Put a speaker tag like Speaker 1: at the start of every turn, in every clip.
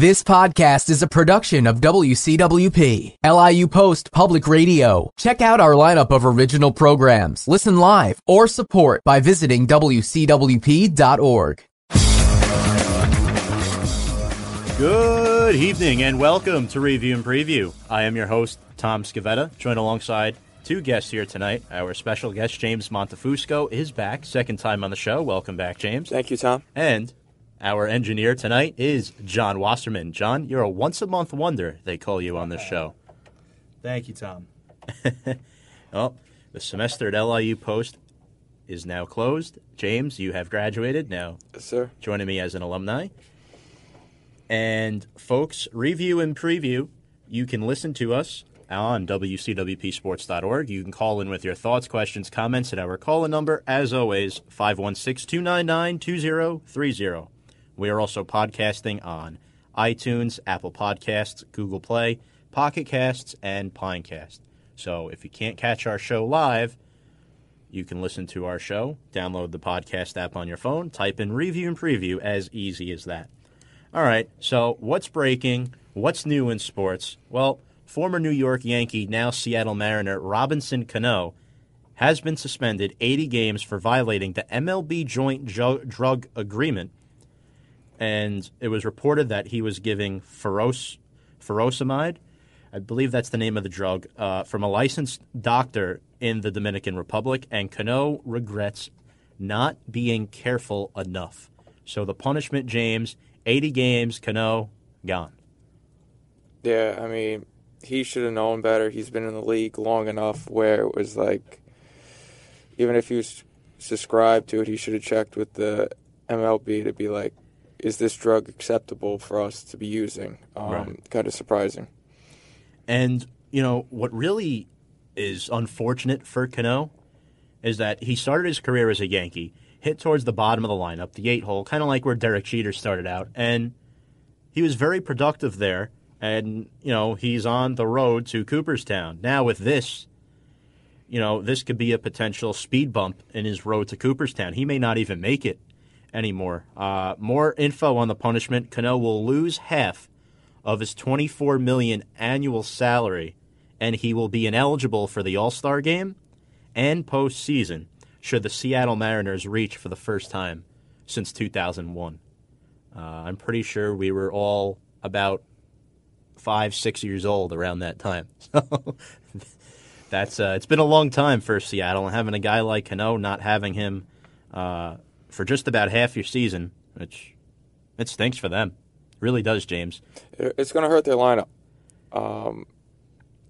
Speaker 1: This podcast is a production of WCWP, LIU Post Public Radio. Check out our lineup of original programs, listen live, or support by visiting WCWP.org.
Speaker 2: Good evening and welcome to Review and Preview. I am your host, Tom Scavetta, joined alongside two guests here tonight. Our special guest, James Montefusco, is back, second time on the show. Welcome back, James.
Speaker 3: Thank you, Tom.
Speaker 2: And our engineer tonight is John Wasserman. John, you're a once a month wonder, they call you on this show.
Speaker 4: Thank you, Tom.
Speaker 2: Well, oh, the semester at LIU Post is now closed. James, you have graduated now,
Speaker 3: Yes, sir.
Speaker 2: joining me as an alumni. And folks, review and preview, you can listen to us on WCWPsports.org. You can call in with your thoughts, questions, comments at our call in number, as always, 516 299 2030. We are also podcasting on iTunes, Apple Podcasts, Google Play, Pocket Casts, and Pinecast. So if you can't catch our show live, you can listen to our show, download the podcast app on your phone, type in review and preview, as easy as that. All right, so what's breaking? What's new in sports? Well, former New York Yankee, now Seattle Mariner, Robinson Cano, has been suspended 80 games for violating the MLB joint drug agreement. And it was reported that he was giving furos- furosemide, I believe that's the name of the drug, uh, from a licensed doctor in the Dominican Republic. And Cano regrets not being careful enough. So the punishment, James, 80 games, Cano, gone.
Speaker 3: Yeah, I mean, he should have known better. He's been in the league long enough where it was like, even if he was subscribed to it, he should have checked with the MLB to be like, is this drug acceptable for us to be using? Um,
Speaker 2: Right.
Speaker 3: Kind of surprising.
Speaker 2: And, you know, what really is unfortunate for Cano is that he started his career as a Yankee, hit towards the bottom of the lineup, the eight hole, kind of like where Derek Jeter started out. And he was very productive there. And, you know, he's on the road to Cooperstown. Now, with this, you know, this could be a potential speed bump in his road to Cooperstown. He may not even make it anymore. Uh, more info on the punishment. Cano will lose half of his 24 million annual salary, and he will be ineligible for the All Star game and postseason should the Seattle Mariners reach for the first time since 2001. Uh, I'm pretty sure we were all about five, six years old around that time. So that's uh, it's been a long time for Seattle, and having a guy like Cano, not having him uh, for just about half your season, which it stinks for them. Really does, James.
Speaker 3: It's going to hurt their lineup. Um,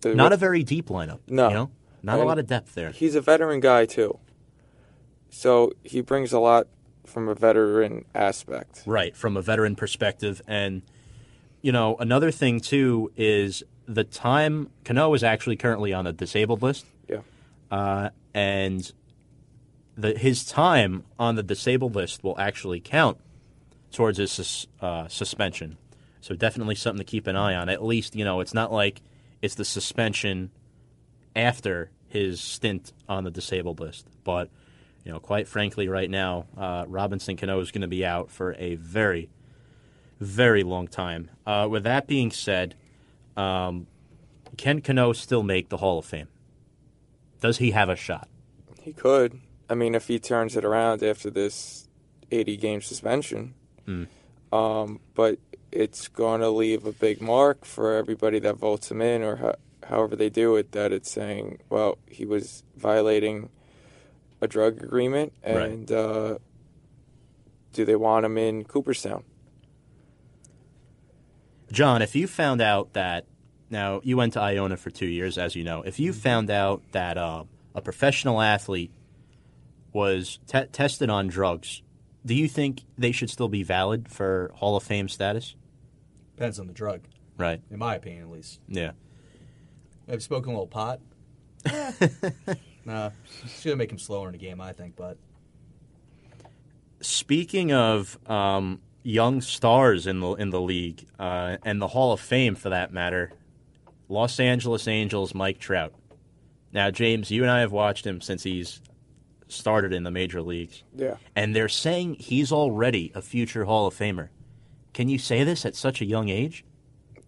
Speaker 3: the-
Speaker 2: Not a very deep lineup.
Speaker 3: No.
Speaker 2: You know? Not a lot of depth there.
Speaker 3: He's a veteran guy, too. So he brings a lot from a veteran aspect.
Speaker 2: Right, from a veteran perspective. And, you know, another thing, too, is the time Cano is actually currently on the disabled list.
Speaker 3: Yeah.
Speaker 2: Uh, and the, his time on the disabled list will actually count towards his sus, uh, suspension. So definitely something to keep an eye on. At least, you know, it's not like it's the suspension after his stint on the disabled list. But, you know, quite frankly, right now, uh, Robinson Cano is going to be out for a very, very long time. Uh, with that being said, um, can Cano still make the Hall of Fame? Does he have a shot?
Speaker 3: He could. I mean, if he turns it around after this 80 game suspension.
Speaker 2: Hmm.
Speaker 3: Um, but it's going to leave a big mark for everybody that votes him in or ho- however they do it that it's saying, well, he was violating a drug agreement
Speaker 2: Right.
Speaker 3: and uh, do they want him in Cooperstown?
Speaker 2: John, if you found out that now you went to Iona for two years, as you know, if you found out that uh, a professional athlete was te- tested on drugs, do you think they should still be valid for Hall of Fame status?
Speaker 4: Depends on the drug,
Speaker 2: Right.
Speaker 4: in my opinion, at least.
Speaker 2: Yeah.
Speaker 4: I've spoken a little pot. nah, it's gonna make him slower in the game, I think. But
Speaker 2: Speaking of um, young stars in the in the league uh, and the Hall of Fame, for that matter, Los Angeles Angels Mike Trout. Now, James, you and I have watched him since he's started in the major leagues.
Speaker 3: Yeah.
Speaker 2: and they're saying he's already a future Hall of Famer. Can you say this at such a young age?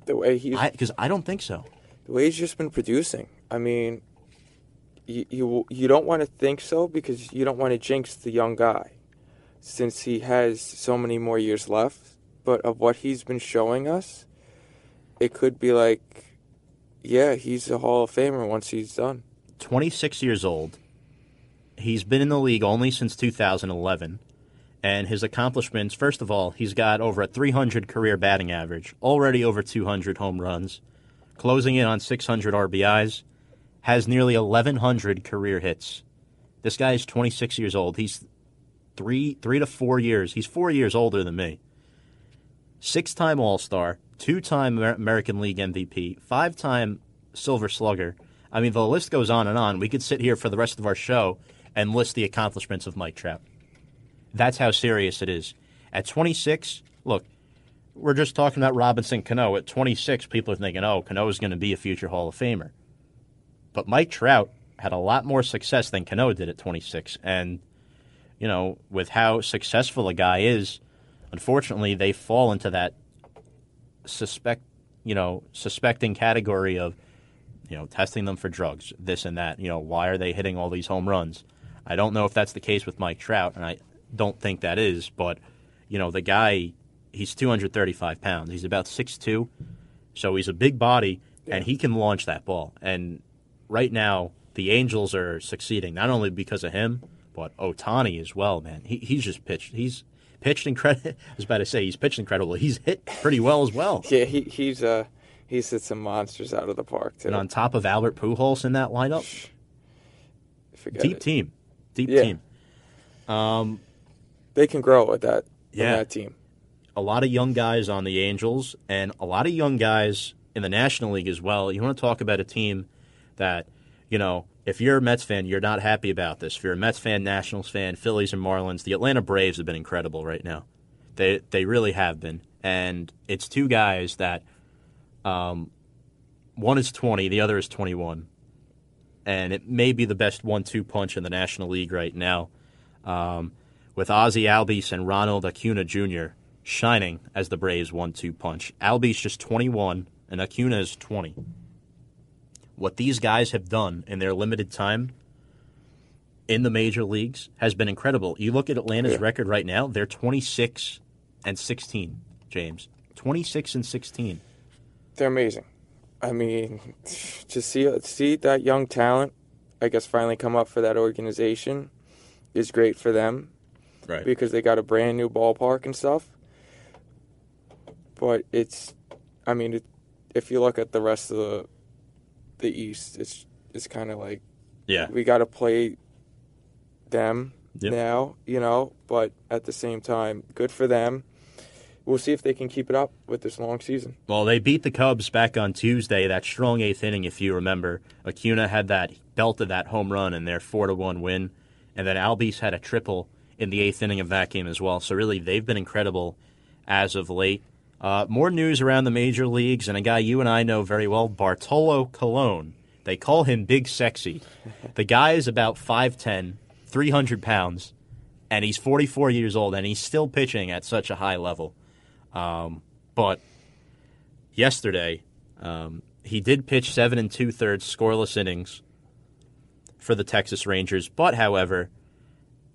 Speaker 3: The way he's
Speaker 2: Because I, don't think so.
Speaker 3: the way he's just been producing. I mean, you you, you don't want to think so because you don't want to jinx the young guy, since he has so many more years left. But of what he's been showing us, it could be like, yeah, he's a Hall of Famer once he's done.
Speaker 2: 26 years old. He's been in the league only since 2011. And his accomplishments, first of all, he's got over a 300 career batting average, already over 200 home runs, closing in on 600 RBIs, has nearly 1,100 career hits. This guy is 26 years old. He's three, three to four years. He's four years older than me. Six time All Star, two time American League MVP, five time Silver Slugger. I mean, the list goes on and on. We could sit here for the rest of our show and list the accomplishments of Mike Trout. That's how serious it is. At 26, look, we're just talking about Robinson Cano. At 26, people are thinking, oh, Cano is going to be a future Hall of Famer. But Mike Trout had a lot more success than Cano did at 26. And, you know, with how successful a guy is, unfortunately, they fall into that suspect, you know, suspecting category of, you know, testing them for drugs, this and that. You know, why are they hitting all these home runs? I don't know if that's the case with Mike Trout, and I don't think that is, but, you know, the guy, he's 235 pounds. He's about 6'2, so he's a big body, and he can launch that ball. And right now, the Angels are succeeding, not only because of him, but Ohtani as well, man. He, he's just pitched. He's pitched incredible. I was about to say he's pitched incredible. He's hit pretty well as well.
Speaker 3: Yeah, he he's uh he's hit some monsters out of the park too.
Speaker 2: And on top of Albert Pujols in that lineup,
Speaker 3: Forget
Speaker 2: deep
Speaker 3: it.
Speaker 2: team, deep
Speaker 3: Yeah.
Speaker 2: team. Um,
Speaker 3: They can grow with that.
Speaker 2: Yeah.
Speaker 3: That team.
Speaker 2: a lot of young guys on the Angels and a lot of young guys in the National League as well. You want to talk about a team that, you know, if you're a Mets fan, you're not happy about this. If you're a Mets fan, Nationals fan, Phillies and Marlins, the Atlanta Braves have been incredible right now. They they really have been. And it's two guys that um, one is 20, the other is 21. And it may be the best one-two punch in the National League right now. Um, with Ozzy Albies and Ronald Acuna Jr. shining as the Braves one-two punch. Albies just 21 and Acuna is 20. What these guys have done in their limited time in the major leagues has been incredible. You look at Atlanta's
Speaker 3: Yeah.
Speaker 2: record right now; they're 26 and 16. James, 26 and 16.
Speaker 3: They're amazing. I mean, to see see that young talent, I guess, finally come up for that organization is great for them
Speaker 2: Right.
Speaker 3: because they got a brand new ballpark and stuff. But it's, I mean, it, if you look at the rest of the the East, it's it's kind of like
Speaker 2: Yeah.
Speaker 3: we got to play them
Speaker 2: Yep.
Speaker 3: now, you know. But at the same time, good for them. We'll see if they can keep it up with this long season.
Speaker 2: Well, they beat the Cubs back on Tuesday. That strong eighth inning, if you remember, Acuna had that belted that home run in their four to one win, and then Albies had a triple in the eighth inning of that game as well. So really, they've been incredible as of late. Uh, more news around the major leagues, and a guy you and I know very well, Bartolo Colon. They call him Big Sexy. The guy is about 5'10", 300 pounds, and he's 44 years old, and he's still pitching at such a high level. Um, but yesterday, um, he did pitch seven and two thirds scoreless innings for the Texas Rangers. But however,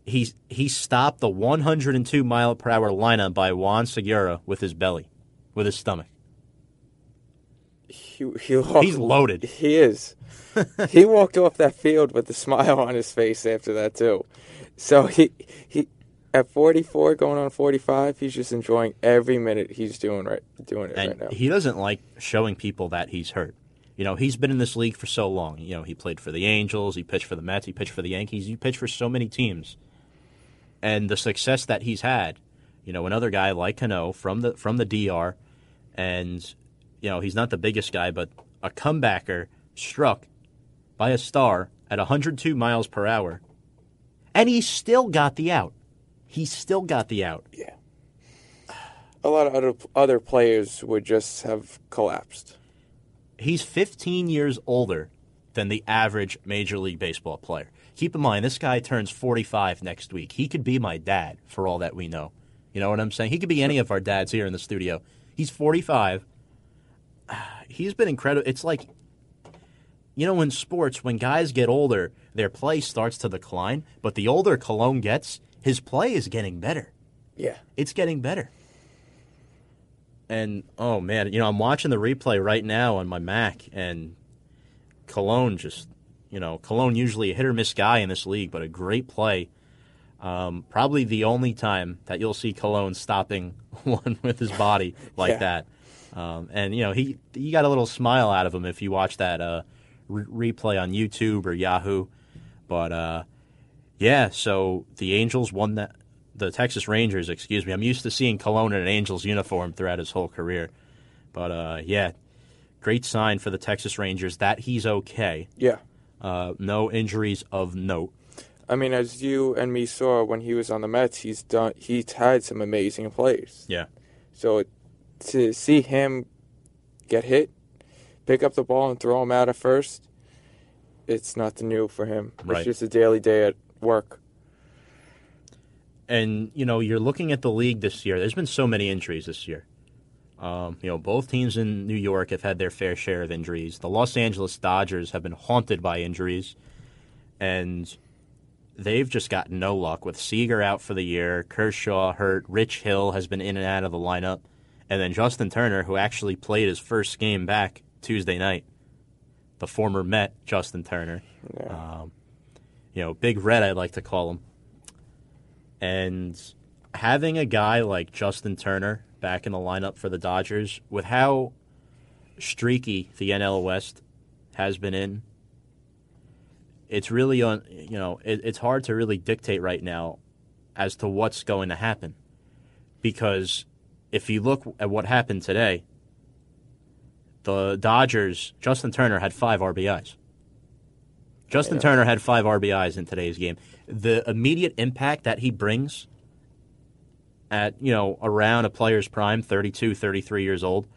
Speaker 2: he he stopped the 102 mile per hour lineup by Juan Segura with his belly, with his stomach.
Speaker 3: He, he walked,
Speaker 2: He's loaded.
Speaker 3: He is. he walked off that field with a smile on his face after that too. So he he at 44 going on 45, he's just enjoying every minute he's doing right doing it right now.
Speaker 2: he doesn't like showing people that he's hurt. You know, he's been in this league for so long. You know, he played for the Angels, he pitched for the Mets, he pitched for the Yankees, he pitched for so many teams. And the success that he's had, you know, another guy like Cano from the from the DR, and you know, he's not the biggest guy, but a comebacker struck by a star at 102 miles per hour, and he still got the out. He still got the out. Yeah.
Speaker 3: A lot of other other players would just have collapsed.
Speaker 2: he's 15 years older than the average Major League Baseball player. Keep in mind, this guy turns 45 next week. He could be my dad for all that we know. You know what I'm saying? He could be any of our dads here in the studio. He's 45. He's been incredible. It's like, you know, in sports, when guys get older, their play starts to decline. But the older Colon gets, his play is getting better.
Speaker 3: Yeah.
Speaker 2: It's getting better. And oh man, you know, I'm watching the replay right now on my Mac, and Colon just, you know, Colon usually a hit or miss guy in this league, but a great play. Um, probably the only time that you'll see Colon stopping one with his body like
Speaker 3: Yeah.
Speaker 2: that. Um, and you know, he you got a little smile out of him if you watch that uh, re- replay on YouTube or Yahoo. But uh, yeah, so the Angels won that. The Texas Rangers, excuse me. I'm used to seeing Colon in an Angels uniform throughout his whole career, but uh, yeah, great sign for the Texas Rangers that he's okay.
Speaker 3: Yeah.
Speaker 2: Uh, no injuries of note.
Speaker 3: I mean, as you and me saw when he was on the Mets, he's done. He's had some amazing plays.
Speaker 2: Yeah,
Speaker 3: So to see him get hit, pick up the ball and throw him out at first, it's nothing new for him.
Speaker 2: Right.
Speaker 3: It's just a daily day at work.
Speaker 2: and you know you're looking at the league this year. There's been so many injuries this year. Um, you know, both teams in New York have had their fair share of injuries. The Los Angeles Dodgers have been haunted by injuries, and they've just got no luck with Seager out for the year, Kershaw hurt, Rich Hill has been in and out of the lineup, and then Justin Turner, who actually played his first game back Tuesday night, the former Met Justin Turner.
Speaker 3: Yeah.
Speaker 2: Um, you know, Big Red, I like to call him. And having a guy like Justin Turner back in the lineup for the Dodgers, with how streaky the NL West has been in, it's really on. You know, it, it's hard to really dictate right now as to what's going to happen, because if you look at what happened today, the Dodgers, Justin Turner had five RBIs. Justin
Speaker 3: Yeah.
Speaker 2: Turner had five RBIs in today's game. The immediate impact that he brings at, you know, around a player's prime, 32, 33 years old.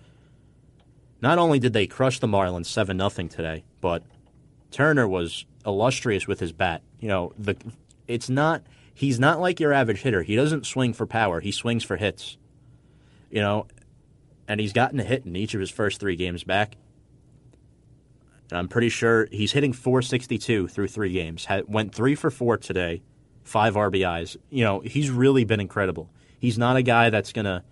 Speaker 2: Not only did they crush the Marlins 7 nothing today, but Turner was illustrious with his bat. You know, the it's not he's not like your average hitter. He doesn't swing for power. He swings for hits. You know, and he's gotten a hit in each of his first 3 games back. And I'm pretty sure he's hitting 462 through three games. Had, went three for four today, five RBIs. You know, he's really been incredible. He's not a guy that's going to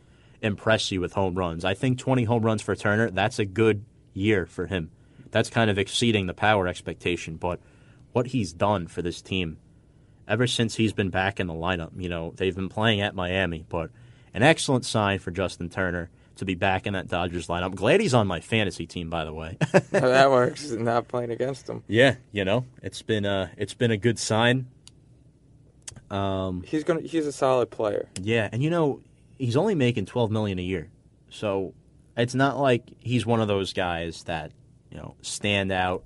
Speaker 2: impress you with home runs. I think 20 home runs for Turner, that's a good year for him. That's kind of exceeding the power expectation. But what he's done for this team ever since he's been back in the lineup, you know, they've been playing at Miami, but an excellent sign for Justin Turner to be back in that Dodgers lineup. Glad he's on my fantasy team, by the way.
Speaker 3: that works. Not playing against him.
Speaker 2: Yeah, you know, it's been a it's been a good sign. Um,
Speaker 3: He's gonna. He's a solid player.
Speaker 2: yeah, and you know, he's only making twelve million a year, so it's not like he's one of those guys that you know stand out.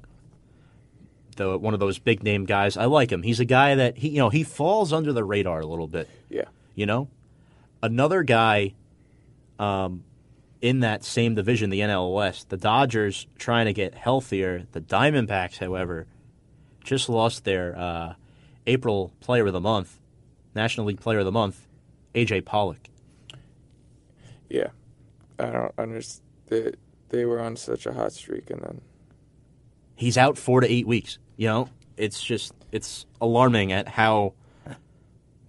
Speaker 2: The one of those big name guys. I like him. He's a guy that he you know he falls under the radar a little bit.
Speaker 3: Yeah.
Speaker 2: You know, another guy, um, in that same division, the NL West, the Dodgers trying to get healthier. The Diamondbacks, however, just lost their uh, April Player of the Month, National League Player of the Month, AJ Pollock.
Speaker 3: Yeah. I don't understand. They, they were on such a hot streak, and then
Speaker 2: He's out four to eight weeks. You know, it's just it's alarming at how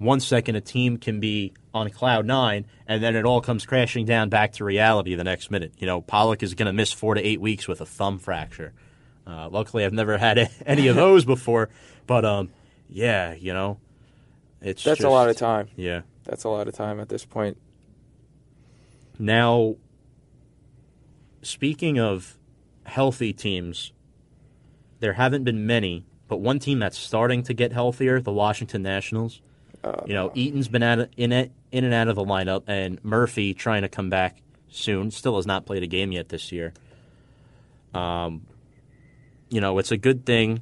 Speaker 2: one second a team can be on cloud nine, and then it all comes crashing down back to reality the next minute. You know, Pollock is going to miss four to eight weeks with a thumb fracture. Uh, luckily, I've never had any of those before, but um, yeah, you know, it's
Speaker 3: that's a lot of time.
Speaker 2: Yeah.
Speaker 3: That's a lot of time at this point.
Speaker 2: Now, speaking of healthy teams, there haven't been many, but one team that's starting to get healthier, the Washington Nationals.
Speaker 3: Uh,
Speaker 2: You know, Eaton's been out in it, in and out of the lineup, and Murphy trying to come back soon. Still has not played a game yet this year. Um, you know, it's a good thing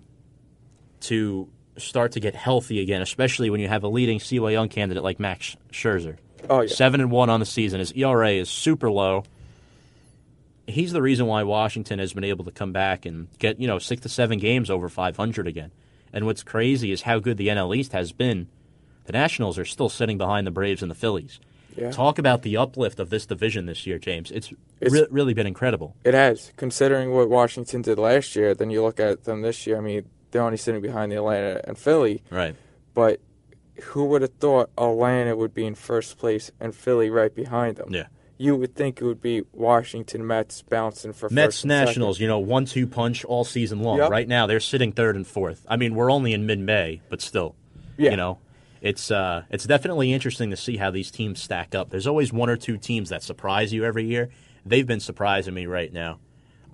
Speaker 2: to start to get healthy again, especially when you have a leading Cy Young candidate like Max Scherzer.
Speaker 3: Oh yeah.
Speaker 2: Seven and one on the season. His ERA is super low. He's the reason why Washington has been able to come back and get you know six to seven games over 500 again. And what's crazy is how good the NL East has been. The Nationals are still sitting behind the Braves and the Phillies.
Speaker 3: Yeah.
Speaker 2: Talk about the uplift of this division this year, James. It's,
Speaker 3: It's-
Speaker 2: re- really been incredible.
Speaker 3: It has, considering what Washington did last year. Then you look at them this year. I mean, they're only sitting behind the Atlanta and Philly.
Speaker 2: Right.
Speaker 3: But who would have thought Atlanta would be in first place and Philly right behind them?
Speaker 2: Yeah.
Speaker 3: You would think it would be Washington Mets bouncing for
Speaker 2: Mets
Speaker 3: first and second.
Speaker 2: Nationals, you know, one two punch all season long.
Speaker 3: Yep.
Speaker 2: Right now, they're sitting third and fourth. I mean, we're only in mid May, but still,
Speaker 3: Yeah.
Speaker 2: you know, it's uh, it's definitely interesting to see how these teams stack up. There's always one or two teams that surprise you every year. They've been surprising me right now.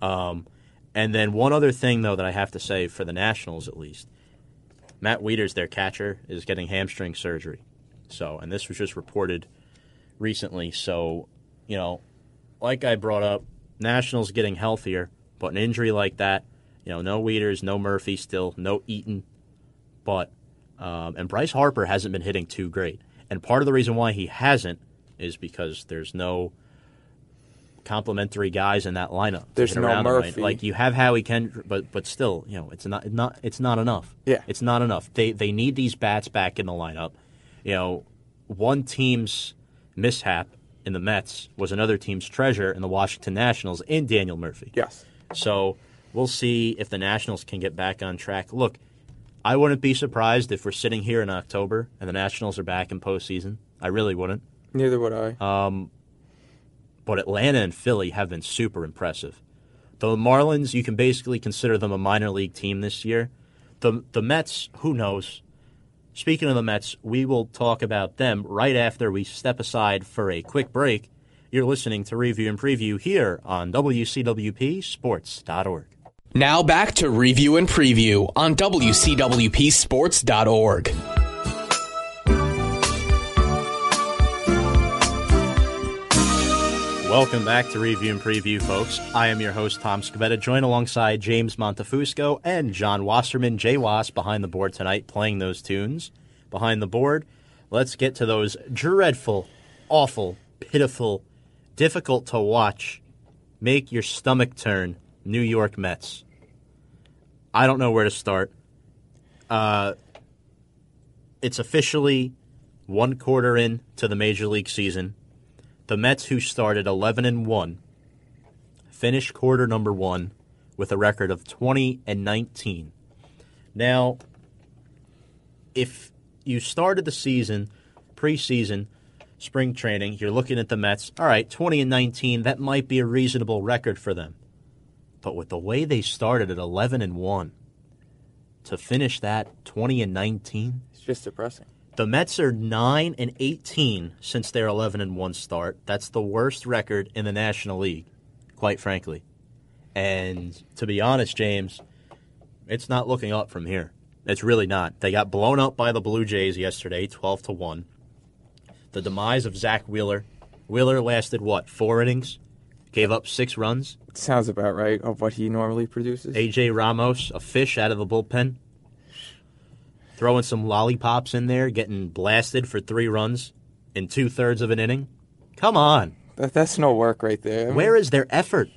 Speaker 2: Um, and then one other thing though that I have to say for the Nationals at least, Matt Wieters, their catcher, is getting hamstring surgery. So, and this was just reported recently. So, you know, like I brought up, Nationals getting healthier, but an injury like that, you know, no Wieters, no Murphy still, no Eaton, but um, and Bryce Harper hasn't been hitting too great. And part of the reason why he hasn't is because there's no complementary guys in that lineup.
Speaker 3: There's no
Speaker 2: around him, right?
Speaker 3: Murphy.
Speaker 2: Like you have Howie Kendrick, but but still, you know, it's not not it's not enough.
Speaker 3: Yeah.
Speaker 2: it's not enough. They they need these bats back in the lineup. You know, one team's mishap in the Mets was another team's treasure in the Washington Nationals in Daniel Murphy.
Speaker 3: Yes.
Speaker 2: So we'll see if the Nationals can get back on track. Look, I wouldn't be surprised if we're sitting here in October and the Nationals are back in postseason. I really wouldn't.
Speaker 3: Neither would I.
Speaker 2: Uh, But Atlanta and Philly have been super impressive. The Marlins, you can basically consider them a minor league team this year. The the Mets, who knows? Speaking of the Mets, we will talk about them right after we step aside for a quick break. You're listening to Review and Preview here on WCWPSports.org.
Speaker 1: Now back to review and preview on WCWPSports.org.
Speaker 2: Welcome back to Review and Preview, folks. I am your host, Tom Scavetta, joined alongside James Montefusco and John Wasserman, Jay Was, behind the board tonight, playing those tunes. Behind the board, let's get to those dreadful, awful, pitiful, difficult to watch, make your stomach turn New York Mets. I don't know where to start. Uh, it's officially one quarter in to the Major League season. The Mets, who started 11 and 1, finished quarter number one with a record of 20 and 19. Now, if you started the season, preseason, spring training, you're looking at the Mets, all right, 20 and 19, that might be a reasonable record for them. But with the way they started at 11 and 1, to finish that 20 and 19,
Speaker 3: It's just depressing.
Speaker 2: the Mets are 9 and 18 since their 11 and 1 start. That's the worst record in the National League, quite frankly. And to be honest, James, it's not looking up from here. It's really not. They got blown up by the Blue Jays yesterday, 12 to 1. The demise of Zack Wheeler. Wheeler lasted what, 4 innings? Gave up 6 runs.
Speaker 3: Sounds about right of what he normally produces.
Speaker 2: AJ Ramos, a fish out of the bullpen, throwing some lollipops in there, getting blasted for three runs in two thirds of an inning. Come on,
Speaker 3: That, that's no work right there. I mean,
Speaker 2: where is their effort?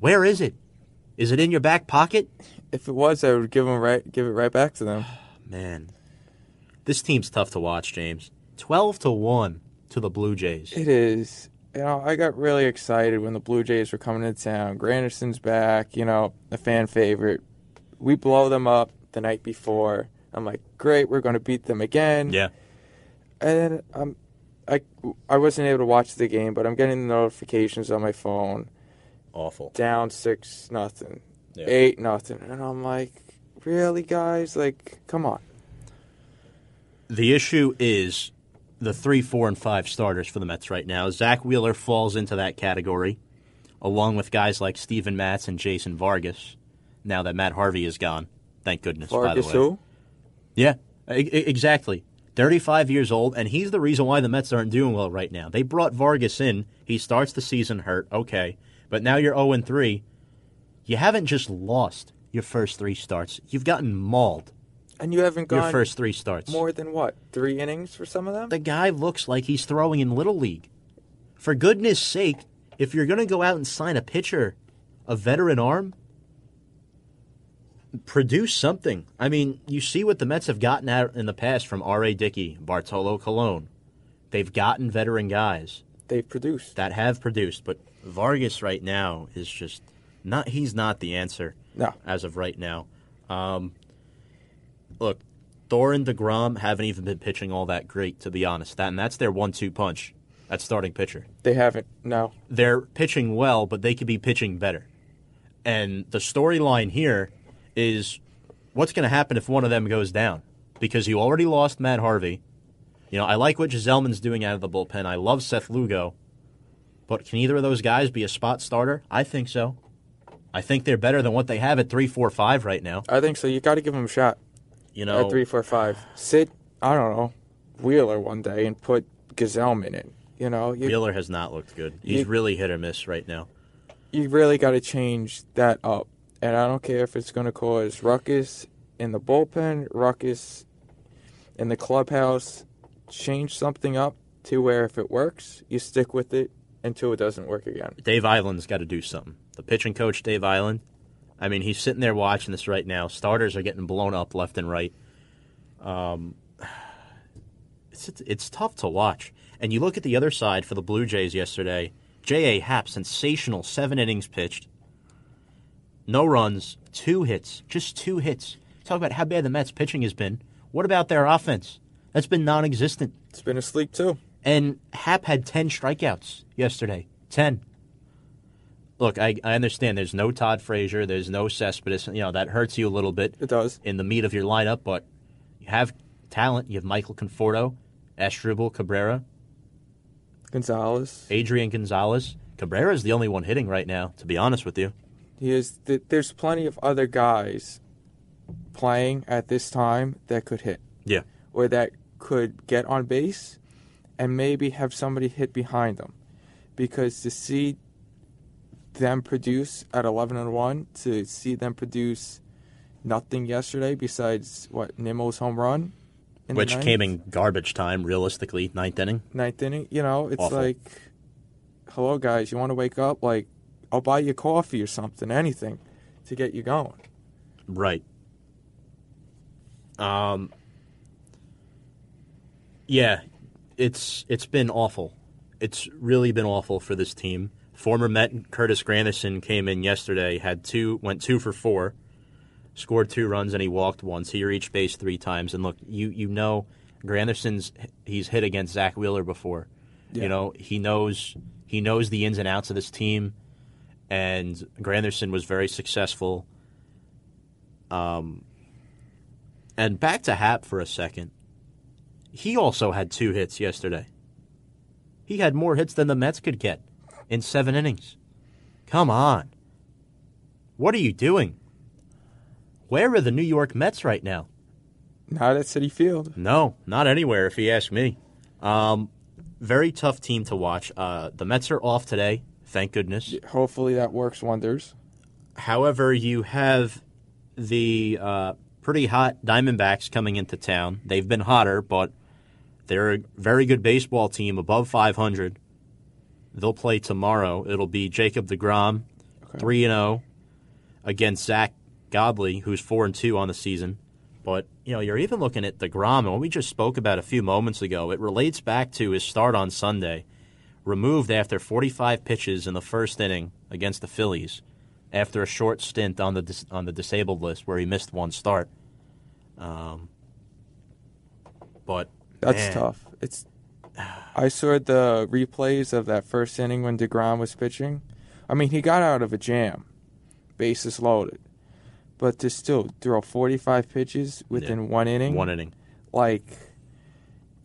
Speaker 2: Where is it? Is it in your back pocket?
Speaker 3: If it was, I would give him right, give it right back to them.
Speaker 2: Man, this team's tough to watch, James. Twelve to one to the Blue Jays.
Speaker 3: It is. You know, I got really excited when the Blue Jays were coming to town. Granderson's back. You know, a fan favorite. We blow them up the night before. I'm like, great, we're going to beat them again.
Speaker 2: Yeah,
Speaker 3: And I'm, I, I wasn't able to watch the game, but I'm getting the notifications on my phone.
Speaker 2: awful.
Speaker 3: Down six nothing,
Speaker 2: Yeah.
Speaker 3: eight nothing, and I'm like, really, guys? Like, come on.
Speaker 2: The issue is the three, four, and five starters for the Mets right now. Zack Wheeler falls into that category, along with guys like Steven Matz and Jason Vargas. Now that Matt Harvey is gone, thank goodness.
Speaker 3: Vargas
Speaker 2: by the way,
Speaker 3: who?
Speaker 2: yeah, e- e- exactly. Thirty-five years old, and he's the reason why the Mets aren't doing well right now. They brought Vargas in. He starts the season hurt, okay, but now you're zero and three. You haven't just lost your first three starts; you've gotten mauled
Speaker 3: And you haven't gone your
Speaker 2: first three starts.
Speaker 3: more than what? Three innings for some of them?
Speaker 2: the guy looks like he's throwing in Little League. For goodness sake, if you're going to go out and sign a pitcher, a veteran arm, produce something. I mean, you see what the Mets have gotten out in the past from R.A. Dickey, Bartolo Colon, they've gotten veteran guys
Speaker 3: They've produced.
Speaker 2: that have produced, but Vargas right now is just not. He's not the answer
Speaker 3: No.
Speaker 2: as of right now. Um, look, Thor and Degrom haven't even been pitching all that great, to be honest. That and that's their one-two punch. at starting pitcher.
Speaker 3: They haven't. No.
Speaker 2: They're pitching well, but they could be pitching better. And the storyline here is what's going to happen if one of them goes down? Because you already lost Matt Harvey. You know, I like what Gsellman's doing out of the bullpen. I love Seth Lugo. But can either of those guys be a spot starter? I think so. I think they're better than what they have at three, four, five right now.
Speaker 3: I think so. You got to give them a shot
Speaker 2: You know,
Speaker 3: at three, four, five. Sit, I don't know, Wheeler one day and put Gsellman in. It. You know, you,
Speaker 2: Wheeler has not looked good. He's
Speaker 3: You-
Speaker 2: really hit or miss right now.
Speaker 3: you really got to change that up. And I don't care if it's going to cause ruckus in the bullpen, ruckus in the clubhouse. Change something up to where if it works, you stick with it until it doesn't work again.
Speaker 2: Dave Eiland's got to do something. The pitching coach, Dave Island. I mean, he's sitting there watching this right now. Starters are getting blown up left and right. Um, it's it's tough to watch. And you look at the other side for the Blue Jays yesterday. J.A. Happ, sensational, seven innings pitched, no runs, two hits, just two hits. Talk about how bad the Mets pitching has been. What about their offense? That's been non-existent.
Speaker 3: It's been asleep too.
Speaker 2: And Happ had 10 strikeouts yesterday. 10. Look, I, I understand there's no Todd Frazier, there's no Cespedes. You know, that hurts you a little bit
Speaker 3: It does.
Speaker 2: in the meat of your lineup, but you have talent. You have Michael Conforto, Asdrubal, Cabrera,
Speaker 3: Gonzalez.
Speaker 2: Adrian Gonzalez. Cabrera is the only one hitting right now, to be honest with you.
Speaker 3: He is. Th- there's plenty of other guys playing at this time that could hit.
Speaker 2: Yeah.
Speaker 3: or that could get on base and maybe have somebody hit behind them. Because to see them produce at 11 and 1, to see them produce nothing yesterday besides what Nimmo's home run, in
Speaker 2: Which came in garbage time, realistically, ninth inning.
Speaker 3: ninth inning. You know, it's
Speaker 2: Awful.
Speaker 3: like, hello guys, you want to wake up? Like, I'll buy you coffee or something, anything, to get you going.
Speaker 2: Right. Um. Yeah, it's it's been awful. It's really been awful for this team. Former Met Curtis Granderson came in yesterday, had two, went two for four, scored two runs, and he walked once. He reached base three times. And look, you you know, Granderson's he's hit against Zack Wheeler before.
Speaker 3: Yeah.
Speaker 2: You know, he knows he knows the ins and outs of this team, and Granderson was very successful. Um, and back to Happ for a second. He also had two hits yesterday. He had more hits than the Mets could get in seven innings. Come on. What are you doing? Where are the New York Mets right now?
Speaker 3: Not at Citi Field.
Speaker 2: No, not anywhere, if you ask me. Um, very tough team to watch. Uh, the Mets are off today, thank goodness.
Speaker 3: Hopefully that works wonders.
Speaker 2: However, you have the uh, pretty hot Diamondbacks coming into town. They've been hotter, but they're a very good baseball team, above 500. They'll play tomorrow. It'll be Jacob DeGrom, three and zero, against Zack Godley, who's four and two on the season. But you know, you're even looking at DeGrom, and what we just spoke about a few moments ago. It relates back to his start on Sunday, removed after 45 pitches in the first inning against the Phillies after a short stint on the dis- on the disabled list where he missed one start. Um, but
Speaker 3: That's
Speaker 2: man,
Speaker 3: tough. It's. I saw the replays of that first inning when Degrom was pitching. I mean, he got out of a jam, bases loaded, but to still throw 45 pitches within one inning,
Speaker 2: One inning,
Speaker 3: like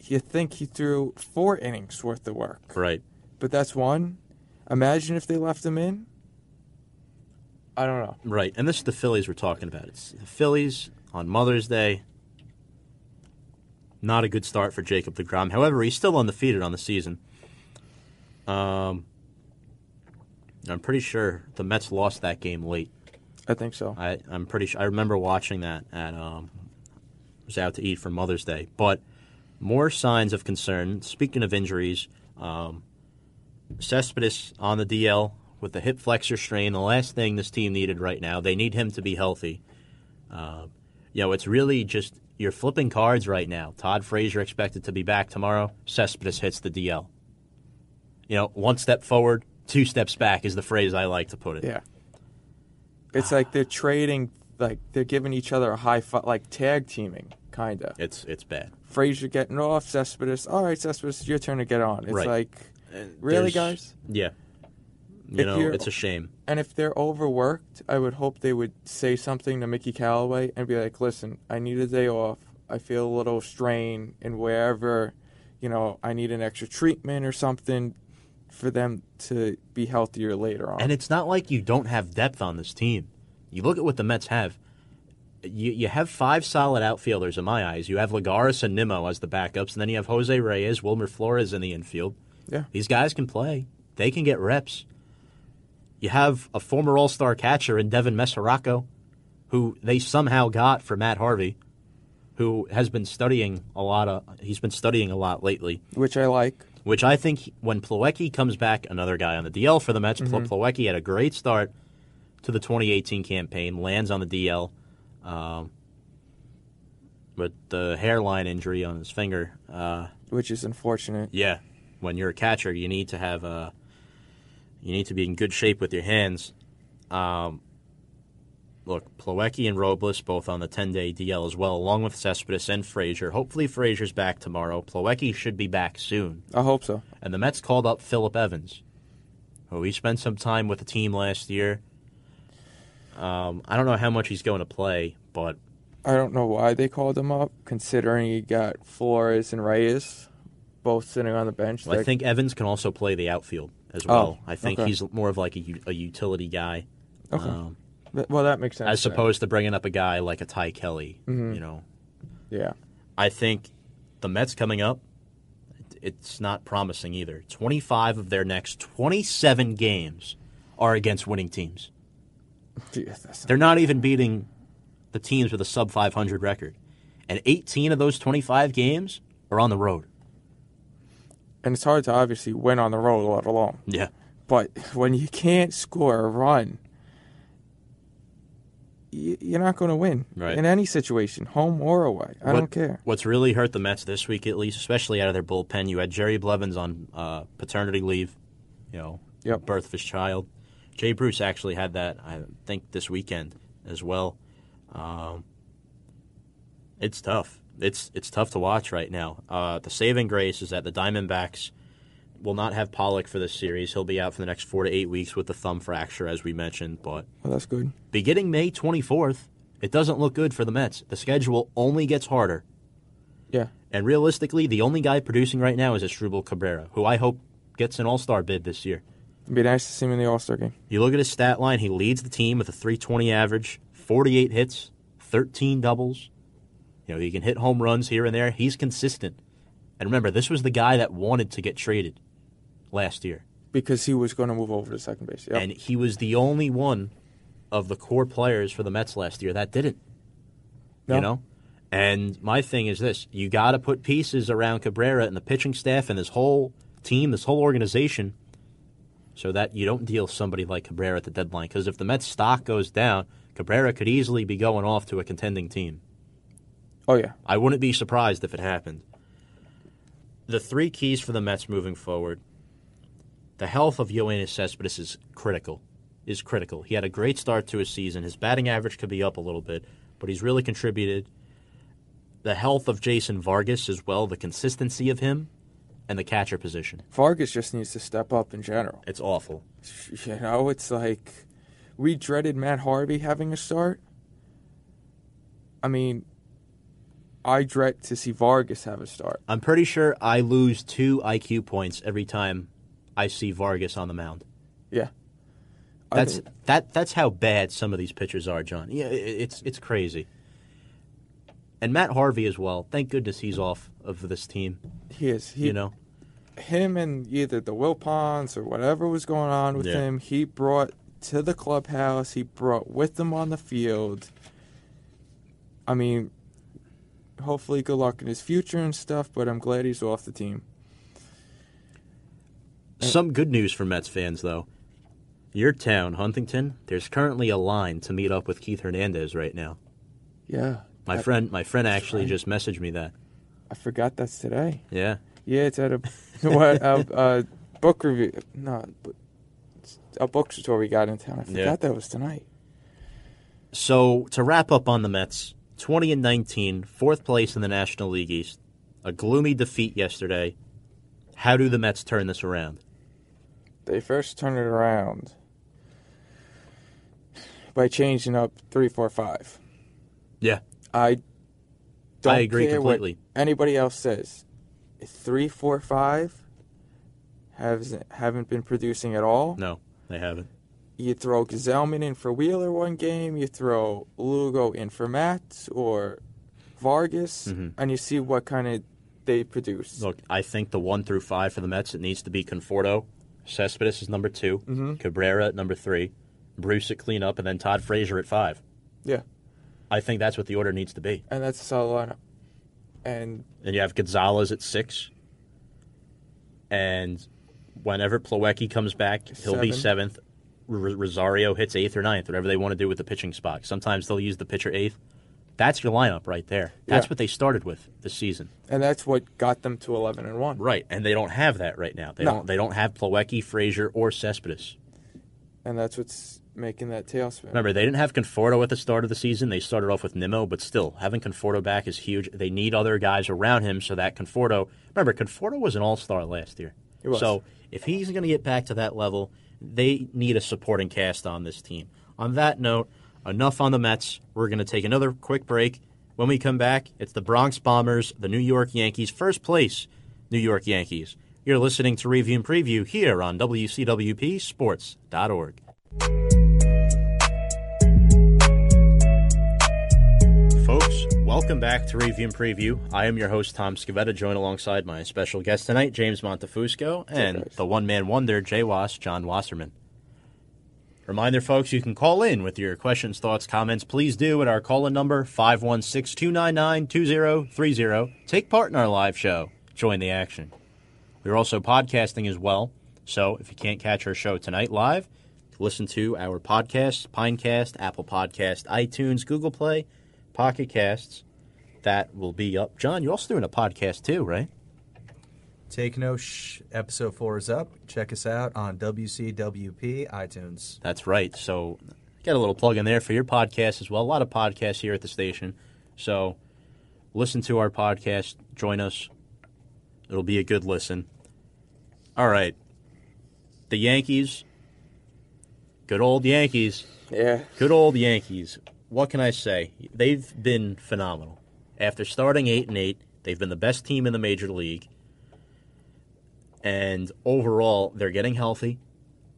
Speaker 3: you think he threw four innings worth of work,
Speaker 2: right?
Speaker 3: but that's one. Imagine if they left him in. I don't know.
Speaker 2: Right, and this is the Phillies we're talking about. It's the Phillies on Mother's Day. Not a good start for Jacob DeGrom. However, he's still undefeated on the season. Um, I'm pretty sure the Mets lost that game late.
Speaker 3: I think so.
Speaker 2: I, I'm pretty sure. I remember watching that at um, was out to eat for Mother's Day. But more signs of concern. Speaking of injuries, um, Cespedes on the DL with the hip flexor strain. The last thing this team needed right now. They need him to be healthy. Uh, You know, it's really just you're flipping cards right now. Todd Frazier expected to be back tomorrow. Cespedes hits the DL. You know, one step forward, two steps back is the phrase I like to put it.
Speaker 3: Yeah. It's like they're trading, like they're giving each other a high five, like tag teaming, kind of.
Speaker 2: It's it's bad.
Speaker 3: Frazier getting off, Cespedes. All right, Cespedes, your turn to get on. It's
Speaker 2: Right.
Speaker 3: like, really,
Speaker 2: There's-
Speaker 3: guys?
Speaker 2: Yeah. You
Speaker 3: If
Speaker 2: know, it's a shame.
Speaker 3: And if they're overworked, I would hope they would say something to Mickey Callaway and be like, listen, I need a day off. I feel a little strain, and wherever, you know, I need an extra treatment or something for them to be healthier later on.
Speaker 2: And it's not like you don't have depth on this team. You look at what the Mets have. You, you have five solid outfielders in my eyes. You have Lagares and Nimmo as the backups, and then you have Jose Reyes, Wilmer Flores in the infield.
Speaker 3: yeah.
Speaker 2: These guys can play. They can get reps. You have a former All Star catcher in Devin Mesoraco, who they somehow got for Matt Harvey, who has been studying a lot of. He's been studying a lot lately,
Speaker 3: Which I like.
Speaker 2: which I think when Plawecki comes back, another guy on the DL for the Mets.
Speaker 3: Mm-hmm.
Speaker 2: Plawecki had a great start to the 2018 campaign, lands on the DL, um, with the hairline injury on his finger. Uh,
Speaker 3: which is unfortunate.
Speaker 2: yeah, when you're a catcher, you need to have a, you need to be in good shape with your hands. Um, look, Plawecki and Robles both on the 10-day DL as well, along with Cespedes and Frazier. Hopefully, Frazier's back tomorrow. Plawecki should be back soon.
Speaker 3: I hope so.
Speaker 2: And the Mets called up Philip Evans, who he spent some time with the team last year. Um, I don't know how much he's going to play, but
Speaker 3: I don't know why they called him up, considering he got Flores and Reyes both sitting on the bench.
Speaker 2: I think Evans can also play the outfield as well.
Speaker 3: Oh,
Speaker 2: I think
Speaker 3: okay.
Speaker 2: he's more of like a utility guy.
Speaker 3: Okay.
Speaker 2: Um,
Speaker 3: well, that makes sense.
Speaker 2: as
Speaker 3: then.
Speaker 2: opposed to bringing up a guy like a Ty Kelly.
Speaker 3: Mm-hmm.
Speaker 2: You know,
Speaker 3: Yeah.
Speaker 2: I think the Mets coming up, it's not promising either. 25 of their next 27 games are against winning teams.
Speaker 3: That's-
Speaker 2: They're not even beating the teams with a sub 500 record. And 18 of those 25 games are on the road.
Speaker 3: And it's hard to obviously win on the road, let alone.
Speaker 2: Yeah.
Speaker 3: But when you can't score a run, you're not going to win
Speaker 2: Right.
Speaker 3: in any situation, home or away. I
Speaker 2: What-
Speaker 3: don't care.
Speaker 2: What's really hurt the Mets this week, at least, especially out of their bullpen, you had Jerry Blevins on uh, paternity leave, you know,
Speaker 3: Yep.
Speaker 2: birth of his child. Jay Bruce actually had that, I think, this weekend as well. Um, it's tough. It's it's tough to watch right now. Uh, the saving grace is that the Diamondbacks will not have Pollock for this series. He'll be out for the next four to eight weeks with the thumb fracture, as we mentioned. But
Speaker 3: Well, that's good.
Speaker 2: beginning May 24th, it doesn't look good for the Mets. The schedule only gets harder.
Speaker 3: Yeah.
Speaker 2: And realistically, the only guy producing right now is Asdrubal Cabrera, who I hope gets an All Star bid this year.
Speaker 3: It'd be nice to see him in the All Star game.
Speaker 2: You look at his stat line; he leads the team with a 320 average, 48 hits, 13 doubles. You know, he can hit home runs here and there. He's consistent. And remember, this was the guy that wanted to get traded last year,
Speaker 3: Because he was going to move over to second base. Yep.
Speaker 2: and he was the only one of the core players for the Mets last year that didn't.
Speaker 3: No.
Speaker 2: You know. And my thing is this: you got to put pieces around Cabrera and the pitching staff and this whole team, this whole organization, so that you don't deal somebody like Cabrera at the deadline. Because if the Mets stock goes down, Cabrera could easily be going off to a contending team.
Speaker 3: Oh, yeah.
Speaker 2: I wouldn't be surprised if it happened. The three keys for the Mets moving forward: the health of Yoenis Cespedes is critical. Is critical. He had a great start to his season. His batting average could be up a little bit, but he's really contributed. The health of Jason Vargas as well, the consistency of him, and the catcher position.
Speaker 3: Vargas just needs to step up in general.
Speaker 2: It's awful.
Speaker 3: You know, it's like we dreaded Matt Harvey having a start. I mean, I dread to see Vargas have a start.
Speaker 2: I'm pretty sure I lose two IQ points every time I see Vargas on the mound.
Speaker 3: Yeah. I
Speaker 2: That's
Speaker 3: think-
Speaker 2: that. That's how bad some of these pitchers are, John. Yeah, it's it's crazy. And Matt Harvey as well. Thank goodness he's off of this team.
Speaker 3: he is. He,
Speaker 2: you know,
Speaker 3: him and either the Wilpons or whatever was going on with
Speaker 2: Yeah.
Speaker 3: him, he brought to the clubhouse. He brought with him on the field. I mean, hopefully, good luck in his future and stuff. But I'm glad he's off the team.
Speaker 2: some good news for Mets fans though. Your town, Huntington. There's currently a line to meet up with Keith Hernandez right now.
Speaker 3: Yeah,
Speaker 2: My friend, my friend actually just messaged me that.
Speaker 3: I forgot that's today.
Speaker 2: Yeah.
Speaker 3: Yeah, it's at a what a, a book review. No, a bookstore we got in town. I forgot
Speaker 2: Yeah.
Speaker 3: that was tonight.
Speaker 2: So to wrap up on the Mets, 20 and 19, fourth place in the National League East. A gloomy defeat yesterday. How do the Mets turn this around?
Speaker 3: They first turn it around by changing up three, four, five.
Speaker 2: Yeah.
Speaker 3: I don't
Speaker 2: I agree
Speaker 3: care what
Speaker 2: completely.
Speaker 3: anybody else says. Three, four, five has haven't been producing at all.
Speaker 2: No, they haven't.
Speaker 3: You throw Gsellman in for Wheeler one game, you throw Lugo in for Matz or Vargas,
Speaker 2: Mhm.
Speaker 3: and you see what kind of they produce.
Speaker 2: Look, I think the one through five for the Mets, it needs to be Conforto. Cespedes is number 2
Speaker 3: Mhm.
Speaker 2: Cabrera at number three. Bruce at cleanup, and then Todd Frazier at five.
Speaker 3: Yeah,
Speaker 2: I think that's what the order needs to be.
Speaker 3: and that's a solid lineup. And
Speaker 2: And you have Gonzalez at six. And whenever Plawecki comes back, he'll be seventh. Rosario hits eighth or ninth, whatever they want to do with the pitching spot. Sometimes they'll use the pitcher eighth. That's your lineup right there. That's
Speaker 3: Yeah.
Speaker 2: what they started with this season.
Speaker 3: and that's what got them to eleven and one.
Speaker 2: Right, and they don't have that right now. They
Speaker 3: No.
Speaker 2: don't. They don't have Plawecki, Frazier, or Cespedes.
Speaker 3: And that's what's making that tailspin.
Speaker 2: Remember, they didn't have Conforto at the start of the season. They started off with Nimmo, but still, having Conforto back is huge. They need other guys around him so that Conforto. Remember, Conforto was an all star last year.
Speaker 3: He was.
Speaker 2: So if he's going to get back to that level, they need a supporting cast on this team. On that note, enough on the Mets. We're going to take another quick break. When we come back, it's the Bronx Bombers, the New York Yankees, first place New York Yankees. You're listening to Review and Preview here on WCWP welcome back to Review and Preview. I am your host, Tom Scavetta, joined alongside my special guest tonight, James Montefusco, and the one man wonder, Jay Was, John Wasserman. Reminder, folks, you can call in with your questions, thoughts, comments. Please do at our call in number, 516 299 2030. Take part in our live show. Join the action. We're also podcasting as well. So if you can't catch our show tonight live, listen to our podcast, Pinecast, Apple Podcast, iTunes, Google Play, Pocket Casts. That will be up. John, you're also doing a podcast too, right?
Speaker 4: Take no shh. Episode four is up. Check us out on WCWP iTunes.
Speaker 2: That's right. So get a little plug in there for your podcast as well. A lot of podcasts here at the station. So listen to our podcast. Join us. It'll be a good listen. All right. The Yankees. Good old Yankees.
Speaker 3: Yeah,
Speaker 2: Good old Yankees. What can I say? They've been phenomenal. After starting 8 and 8, they've been the best team in the major league. And overall, they're getting healthy.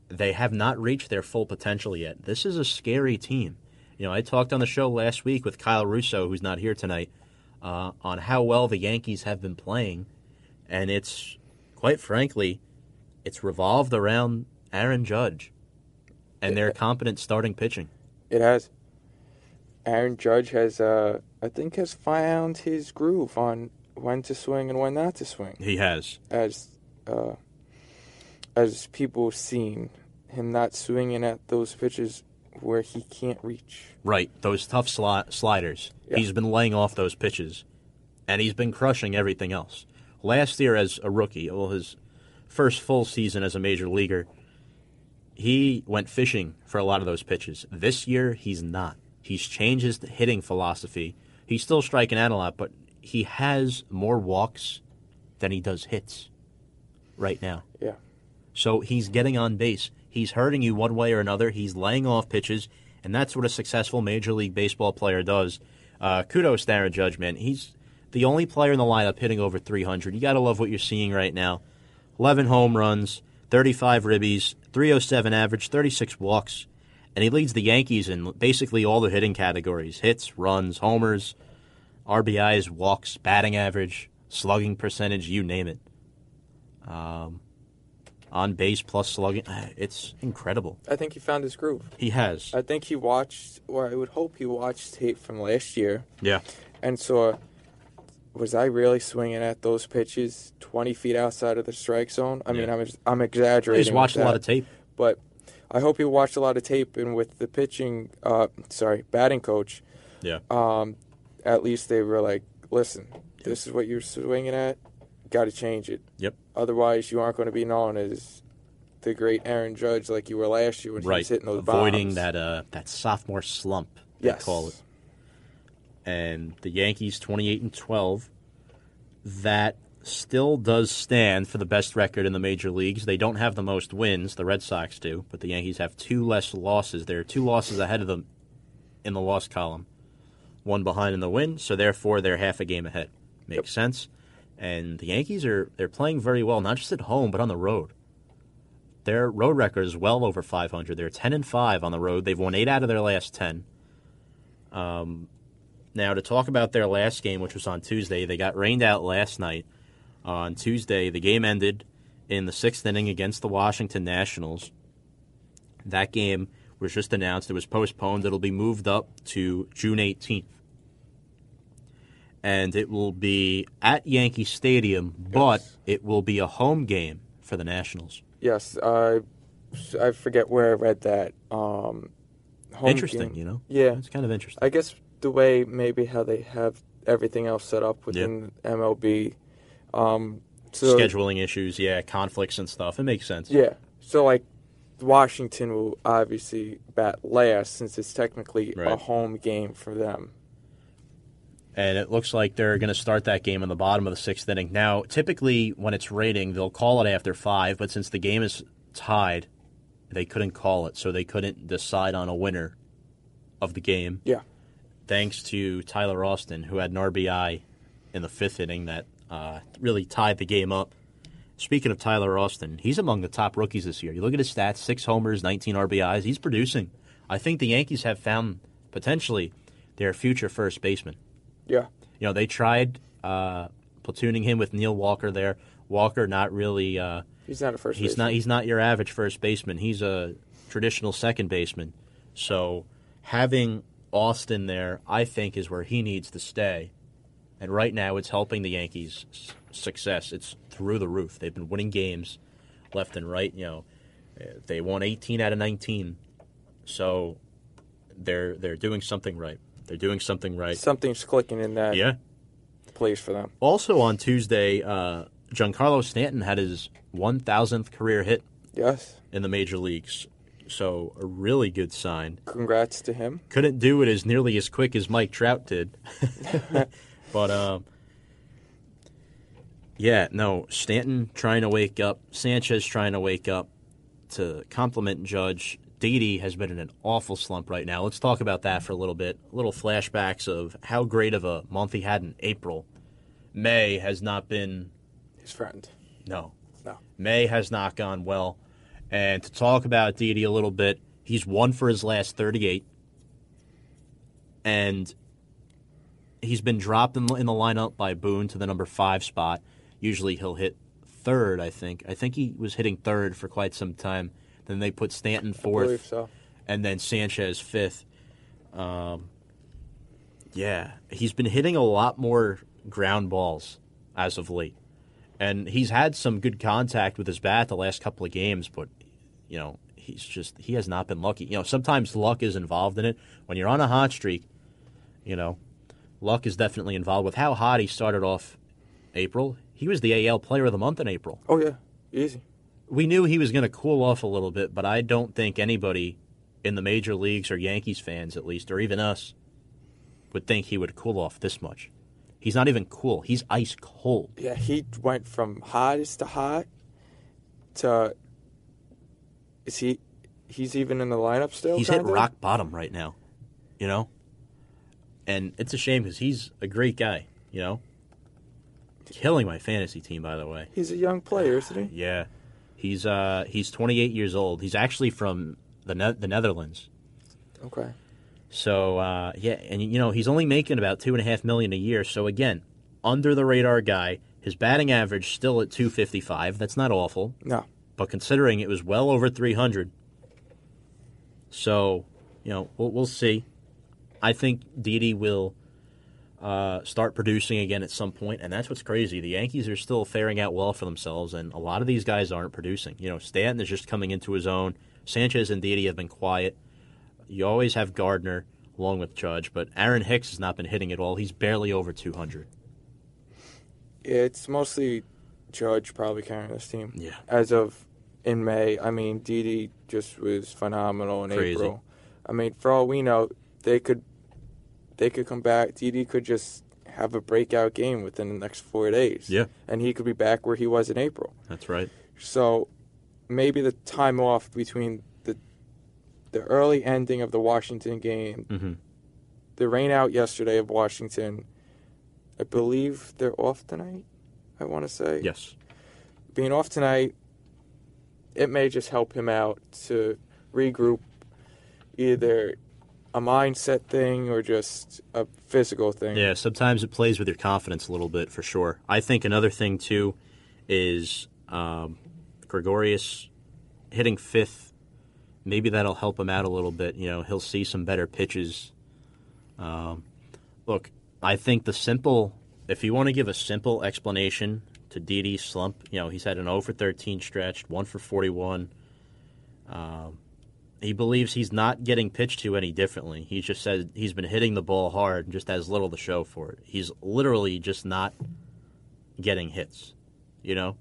Speaker 2: They have not reached their full potential yet. This is a scary team. You know, I talked on the show last week with Kyle Russo, who's not here tonight, uh, on how well the Yankees have been playing. And it's, quite frankly, it's revolved around Aaron Judge and their competent starting pitching.
Speaker 3: it has. Aaron Judge has, uh, I think, has found his groove on when to swing and when not to swing.
Speaker 2: He has.
Speaker 3: as uh, as people seen him not swinging at those pitches where he can't reach.
Speaker 2: Right, those tough sli- sliders.
Speaker 3: Yeah.
Speaker 2: He's been laying off those pitches, and he's been crushing everything else. Last year, as a rookie, well, his first full season as a major leaguer, he went fishing for a lot of those pitches. This year, he's not. He's changed his hitting philosophy. He's still striking out a lot, but he has more walks than he does hits right now.
Speaker 3: Yeah,
Speaker 2: So he's getting on base. He's hurting you one way or another. He's laying off pitches, and that's what a successful Major League Baseball player does. Uh, kudos to Aaron Judge, man. He's the only player in the lineup hitting over 300. You got to love what you're seeing right now. 11 home runs, 35 ribbies, 307 average, 36 walks, and he leads the Yankees in basically all the hitting categories hits, runs, homers, RBIs, walks, batting average, slugging percentage, you name it. Um, on base plus slugging. It's incredible.
Speaker 3: I think he found his groove.
Speaker 2: He has.
Speaker 3: I think he watched, or I would hope he watched tape from last year
Speaker 2: Yeah.
Speaker 3: and saw. Was I really swinging at those pitches twenty feet outside of the strike zone? I mean, I'm I'm exaggerating.
Speaker 2: He's watched a lot of tape.
Speaker 3: but I hope he watched a lot of tape. And with the pitching, uh, sorry, batting coach,
Speaker 2: Yeah.
Speaker 3: um, at least they were like, listen, this is what you're swinging at. Got to change it.
Speaker 2: Yep.
Speaker 3: Otherwise, you aren't going to be known as the great Aaron Judge like you were last year when he
Speaker 2: right.
Speaker 3: was hitting those
Speaker 2: Avoiding
Speaker 3: bombs.
Speaker 2: that uh, that sophomore slump. They
Speaker 3: Yes.
Speaker 2: call it. And the Yankees, twenty-eight and twelve. That still does stand for the best record in the major leagues. They don't have the most wins. The Red Sox do, but the Yankees have two less losses. There are two losses ahead of them in the loss column. One behind in the win, so therefore they're half a game ahead. Makes sense. And the Yankees are they're playing very well, not just at home but on the road. Their road record is well over 500. They're 10 and 5 on the road. They've won 8 out of their last 10. Um, now to talk about their last game, which was on Tuesday, they got rained out last night. On Tuesday, the game ended in the sixth inning against the Washington Nationals. That game was just announced. It was postponed. It'll be moved up to June 18th. And it will be at Yankee Stadium, but
Speaker 3: Yes.
Speaker 2: it will be a home game for the Nationals.
Speaker 3: Yes, I I forget where I read that. Um, home
Speaker 2: interesting,
Speaker 3: game.
Speaker 2: you know?
Speaker 3: Yeah,
Speaker 2: It's kind of interesting.
Speaker 3: I guess the way maybe how they have everything else set up within MLB. Um, so
Speaker 2: Scheduling issues, yeah, conflicts and stuff. It makes sense.
Speaker 3: Yeah, so like Washington will obviously bat last since it's technically a home game for them.
Speaker 2: and it looks like they're going to start that game in the bottom of the sixth inning. Now, typically when it's raining, they'll call it after five, but since the game is tied, they couldn't call it, so they couldn't decide on a winner of the game.
Speaker 3: Yeah.
Speaker 2: Thanks to Tyler Austin, who had an RBI in the fifth inning that uh, really tied the game up. Speaking of Tyler Austin, he's among the top rookies this year. You look at his stats: six homers, 19 RBIs. He's producing. I think the Yankees have found potentially their future first baseman.
Speaker 3: Yeah,
Speaker 2: You know, they tried uh, platooning him with Neil Walker there. Walker not really. Uh,
Speaker 3: he's not a first.
Speaker 2: he's
Speaker 3: baseman.
Speaker 2: not. He's not your average first baseman. He's a traditional second baseman. So having Austin there, I think, is where he needs to stay. And right now, it's helping the Yankees' success. It's through the roof. They've been winning games left and right. You know, Uh, they won 18 out of 19. So they're they're doing something right. They're doing something right.
Speaker 3: Something's clicking in that
Speaker 2: Yeah.
Speaker 3: place for them.
Speaker 2: Also on Tuesday, uh, Giancarlo Stanton had his 1,000th career hit
Speaker 3: Yes,
Speaker 2: in the major leagues. So a really good sign.
Speaker 3: congrats to him.
Speaker 2: Couldn't do it as nearly as quick as Mike Trout did, but um, yeah, no. Stanton trying to wake up. Sanchez trying to wake up to compliment Judge. Didi has been in an awful slump right now. Let's talk about that for a little bit. Little flashbacks of how great of a month he had in April. May has not been
Speaker 3: His friend.
Speaker 2: no.
Speaker 3: No.
Speaker 2: May has not gone well. And to talk about Didi a little bit, he's won for his last 38. And he's been dropped in the, in the lineup by Boone to the number five spot. Usually he'll hit third, I think. I think he was hitting third for quite some time. Then they put Stanton
Speaker 3: I believe
Speaker 2: fourth,
Speaker 3: so.
Speaker 2: and then Sanchez fifth. Um, yeah, he's been hitting a lot more ground balls as of late and he's had some good contact with his bat the last couple of games, but you know he's just he has not been lucky. You know sometimes luck is involved in it. When you're on a hot streak, you know luck is definitely involved. With how hot he started off April, he was the AL Player of the Month in April.
Speaker 3: Oh yeah, easy.
Speaker 2: We knew he was going to cool off a little bit, but I don't think anybody in the major leagues or Yankees fans, at least, or even us, would think he would cool off this much. He's not even cool. He's ice cold.
Speaker 3: Yeah, he went from hottest to hot to. Is he? He's even in the lineup still.
Speaker 2: he's hit rock bottom right now, you know. And it's a shame because he's a great guy, you know. Killing my fantasy team, by the way.
Speaker 3: He's a young player, isn't he?
Speaker 2: Yeah, he's uh he's 28 years old. He's actually from the ne- the Netherlands.
Speaker 3: Okay.
Speaker 2: So uh, yeah, and you know he's only making about two and a half million a year. So again, under the radar guy. His batting average still at 255. That's not awful.
Speaker 3: No.
Speaker 2: but considering it was well over 300. So, you know, we'll, we'll see. I think Didi will uh, start producing again at some point, and that's what's crazy. The Yankees are still faring out well for themselves, and a lot of these guys aren't producing. You know, Stanton is just coming into his own. Sanchez and Didi have been quiet. You always have Gardner. along with Judge, but Aaron Hicks has not been hitting at all. He's barely over 200.
Speaker 3: It's mostly Judge probably carrying this team.
Speaker 2: Yeah.
Speaker 3: As of in May, I mean, Didi just was phenomenal in
Speaker 2: Crazy.
Speaker 3: April. I mean, for all we know, they could they could come back. Didi could just have a breakout game within the next four days.
Speaker 2: Yeah.
Speaker 3: And he could be back where he was in April.
Speaker 2: That's right.
Speaker 3: So maybe the time off between the the early ending of the Washington game,
Speaker 2: hmm
Speaker 3: the rain out yesterday of Washington. I believe they're off tonight. I want to say
Speaker 2: Yes.
Speaker 3: being off tonight, it may just help him out to regroup, either a mindset thing or just a physical thing.
Speaker 2: Yeah, sometimes it plays with your confidence a little bit for sure. I think another thing too is um, Gregorius hitting fifth. Maybe that'll help him out a little bit. You know, he'll see some better pitches. Um, look, I think the simple, if you want to give a simple explanation to Didi's slump, you know, he's had an 0 for 13 stretched, 1 for 41. Um, he believes he's not getting pitched to any differently. He just says he's been hitting the ball hard and just has little to show for it. He's literally just not getting hits. You know?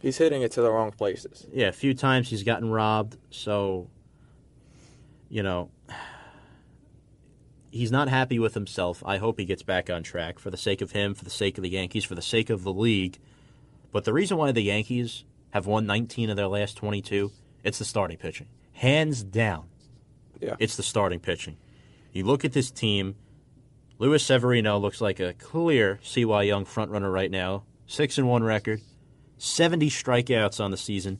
Speaker 3: He's hitting it to the wrong places.
Speaker 2: Yeah, a few times he's gotten robbed, so you know he's not happy with himself. I hope he gets back on track for the sake of him, for the sake of the Yankees, for the sake of the league. But the reason why the Yankees have won 19 of their last 22, it's the starting pitching. Hands down.
Speaker 3: Yeah.
Speaker 2: It's the starting pitching. You look at this team, Luis Severino looks like a clear CY Young frontrunner right now. 6 and 1 record, 70 strikeouts on the season.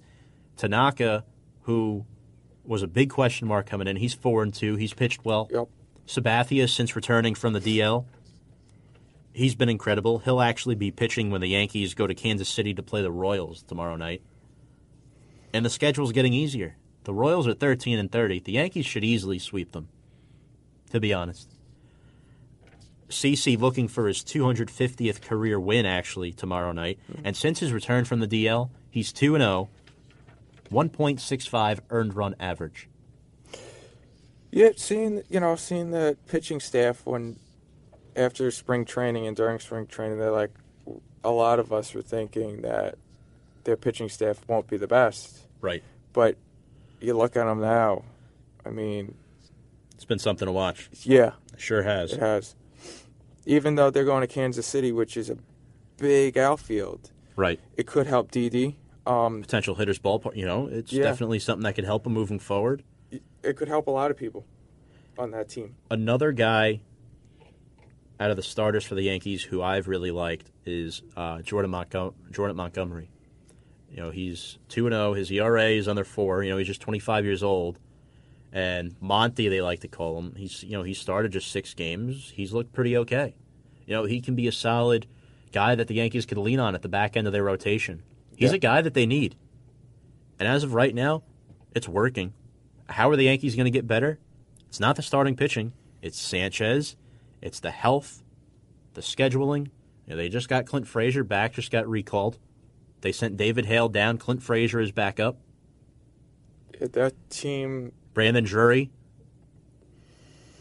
Speaker 2: Tanaka, who was a big question mark coming in, he's 4 and 2. He's pitched well.
Speaker 3: Yep.
Speaker 2: Sabathia, since returning from the DL, he's been incredible. He'll actually be pitching when the Yankees go to Kansas City to play the Royals tomorrow night. And the schedule's getting easier. The Royals are 13 and 30. The Yankees should easily sweep them, to be honest. CC looking for his 250th career win actually tomorrow night. Mm-hmm. And since his return from the DL, he's 2 and 0, 1.65 earned run average.
Speaker 3: Yeah, seeing you know, seeing the pitching staff when after spring training and during spring training, they're like a lot of us were thinking that their pitching staff won't be the best.
Speaker 2: Right.
Speaker 3: But you look at them now. I mean,
Speaker 2: It's been something to watch.
Speaker 3: yeah,
Speaker 2: Sure has.
Speaker 3: it has. Even though they're going to Kansas City, which is a big outfield,
Speaker 2: Right.
Speaker 3: it could help Didi. Um,
Speaker 2: potential hitters ballpark. You know, it's
Speaker 3: Yeah.
Speaker 2: definitely something that could help him moving forward.
Speaker 3: it could help a lot of people on that team.
Speaker 2: Another guy out of the starters for the Yankees who I've really liked is uh, Jordan, Montgom- Jordan Montgomery. You know, he's two and zero. His ERA is under four. You know, he's just twenty five years old. And Monty, they like to call him. He's you know he started just six games. He's looked pretty okay. You know, he can be a solid guy that the Yankees could lean on at the back end of their rotation. He's
Speaker 3: Yeah.
Speaker 2: a guy that they need. And as of right now, it's working. How are the Yankees going to get better? It's not the starting pitching. It's Sanchez. It's the health, the scheduling. You know, they just got Clint Frazier back, just got recalled. They sent David Hale down. Clint Frazier is back up.
Speaker 3: That team,
Speaker 2: Brandon Drury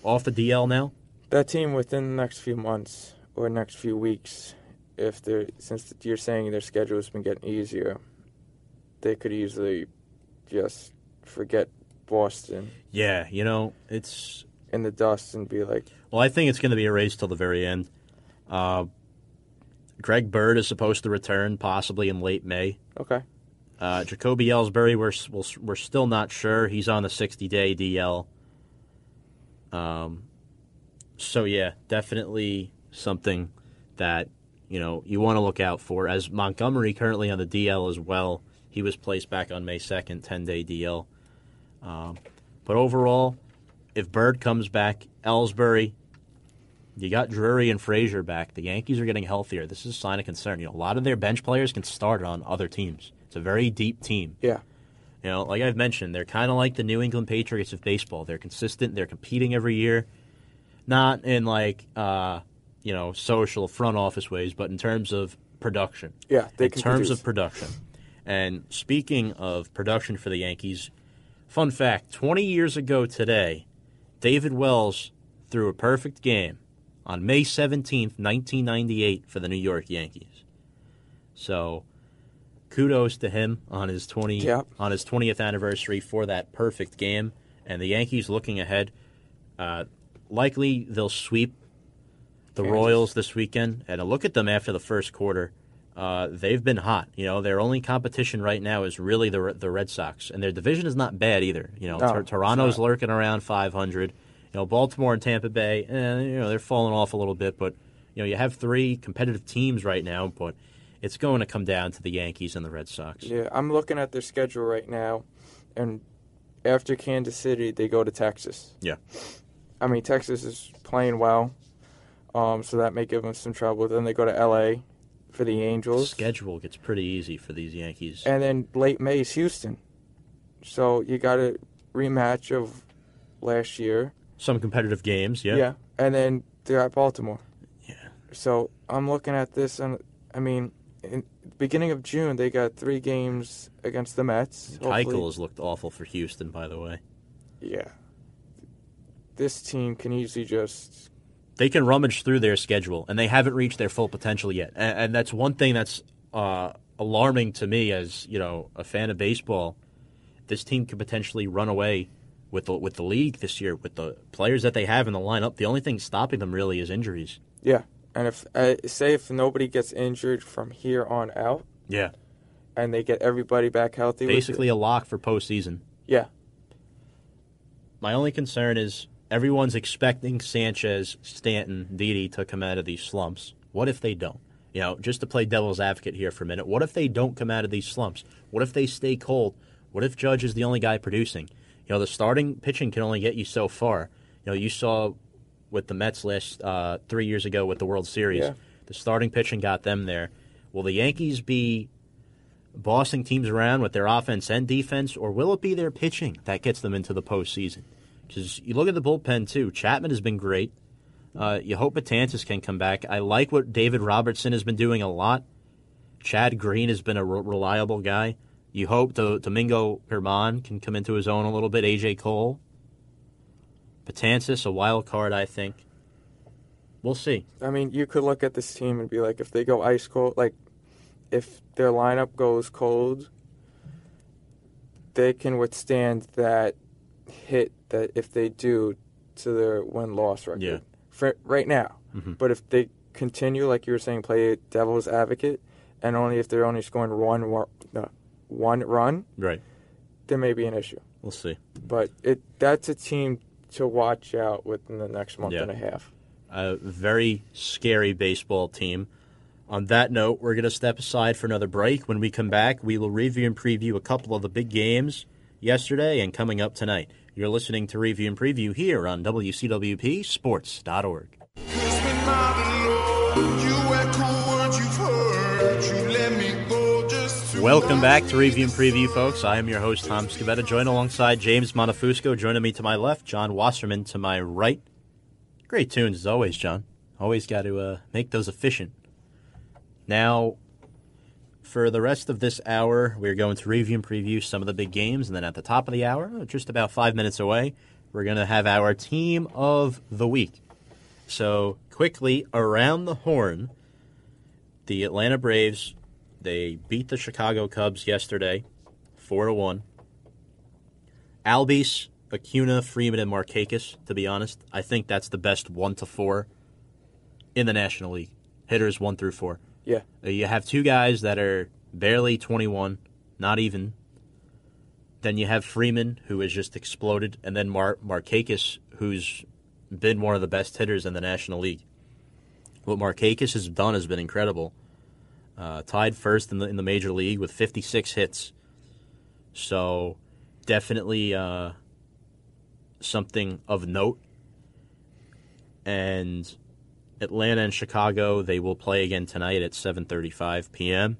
Speaker 2: off the DL now.
Speaker 3: that team within the next few months or next few weeks, if they're since you're saying their schedule has been getting easier, they could easily just forget Boston
Speaker 2: Yeah, you know, it's
Speaker 3: in the dust and be like,
Speaker 2: Well, I think it's going to be a race till the very end. Uh, Greg Bird is supposed to return possibly in late May.
Speaker 3: okay,
Speaker 2: Uh, Jacoby Ellsbury, we're, we're still not sure. He's on the 60 day DL. Um, so, yeah, definitely something that you know you want to look out for. As Montgomery currently on the DL as well, he was placed back on May 2nd, 10 day DL. Um, but overall, if Bird comes back, Ellsbury, you got Drury and Frazier back. The Yankees are getting healthier. This is a sign of concern. You know, a lot of their bench players can start on other teams. It's a very deep team.
Speaker 3: yeah,
Speaker 2: You know, like I've mentioned, they're kind of like the New England Patriots of baseball. They're consistent. They're competing every year, not in like uh, you know social front office ways, but in terms of production.
Speaker 3: yeah, they
Speaker 2: in terms
Speaker 3: produce.
Speaker 2: of production. And speaking of production for the Yankees, fun fact: twenty years ago today, David Wells threw a perfect game on May 17th, 1998 for the New York Yankees. So, kudos to him on his 20
Speaker 3: Yep.
Speaker 2: on his 20th anniversary for that perfect game and the Yankees looking ahead uh, likely they'll sweep the
Speaker 3: Kansas.
Speaker 2: Royals this weekend and look at them after the first quarter. Uh, they've been hot. You know, their only competition right now is really the the Red Sox, and their division is not bad either. You know,
Speaker 3: No,
Speaker 2: Tor- Toronto's lurking around 500. You know, Baltimore and Tampa Bay, eh, you know, they're falling off a little bit, but you know, you have three competitive teams right now, but it's going to come down to the Yankees and the Red Sox.
Speaker 3: Yeah, I'm looking at their schedule right now, and after Kansas City, they go to Texas.
Speaker 2: Yeah.
Speaker 3: I mean, Texas is playing well, um, so that may give them some trouble. Then they go to L.A. for the Angels,
Speaker 2: Schedule gets pretty easy for these Yankees.
Speaker 3: and then late May is Houston. So you got a rematch of last year.
Speaker 2: Some competitive games, yeah.
Speaker 3: Yeah, and then they're at Baltimore.
Speaker 2: Yeah.
Speaker 3: So I'm looking at this, and I mean, in beginning of June, they got three games against the Mets.
Speaker 2: Keuchel has looked awful for Houston, by the way.
Speaker 3: Yeah. This team can easily just
Speaker 2: they can rummage through their schedule, and they haven't reached their full potential yet. And, and that's one thing that's uh, alarming to me as you know a fan of baseball. This team could potentially run away with the with the league this year with the players that they have in the lineup. The only thing stopping them really is injuries.
Speaker 3: yeah. And if uh, say if nobody gets injured from here on out,
Speaker 2: Yeah,
Speaker 3: and they get everybody back healthy,
Speaker 2: basically a lock for postseason.
Speaker 3: Yeah.
Speaker 2: My only concern is everyone's expecting Sanchez, Stanton, Didi to come out of these slumps. What if they don't? You know, just to play devil's advocate here for a minute, what if they don't come out of these slumps? What if they stay cold? What if Judge is the only guy producing? You know, the starting pitching can only get you so far. You know, you saw with the Mets last uh, three years ago with the World Series,
Speaker 3: Yeah.
Speaker 2: the starting pitching got them there. Will the Yankees be bossing teams around with their offense and defense, or will it be their pitching that gets them into the postseason? Because you look at the bullpen too. Chapman has been great. Uh, you hope Betances can come back. I like what David Robertson has been doing a lot. Chad Green has been a re- reliable guy. You hope the Domingo German can come into his own a little bit. AJ Cole, Betances, a wild card, I think. We'll see.
Speaker 3: I mean, you could look at this team and be like, if they go ice cold, like if their lineup goes cold, they can withstand that hit that if they do to their win loss record.
Speaker 2: Yeah.
Speaker 3: For right now.
Speaker 2: Mhm.
Speaker 3: But if they continue, like you were saying, play devil's advocate, and only if they're only scoring one no, one run,
Speaker 2: Right.
Speaker 3: there may be an issue.
Speaker 2: We'll see.
Speaker 3: But it that's a team to watch out within the next month
Speaker 2: Yeah.
Speaker 3: and a half.
Speaker 2: a very scary baseball team. On that note, we're going to step aside for another break. When we come back, we will review and preview a couple of the big games yesterday and coming up tonight. You're listening to Review and Preview here on WCWP Sports.org. Welcome back to Review and Preview, folks. I am your host, Tom Scavetta, joined alongside James Montefusco. Joining me to my left, John Wasserman to my right. Great tunes as always, John. Always got to uh, make those efficient. Now, for the rest of this hour, we're going to review and preview some of the big games, and then at the top of the hour, just about five minutes away, we're going to have our team of the week. So, quickly around the horn, the Atlanta Braves they beat the Chicago Cubs yesterday, four to one. Albies, Acuna, Freeman, and Markakis. To be honest, I think that's the best one to four in the National League. Hitters one through four.
Speaker 3: Yeah.
Speaker 2: Uh, You have two guys that are barely 21, not even. Then you have Freeman, who has just exploded, and then Mar- Markakis, who's been one of the best hitters in the National League. What Markakis has done has been incredible. Uh, tied first in the in the major league with 56 hits. So, definitely uh, something of note. And Atlanta and Chicago, they will play again tonight at 7:35 p.m.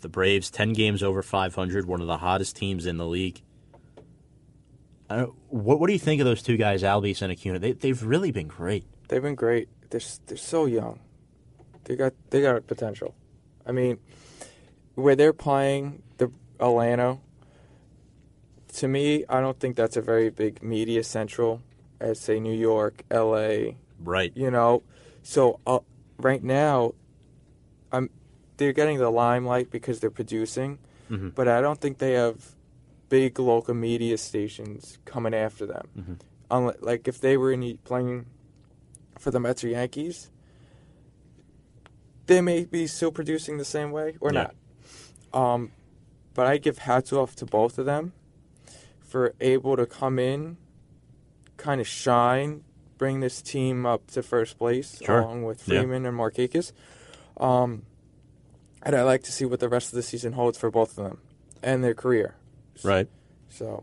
Speaker 2: The Braves 10 games over 500, one of the hottest teams in the league. What what do you think of those two guys, Albies and Acuna? They they've really been great.
Speaker 3: They've been great. They're they're so young. They got they got potential. I mean, where they're playing the Atlanta. To me, I don't think that's a very big media central as say New York, L.A.
Speaker 2: Right.
Speaker 3: You know, so uh, right now, I'm they're getting the limelight because they're producing,
Speaker 2: Mhm.
Speaker 3: but I don't think they have big local media stations coming after them.
Speaker 2: Mhm.
Speaker 3: Unlike, like if they were in, playing for the Mets or Yankees, they may be still producing the same way or
Speaker 2: Yeah.
Speaker 3: not. Um, but I give hats off to both of them for able to come in, kind of shine, bring this team up to first place
Speaker 2: Sure.
Speaker 3: along with
Speaker 2: Yeah.
Speaker 3: Freeman and Markakis. Um, and I like to see what the rest of the season holds for both of them and their career.
Speaker 2: Right.
Speaker 3: So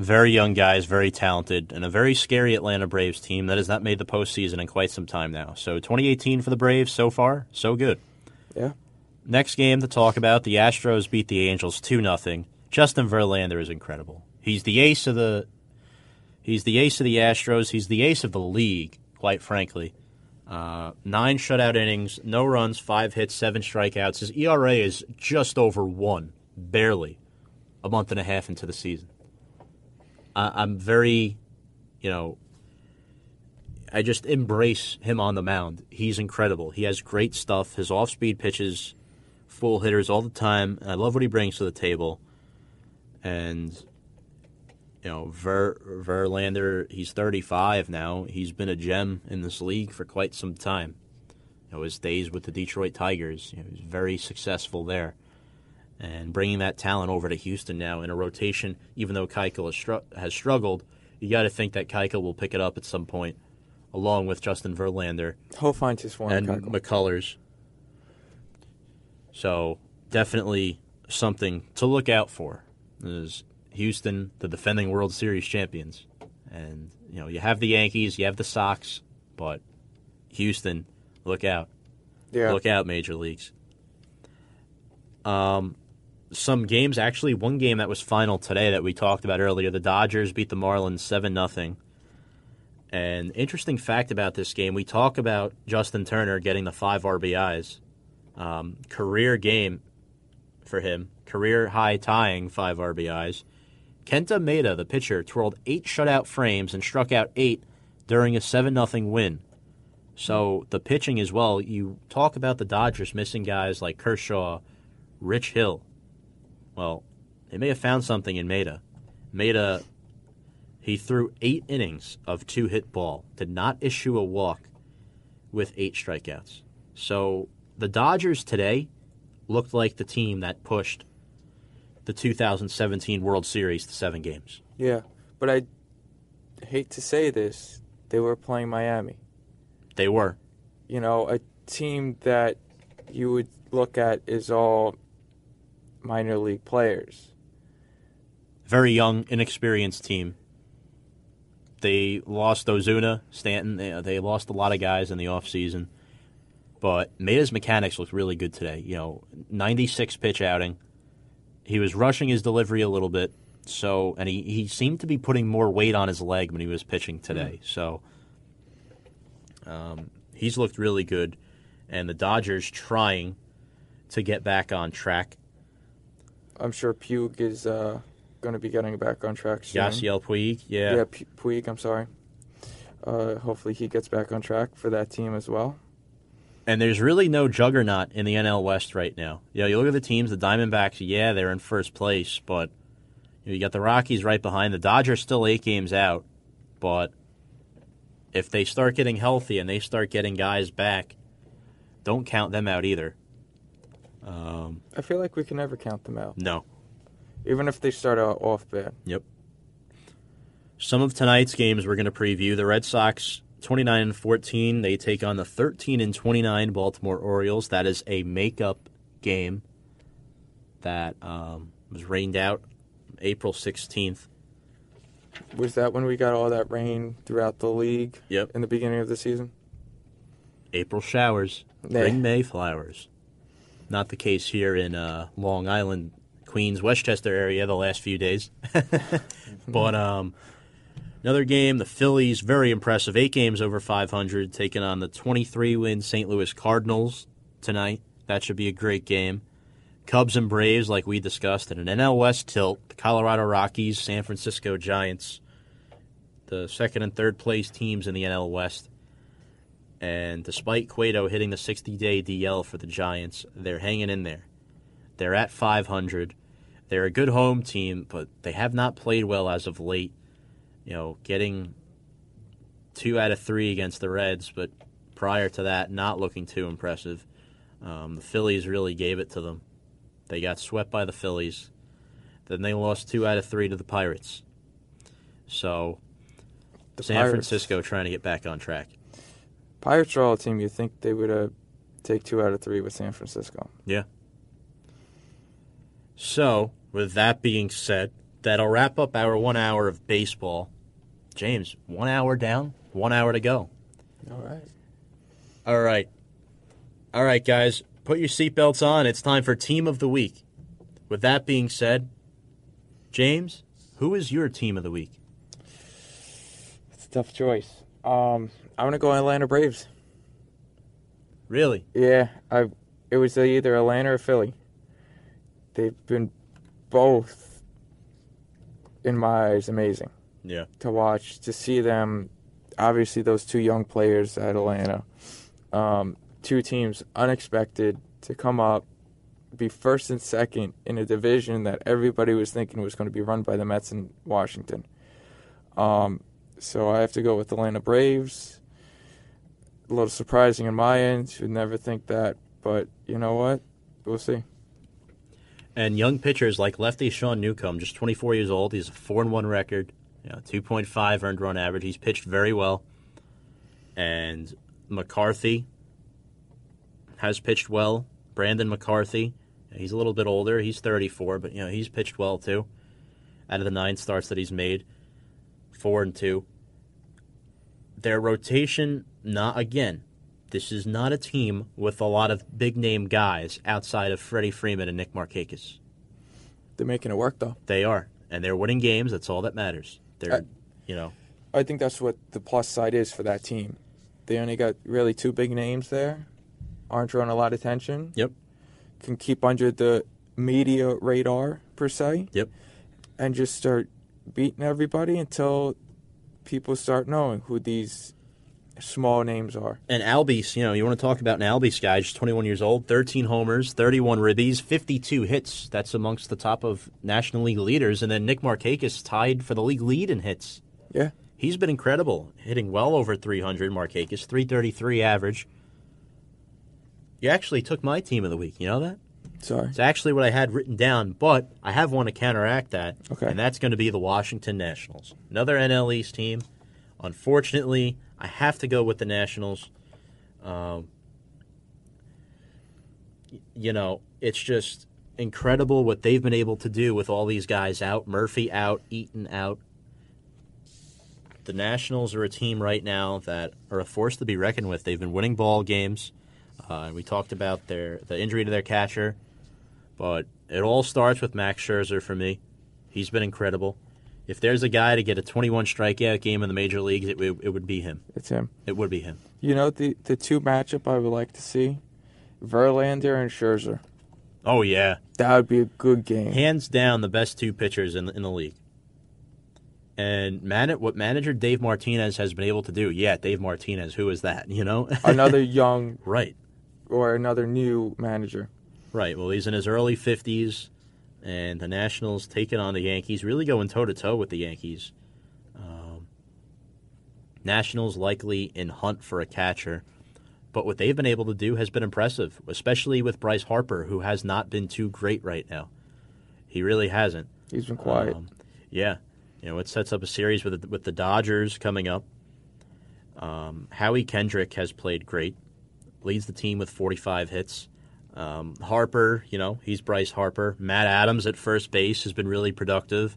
Speaker 2: Very young guys, very talented, and a very scary Atlanta Braves team that has not made the postseason in quite some time now. So 2018 for the Braves so far, so good.
Speaker 3: yeah,
Speaker 2: Next game to talk about, the Astros beat the Angels 2 0. Justin Verlander is incredible. He's the ace of the he's the ace of the Astros, he's the ace of the league, quite frankly. Uh, nine shutout innings, no runs, five hits, seven strikeouts. His ERA is just over one, barely, a month and a half into the season. I'm very, you know, I just embrace him on the mound. He's incredible. He has great stuff. His off speed pitches, full hitters all the time. I love what he brings to the table. And, you know, Ver, Verlander, he's 35 now. He's been a gem in this league for quite some time. You know, his days with the Detroit Tigers, you know, he was very successful there. And bringing that talent over to Houston now in a rotation, even though Keuchel has, stru- has struggled, you got to think that Keuchel will pick it up at some point, along with Justin Verlander
Speaker 3: he'll find his form.
Speaker 2: and
Speaker 3: Keuchel.
Speaker 2: McCullers. So definitely something to look out for. Is Houston, the defending World Series champions, and you know you have the Yankees, you have the Sox, but Houston, look out,
Speaker 3: yeah,
Speaker 2: look out, major leagues. Um, some games actually, one game that was final today that we talked about earlier, the Dodgers beat the Marlins seven nothing. And interesting fact about this game, we talk about Justin Turner getting the five RBIs, um, career game for him, career high tying five RBIs. Kenta Maeda, the pitcher, twirled eight shutout frames and struck out eight during a seven nothing win. So the pitching as well. You talk about the Dodgers missing guys like Kershaw, Rich Hill. Well, they may have found something in Maeda. Maeda, he threw eight innings of two hit ball, did not issue a walk with eight strikeouts. So the Dodgers today looked like the team that pushed the 2017 World Series to seven games.
Speaker 3: yeah. But I hate to say this, they were playing Miami.
Speaker 2: They were.
Speaker 3: You know, a team that you would look at is all minor league players.
Speaker 2: very young, inexperienced team. They lost Ozuna, Stanton. They, they lost a lot of guys in the offseason. But Maeda's mechanics looked really good today. You know, 96 pitch outing. He was rushing his delivery a little bit. So, and he, he seemed to be putting more weight on his leg when he was pitching today. So, um, he's looked really good. And the Dodgers trying to get back on track.
Speaker 3: I'm sure Puig is uh, going to be getting back on track soon.
Speaker 2: Yasiel Puig, yeah.
Speaker 3: Yeah, Pu- Puig, I'm sorry. Uh, hopefully he gets back on track for that team as well.
Speaker 2: And there's really no juggernaut in the NL West right now. You know, you look at the teams, the Diamondbacks, yeah, they're in first place, but you, know, you got the Rockies right behind. The Dodgers still eight games out, but if they start getting healthy and they start getting guys back, don't count them out either. Um,
Speaker 3: I feel like we can never count them out,
Speaker 2: no.
Speaker 3: even if they start out off bad.
Speaker 2: Yep. Some of tonight's games we're going to preview. The Red Sox 29 and 14, they take on the 13 and 29 Baltimore Orioles. That is a makeup game that um, was rained out April 16th.
Speaker 3: Was that when we got all that rain throughout the league
Speaker 2: Yep.
Speaker 3: in the beginning of the season?
Speaker 2: April showers
Speaker 3: Yeah.
Speaker 2: bring May flowers. Not the case here in uh, Long Island, Queens, Westchester area the last few days. but um, another game, the Phillies, very impressive. Eight games over 500, taking on the 23 win St. Louis Cardinals tonight. That should be a great game. Cubs and Braves, like we discussed, in an NL West tilt. The Colorado Rockies, San Francisco Giants. the second and third place teams in the NL West. And despite Cueto hitting the 60 day DL for the Giants, they're hanging in there. They're at 500. They're a good home team, but they have not played well as of late. You know, getting two out of three against the Reds, but prior to that, not looking too impressive. Um, the Phillies really gave it to them. They got swept by the Phillies. Then they lost two out of three to the Pirates. So,
Speaker 3: The
Speaker 2: San
Speaker 3: Pirates-
Speaker 2: Francisco trying to get back on track.
Speaker 3: Pirates are all a team you think they would uh, take two out of three with San Francisco. Yeah.
Speaker 2: So, with that being said, that'll wrap up our one hour of baseball. James, one hour down, one hour to go.
Speaker 3: All right.
Speaker 2: All right. All right, guys, put your seatbelts on. It's time for Team of the Week. With that being said, James, who is your Team of the Week?
Speaker 3: It's a tough choice. Um, I'm gonna go Atlanta Braves.
Speaker 2: Really?
Speaker 3: Yeah, I. It was either Atlanta or Philly. They've been both, in my eyes, amazing
Speaker 2: Yeah.
Speaker 3: to watch. To see them, obviously those two young players at Atlanta, um, two teams unexpected to come up, be first and second in a division that everybody was thinking was going to be run by the Mets in Washington. Um, so I have to go with the Atlanta Braves. A little surprising on my end. You'd never think that, but you know what? We'll see.
Speaker 2: And young pitchers like lefty Sean Newcomb, just 24 years old. He's a 4 and 1 record, you know, 2.5 earned run average. He's pitched very well. And McCarthy has pitched well. Brandon McCarthy, he's a little bit older. He's 34, but you know, he's pitched well too. Out of the 9 starts that he's made, 4 and 2. Their rotation not again. This is not a team with a lot of big name guys outside of Freddie Freeman and Nick Markakis.
Speaker 3: They're making it work, though.
Speaker 2: They are, and they're winning games. That's all that matters. They're,
Speaker 3: Uh,
Speaker 2: you know,
Speaker 3: I think that's what the plus side is for that team. They only got really two big names there, aren't drawing a lot of attention.
Speaker 2: Yep.
Speaker 3: Can keep under the media radar per se.
Speaker 2: Yep.
Speaker 3: And just start beating everybody until people start knowing who these small names are.
Speaker 2: and Albies. You know, you want to talk about an Albies guy, just 21 years old, 13 homers, 31 ribbies, 52 hits. That's amongst the top of National League leaders. And then Nick Markakis tied for the league lead in hits.
Speaker 3: Yeah.
Speaker 2: He's been incredible, hitting well over 300. Markakis, 333 average. You actually took my team of the week. You know that?
Speaker 3: Sorry.
Speaker 2: It's actually what I had written down, but I have one to counteract that,
Speaker 3: Okay.
Speaker 2: and that's going to be the Washington Nationals. Another NL East team. Unfortunately, I have to go with the Nationals. Um, you know, it's just incredible what they've been able to do with all these guys out. Murphy out, Eaton out. The Nationals are a team right now that are a force to be reckoned with. They've been winning ball games. Uh, we talked about their the injury to their catcher, but it all starts with Max Scherzer for me. He's been incredible. If there's a guy to get a 21 strikeout game in the major leagues, it, would- it would be him.
Speaker 3: It's him.
Speaker 2: It would be him.
Speaker 3: You know the the two matchup I would like to see? Verlander and Scherzer.
Speaker 2: Oh yeah,
Speaker 3: That would be a good game.
Speaker 2: hands down the best two pitchers in the, in the league. And man, what manager Dave Martinez has been able to do? Yeah, Dave Martinez. Who is that? You know,
Speaker 3: Another young
Speaker 2: right,
Speaker 3: or another new manager.
Speaker 2: Right. Well, he's in his early 50s, and the Nationals taking on the Yankees, really going toe to toe with the Yankees. Um, Nationals likely in hunt for a catcher, but what they've been able to do has been impressive, especially with Bryce Harper, who has not been too great right now. He really hasn't.
Speaker 3: He's been quiet.
Speaker 2: Um, yeah, you know it sets up a series with the, with the Dodgers coming up. Um, Howie Kendrick has played great, leads the team with 45 hits. Um, Harper, you know, he's Bryce Harper. Matt Adams at first base has been really productive,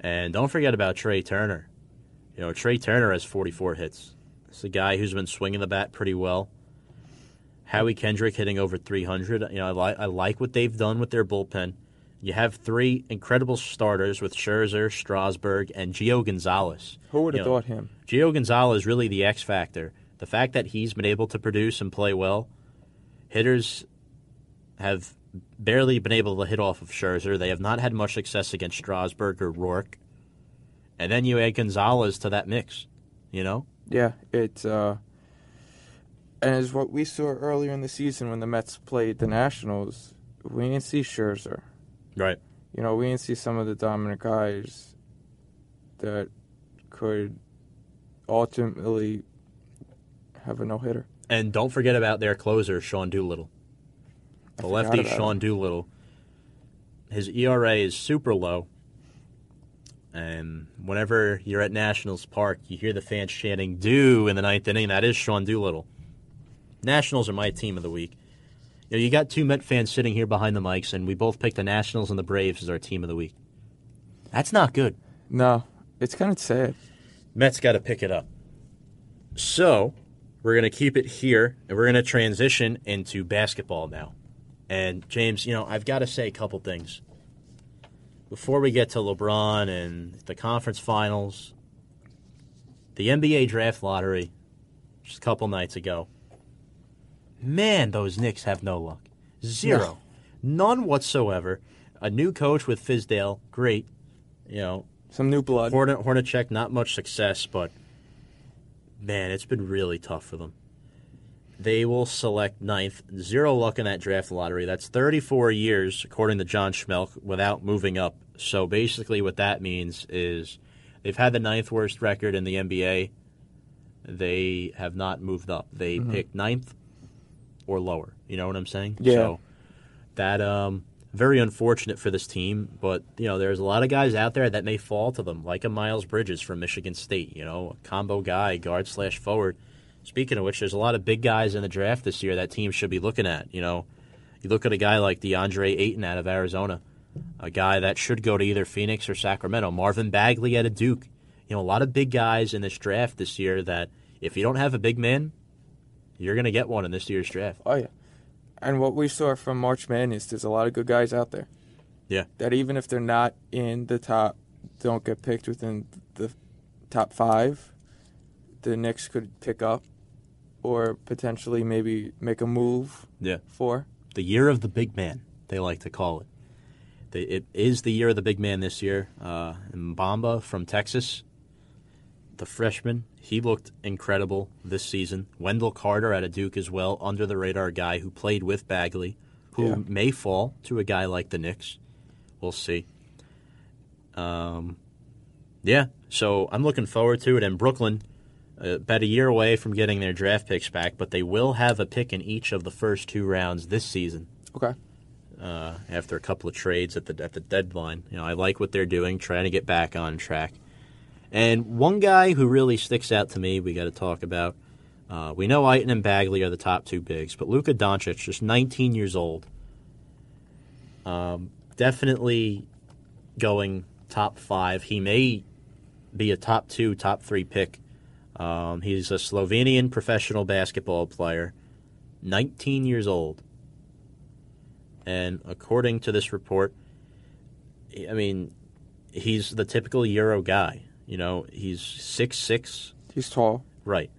Speaker 2: and don't forget about Trea Turner. You know, Trea Turner has 44 hits. It's a guy who's been swinging the bat pretty well. Howie Kendrick hitting over 300. You know, I, li- I like what they've done with their bullpen. You have three incredible starters with Scherzer, Strasburg, and Gio Gonzalez.
Speaker 3: Who would
Speaker 2: you
Speaker 3: have
Speaker 2: know,
Speaker 3: thought him?
Speaker 2: Gio Gonzalez is really the X factor. The fact that he's been able to produce and play well, hitters have barely been able to hit off of Scherzer. They have not had much success against Strasburg or Roark. and then you add Gonzalez to that mix. You know,
Speaker 3: Yeah, it's uh, and as what we saw earlier in the season when the Mets played the Nationals, we didn't see Scherzer.
Speaker 2: right?
Speaker 3: You know, we didn't see some of the dominant guys that could ultimately have a no hitter.
Speaker 2: And don't forget about their closer, Sean Doolittle. The lefty, Sean. Doolittle. His ERA is super low. And whenever you're at Nationals Park, you hear the fans chanting "Do" in the ninth inning. That is Sean Doolittle. Nationals are my team of the week. You, know, you got two Met fans sitting here behind the mics, and we both picked the Nationals and the Braves as our team of the week. That's not good.
Speaker 3: No, it's kind of sad.
Speaker 2: Mets got to pick it up. So, we're going to keep it here, and we're going to transition into basketball now. And, James, you know, I've got to say a couple things. Before we get to LeBron and the conference finals, the NBA draft lottery, just a couple nights ago, man, those Knicks have no luck. Zero. None whatsoever. A new coach with Fizdale, great. You know,
Speaker 3: Some new blood.
Speaker 2: Hornacek, not much success, but man, it's been really tough for them. They will select ninth. Zero luck in that draft lottery. That's 34 years, according to John Schmeelk, without moving up. So basically, what that means is they've had the ninth worst record in the NBA. They have not moved up. They picked ninth or lower. You know what I'm saying?
Speaker 3: Yeah.
Speaker 2: So that um very unfortunate for this team, but you know there's a lot of guys out there that may fall to them, like a Miles Bridges from Michigan State. You know, a combo guy, guard slash forward. Speaking of which, there's a lot of big guys in the draft this year that teams should be looking at. You know, you look at a guy like DeAndre Ayton out of Arizona, a guy that should go to either Phoenix or Sacramento. Marvin Bagley out of Duke. You know, a lot of big guys in this draft this year that if you don't have a big man, you're going to get one in this year's draft.
Speaker 3: Oh yeah, and what we saw from March Madness, is there's a lot of good guys out there.
Speaker 2: Yeah.
Speaker 3: That even if they're not in the top, don't get picked within the top five, the Knicks could pick up, or potentially maybe make a move
Speaker 2: Yeah.
Speaker 3: for.
Speaker 2: the year of the big man, they like to call it. They, it is the year of the big man this year. Uh, Mbamba from Texas, the freshman, he looked incredible this season. Wendell Carter out of Duke as well, under the radar guy who played with Bagley, who
Speaker 3: Yeah.
Speaker 2: may fall to a guy like the Knicks. We'll see. Um, yeah, so I'm looking forward to it. And Brooklyn, about a year away from getting their draft picks back, but they will have a pick in each of the first two rounds this season
Speaker 3: Okay.
Speaker 2: uh, after a couple of trades at the at the deadline. You know, I like what they're doing, trying to get back on track. And one guy who really sticks out to me, we got to talk about. Uh, we know Ayton and Bagley are the top two bigs, but Luka Doncic, just 19 years old, um, definitely going top five. He may be a top two, top three pick. Um, he's a Slovenian professional basketball player, 19 years old. And according to this report, I mean, he's the typical Euro guy. You know, he's six six,
Speaker 3: He's tall.
Speaker 2: right?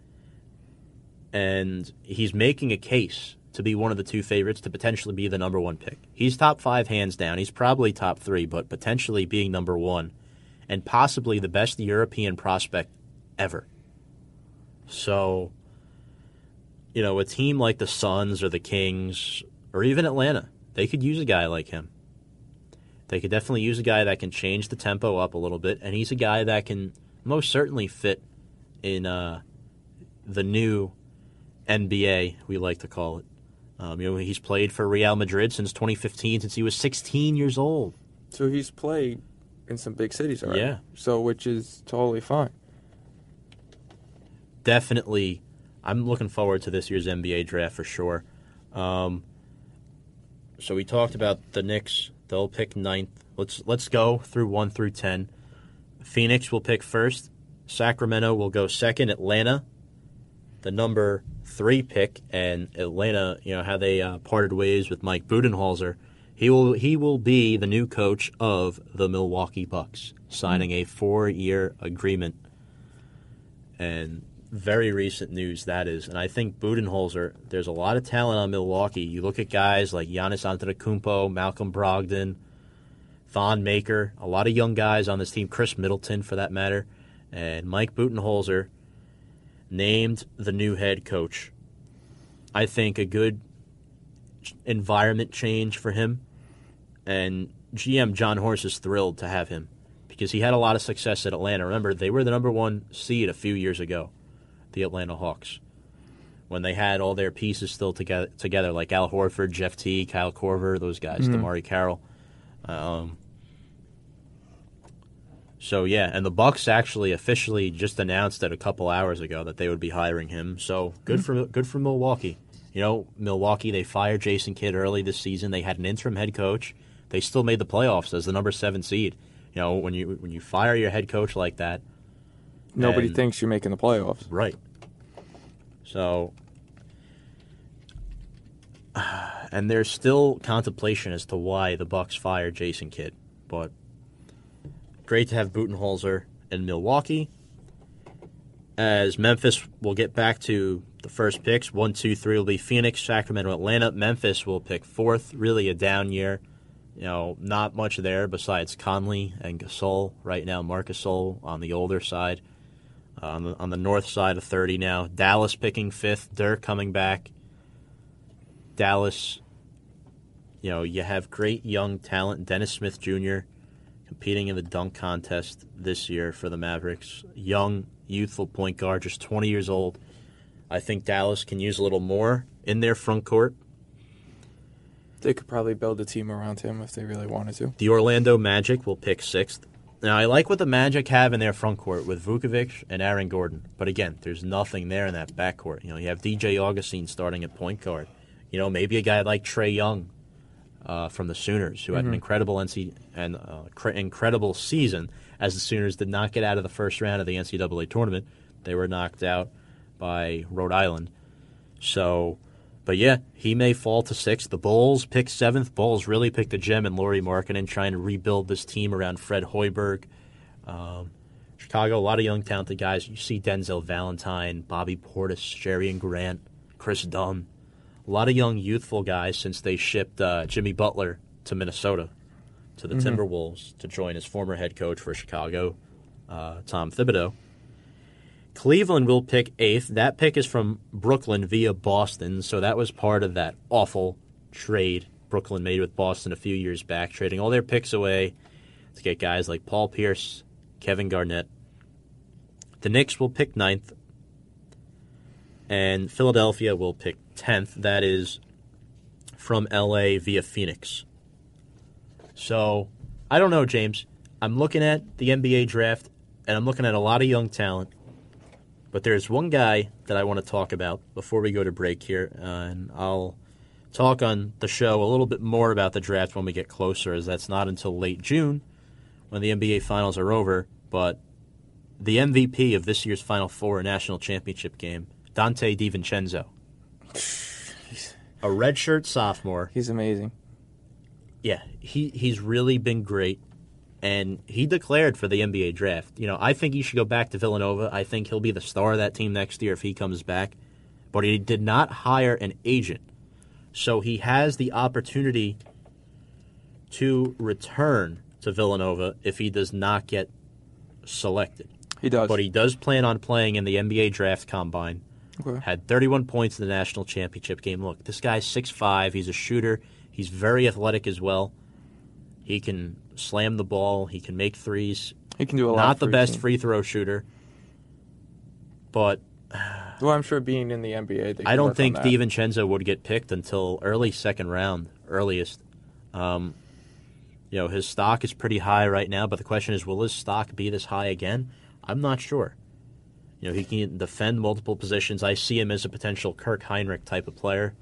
Speaker 2: And he's making a case to be one of the two favorites to potentially be the number one pick. He's top five hands down. He's probably top three, but potentially being number one, and possibly the best European prospect ever. So, you know, a team like the Suns or the Kings or even Atlanta, they could use a guy like him. They could definitely use a guy that can change the tempo up a little bit, and he's a guy that can most certainly fit in uh, the new NBA, we like to call it. Um, you know, he's played for Real Madrid since 2015, since he was 16 years old.
Speaker 3: So he's played in some big cities already.
Speaker 2: Yeah.
Speaker 3: So which is totally fine.
Speaker 2: Definitely I'm looking forward to this year's NBA draft for sure. Um, so we talked about the Knicks. They'll pick ninth. Let's let's go through one through ten. Phoenix will pick first. Sacramento will go second. Atlanta, the number three pick, and Atlanta. You know how they uh, parted ways with Mike Budenholzer. He will he will be the new coach of the Milwaukee Bucks, signing a four year agreement and very recent news that is. And I think Budenholzer, there's a lot of talent on Milwaukee. You look at guys like Giannis Antetokounmpo, Malcolm Brogdon, Thon Maker, a lot of young guys on this team, Khris Middleton for that matter, and Mike Budenholzer named the new head coach. I think a good environment change for him, and GM Jon Horst is thrilled to have him because he had a lot of success at Atlanta. Remember, they were the number one seed a few years ago, the Atlanta Hawks, when they had all their pieces still together, together like Al Horford, Jeff Teague, Kyle Korver, those guys, DeMarre Carroll. Um, so yeah, and the Bucks actually officially just announced it a couple hours ago that they would be hiring him. So good for good for Milwaukee. You know, Milwaukee they fired Jason Kidd early this season. They had an interim head coach. They still made the playoffs as the number seven seed. You know, when you when you fire your head coach like that,
Speaker 3: Nobody
Speaker 2: And-
Speaker 3: thinks you're making the playoffs.
Speaker 2: Right. So, and there's still contemplation as to why the Bucks fired Jason Kidd, but great to have Budenholzer in Milwaukee. As Memphis will get back to the first picks, one, two, three will be Phoenix, Sacramento, Atlanta. Memphis will pick fourth. Really a down year. You know, not much there besides Conley and Gasol right now. Marcus Gasol on the older side uh, on the on the north side of 30 now. Dallas picking fifth. Dirk coming back. Dallas, you know, you have great young talent. Dennis Smith Jr. competing in the dunk contest this year for the Mavericks. Young, youthful point guard, just 20 years old. I think Dallas can use a little more in their front court.
Speaker 3: They could probably build a team around him if they really wanted to.
Speaker 2: The Orlando Magic will pick sixth. Now, I like what the Magic have in their front court with Vucevic and Aaron Gordon. But again, there's nothing there in that backcourt. You know, you have DJ Augustin starting at point guard. You know, maybe a guy like Trae Young uh, from the Sooners, who had an incredible NC and uh, cr- incredible season as the Sooners did not get out of the first round of the NCAA tournament. They were knocked out by Rhode Island. So, but yeah, he may fall to sixth. The Bulls pick seventh. Bulls really picked a gem in Lauri Markkanen, trying to rebuild this team around Fred Hoiberg. Um, Chicago, a lot of young, talented guys. You see Denzel Valentine, Bobby Portis, Jerian Grant, Kris Dunn. A lot of young, youthful guys since they shipped uh, Jimmy Butler to Minnesota, to the Timberwolves, to join his former head coach for Chicago, uh, Tom Thibodeau. Cleveland will pick eighth. That pick is from Brooklyn via Boston, so that was part of that awful trade Brooklyn made with Boston a few years back, trading all their picks away to get guys like Paul Pierce, Kevin Garnett. The Knicks will pick ninth, and Philadelphia will pick tenth. That is from LA via Phoenix. So I don't know, James. I'm looking at the NBA draft, and I'm looking at a lot of young talent. But there's one guy that I want to talk about before we go to break here, uh, and I'll talk on the show a little bit more about the draft when we get closer, as that's not until late June when the NBA finals are over. But the MVP of this year's Final Four national championship game, Donte DiVincenzo, a redshirt sophomore.
Speaker 3: He's amazing.
Speaker 2: Yeah, he, he's really been great. And he declared for the NBA draft. You know, I think he should go back to Villanova. I think he'll be the star of that team next year if he comes back. But he did not hire an agent. So he has the opportunity to return to Villanova if he does not get selected.
Speaker 3: He does.
Speaker 2: But he does plan on playing in the NBA draft combine.
Speaker 3: Okay.
Speaker 2: Had 31 points in the national championship game. Look, this guy's 6'5. He's a shooter. He's very athletic as well. He can slam the ball. He can make threes.
Speaker 3: He can do a lot.
Speaker 2: Not the best
Speaker 3: team.
Speaker 2: free throw shooter. But
Speaker 3: Well, I'm sure being in the NBA, they
Speaker 2: I don't think. DiVincenzo would get picked until early second round, earliest. Um, you know, his stock is pretty high right now, but the question is, will his stock be this high again? I'm not sure. You know, he can defend multiple positions. I see him as a potential Kirk Hinrich type of player.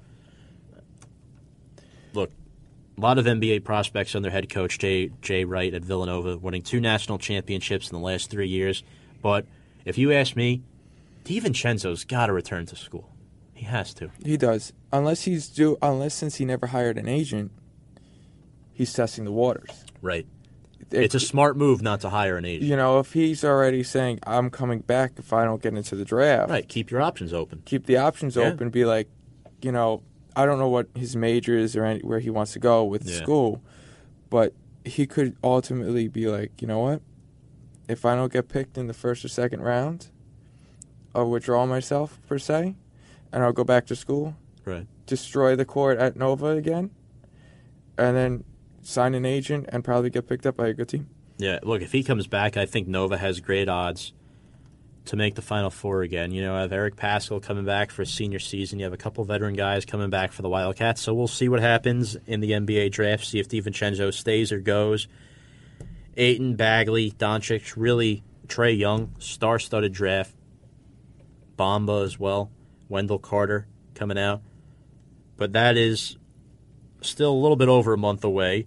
Speaker 2: A lot of NBA prospects under head coach Jay Jay Wright at Villanova, winning two national championships in the last three years. But if you ask me, DiVincenzo's got to return to school. He has to.
Speaker 3: He does, unless he's do unless since he never hired an agent, he's testing the waters.
Speaker 2: Right.
Speaker 3: It-
Speaker 2: It's a smart move not to hire an agent.
Speaker 3: you know, if he's already saying I'm coming back if I don't get into the draft,
Speaker 2: Right. Keep your options open.
Speaker 3: keep the options
Speaker 2: Yeah.
Speaker 3: open. Be like, you know, I don't know what his major is or any, where he wants to go with
Speaker 2: Yeah.
Speaker 3: school, but he could ultimately be like, you know what? If I don't get picked in the first or second round, I'll withdraw myself per se, and I'll go back to school,
Speaker 2: Right.
Speaker 3: destroy the court at Nova again, and then sign an agent and probably get picked up by a good team.
Speaker 2: Yeah, look, if he comes back, I think Nova has great odds to make the Final Four again. You know, I have Eric Paschall coming back for his senior season. You have a couple veteran guys coming back for the Wildcats. So we'll see what happens in the NBA draft, see if DiVincenzo stays or goes. Ayton, Bagley, Doncic, really Trae Young, star studded draft. Bamba as well. Wendell Carter coming out. But that is still a little bit over a month away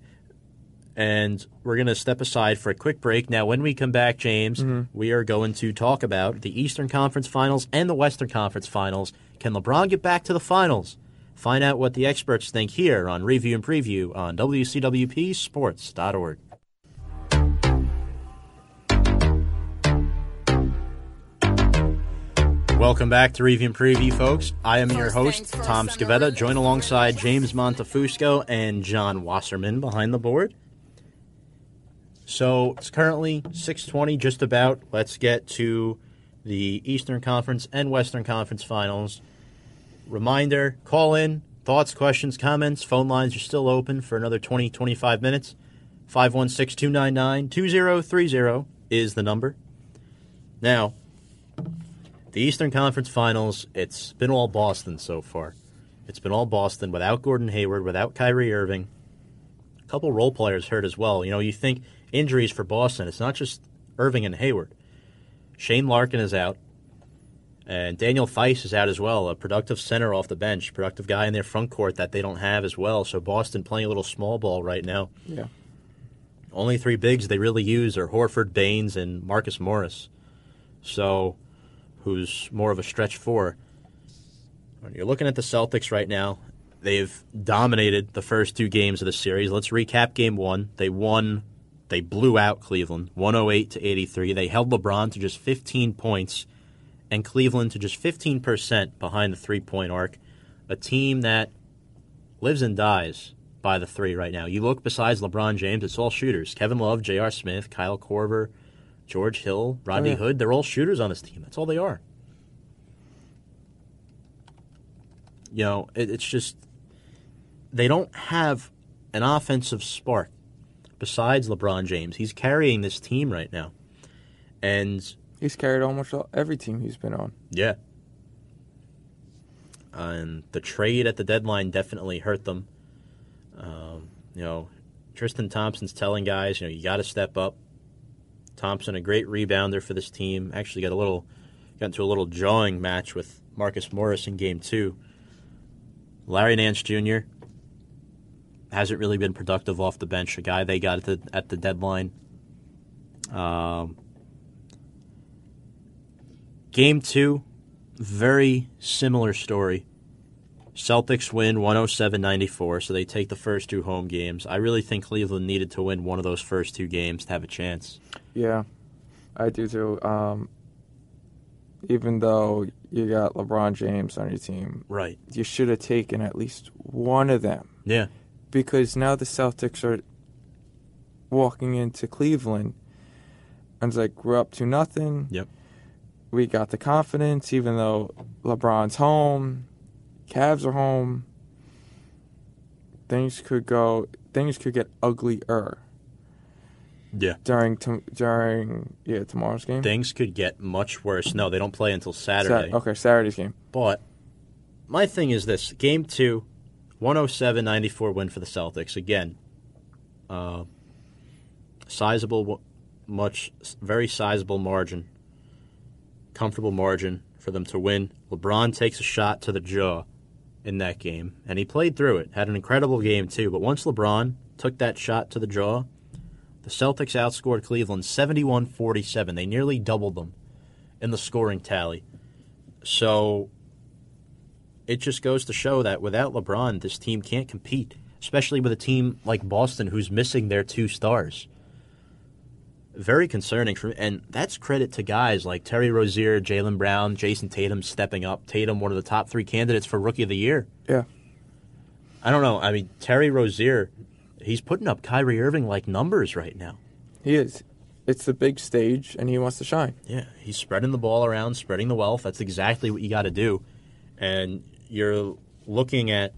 Speaker 2: and we're going to step aside for a quick break. Now, when we come back, James, mm-hmm. we are going to talk about the Eastern Conference Finals and the Western Conference Finals. Can LeBron get back to the finals? Find out what the experts think here on Review and Preview on WCWPSports.org. Welcome back to Review and Preview, folks. I am your host, Tom Scavetta, joined alongside James Montefusco and John Wasserman behind the board. So it's currently 6:20 just about. Let's get to the Eastern Conference and Western Conference Finals. Reminder, call in, thoughts, questions, comments. Phone lines are still open for another 20 25 minutes. 516-299-2030 is the number. Now, the Eastern Conference Finals, it's been all Boston so far. It's been all Boston without Gordon Hayward, without Kyrie Irving. A couple role players hurt as well. You know, you think injuries for Boston, it's not just Irving and Hayward. Shane Larkin is out. And Daniel Theis is out as well, a productive center off the bench, productive guy in their front court that they don't have as well. So Boston playing a little small ball right now.
Speaker 3: Yeah.
Speaker 2: Only three bigs they really use are Horford, Baynes, and Marcus Morris. So, who's more of a stretch four. When you're looking at the Celtics right now, they've dominated the first two games of the series. Let's recap game one. They won, they blew out Cleveland, 108 to 83. They held LeBron to just 15 points and Cleveland to just 15% behind the three point arc. A team that lives and dies by the three right now. You look besides LeBron James, it's all shooters. Kevin Love, J.R. Smith, Kyle Korver, George Hill, Rodney oh,
Speaker 3: yeah.
Speaker 2: Hood, they're all shooters on this team. That's all they are. You know, it, it's just they don't have an offensive spark besides LeBron James. He's carrying this team right now. And
Speaker 3: He's carried almost all, every team he's been on.
Speaker 2: yeah. And the trade at the deadline definitely hurt them. Um, you know, Tristan Thompson's telling guys, you know, you got to step up. Thompson, a great rebounder for this team, actually got a little, got into a little jawing match with Marcus Morris in game two. Larry Nance Jr. hasn't really been productive off the bench. A guy they got at the at the deadline. Um, Game two, very similar story. Celtics win 107 94, so they take the first two home games. I really think Cleveland needed to win one of those first two games to have a chance.
Speaker 3: Yeah, I do too. Um, even though you got LeBron James on your team,
Speaker 2: Right.
Speaker 3: you should have taken at least one of them
Speaker 2: Yeah.
Speaker 3: Because now the Celtics are walking into Cleveland and it's like we're up to nothing.
Speaker 2: Yep.
Speaker 3: We got the confidence, even though LeBron's home, Cavs are home. Things could go. Things could get uglier
Speaker 2: Yeah.
Speaker 3: during tom during yeah tomorrow's game.
Speaker 2: Things could get much worse. No, they don't play until
Speaker 3: Sa-
Speaker 2: Saturday.
Speaker 3: okay, Saturday's game.
Speaker 2: But my thing is this game two, 107 94 win for the Celtics. Again, uh, sizable, much, very sizable margin, comfortable margin for them to win. LeBron takes a shot to the jaw in that game, and he played through it. Had an incredible game, too. But once LeBron took that shot to the jaw, the Celtics outscored Cleveland 71 47. They nearly doubled them in the scoring tally. So it just goes to show that without LeBron, this team can't compete, especially with a team like Boston who's missing their two stars. Very concerning for and that's credit to guys like Terry Rozier, Jaylen Brown, Jayson Tatum stepping up. Tatum, one of the top three candidates for Rookie of the Year.
Speaker 3: Yeah,
Speaker 2: I don't know. I mean, Terry Rozier, he's putting up Kyrie Irving like numbers right now.
Speaker 3: He is. It's the big stage, and he wants to shine.
Speaker 2: Yeah, he's spreading the ball around, spreading the wealth. That's exactly what you got to do. And you're looking at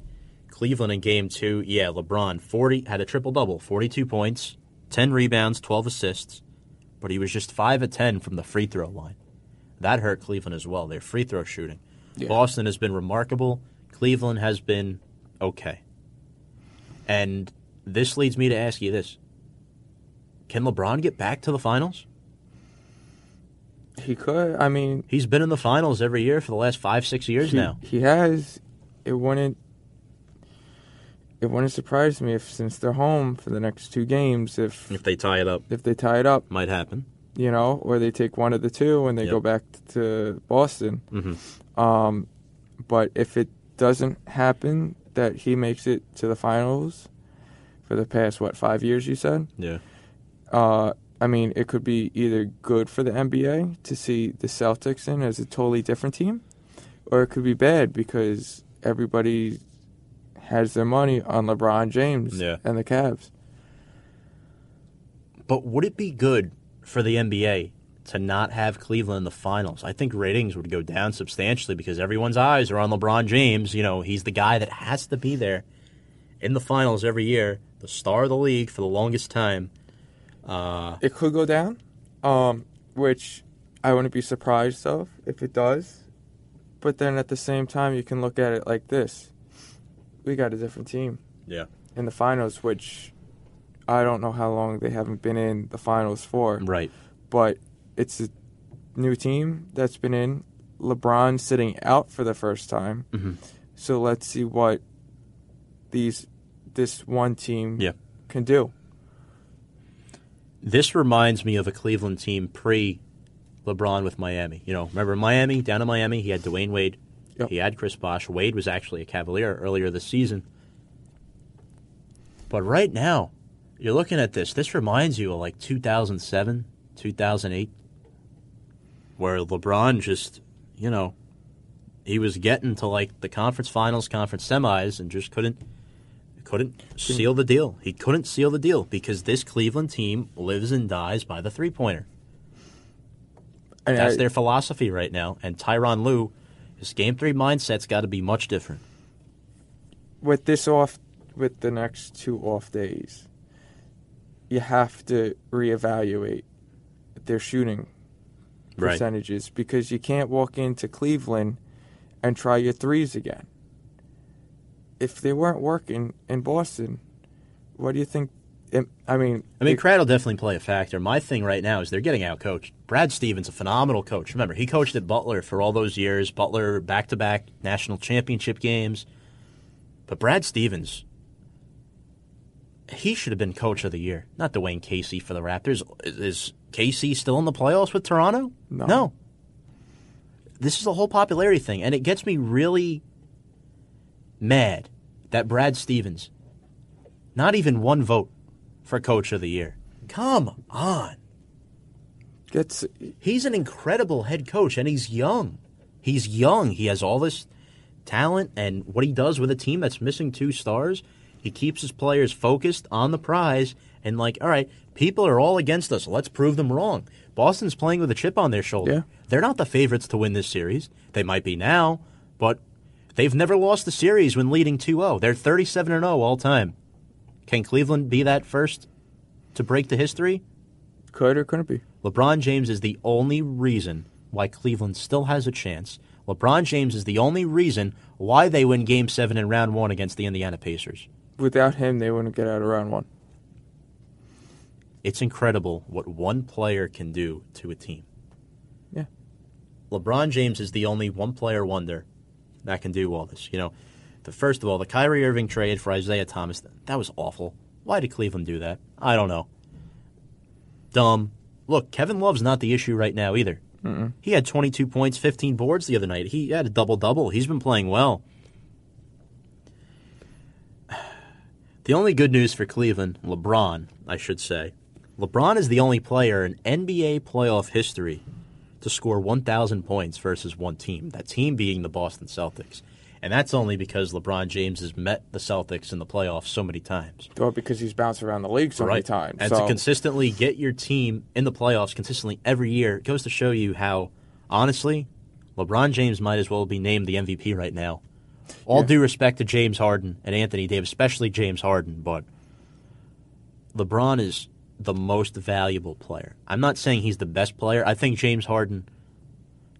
Speaker 2: Cleveland in game two. Yeah, LeBron 40 had a triple double, 42 points, 10 rebounds, 12 assists, but he was just 5 of 10 from the free throw line. That hurt Cleveland as well. Their free throw shooting.
Speaker 3: Yeah.
Speaker 2: Boston has been remarkable. Cleveland has been okay. And this leads me to ask you this. Can LeBron get back to the finals?
Speaker 3: He could. I mean,
Speaker 2: He's been in the finals every year for the last five, six years
Speaker 3: he,
Speaker 2: now.
Speaker 3: he has. It wouldn't. It wouldn't surprise me if, since they're home for the next two games, if
Speaker 2: If they tie it up,
Speaker 3: if they tie it up,
Speaker 2: might happen.
Speaker 3: you know, or they take one of the two and they go back to Boston.
Speaker 2: Mhm.
Speaker 3: Um, but if it doesn't happen, that he makes it to the finals for the past what five years? You said.
Speaker 2: Yeah.
Speaker 3: Uh, I mean, it could be either good for the NBA to see the Celtics in as a totally different team, or it could be bad because everybody has their money on LeBron James
Speaker 2: Yeah.
Speaker 3: and the Cavs.
Speaker 2: But would it be good for the NBA to not have Cleveland in the finals? I think ratings would go down substantially because everyone's eyes are on LeBron James. You know, he's the guy that has to be there in the finals every year, the star of the league for the longest time. Uh,
Speaker 3: It could go down, um, which I wouldn't be surprised of if it does. But then at the same time, you can look at it like this: we got a different team
Speaker 2: yeah.
Speaker 3: in the finals, which I don't know how long they haven't been in the finals for.
Speaker 2: Right.
Speaker 3: but it's a new team that's been in. LeBron sitting out for the first time.
Speaker 2: Mhm.
Speaker 3: So let's see what these this one team
Speaker 2: Yeah.
Speaker 3: can do.
Speaker 2: This reminds me of a Cleveland team pre LeBron with Miami. You know, remember Miami, down in Miami, he had Dwyane Wade,
Speaker 3: Yep.
Speaker 2: he had Chris Bosh. Wade was actually a Cavalier earlier this season. But right now, you're looking at this. This reminds you of like 2007, 2008, where LeBron just, you know, he was getting to like the conference finals, conference semis, and just couldn't couldn't seal the deal. He couldn't seal the deal because this Cleveland team lives and dies by the three pointer.
Speaker 3: And
Speaker 2: That's
Speaker 3: I-
Speaker 2: their philosophy right now. And Tyron Lue, his game three mindset's got to be much different.
Speaker 3: with this off with the next two off days, you have to reevaluate their shooting
Speaker 2: Right.
Speaker 3: percentages because you can't walk into Cleveland and try your threes again. If they weren't working in Boston, what do you think? I mean,
Speaker 2: I mean, Crowd will definitely play a factor. My thing right now is they're getting out coached. Brad Stevens, a phenomenal coach. Remember, he coached at Butler for all those years. Butler back to back national championship games. But Brad Stevens, he should have been coach of the year, not Dwane Casey for the Raptors. Is- Is Casey still in the playoffs with Toronto?
Speaker 3: No.
Speaker 2: This is a whole popularity thing, and it gets me really mad that Brad Stevens, not even one vote for coach of the year. Come on.
Speaker 3: gets
Speaker 2: He's an incredible head coach, and he's young. He's young. He has all this talent, and what he does with a team that's missing two stars, he keeps his players focused on the prize and, like, all right, people are all against us. Let's prove them wrong. Boston's playing with a chip on their shoulder.
Speaker 3: Yeah.
Speaker 2: They're not the favorites to win this series. They might be now, but they've never lost the series when leading 2 0. They're 37 0 all time. Can Cleveland be that first to break the history?
Speaker 3: could or couldn't be.
Speaker 2: LeBron James is the only reason why Cleveland still has a chance. LeBron James is the only reason why they win Game 7 in round 1 against the Indiana Pacers.
Speaker 3: Without him, they wouldn't get out of round one.
Speaker 2: It's incredible what one player can do to a team.
Speaker 3: Yeah.
Speaker 2: LeBron James is the only one player wonder that can do all this. You know, the first of all, the Kyrie Irving trade for Isaiah Thomas, that was awful. Why did Cleveland do that? I don't know. Dumb. Look, Kevin Love's not the issue right now either. He had 22 points, 15 boards the other night. He had a double double. He's been playing well. The only good news for Cleveland, LeBron, I should say, LeBron is the only player in NBA playoff history to score 1,000 points versus one team. That team being the Boston Celtics. And that's only because LeBron James has met the Celtics in the playoffs so many times.
Speaker 3: Or because he's bounced around the league so many times.
Speaker 2: And
Speaker 3: so,
Speaker 2: to consistently get your team in the playoffs consistently every year goes to show you how, honestly, LeBron James might as well be named the MVP right now. All
Speaker 3: Yeah.
Speaker 2: due respect to James Harden and Anthony Davis, especially James Harden, but LeBron is the most valuable player. I'm not saying he's the best player. I think James Harden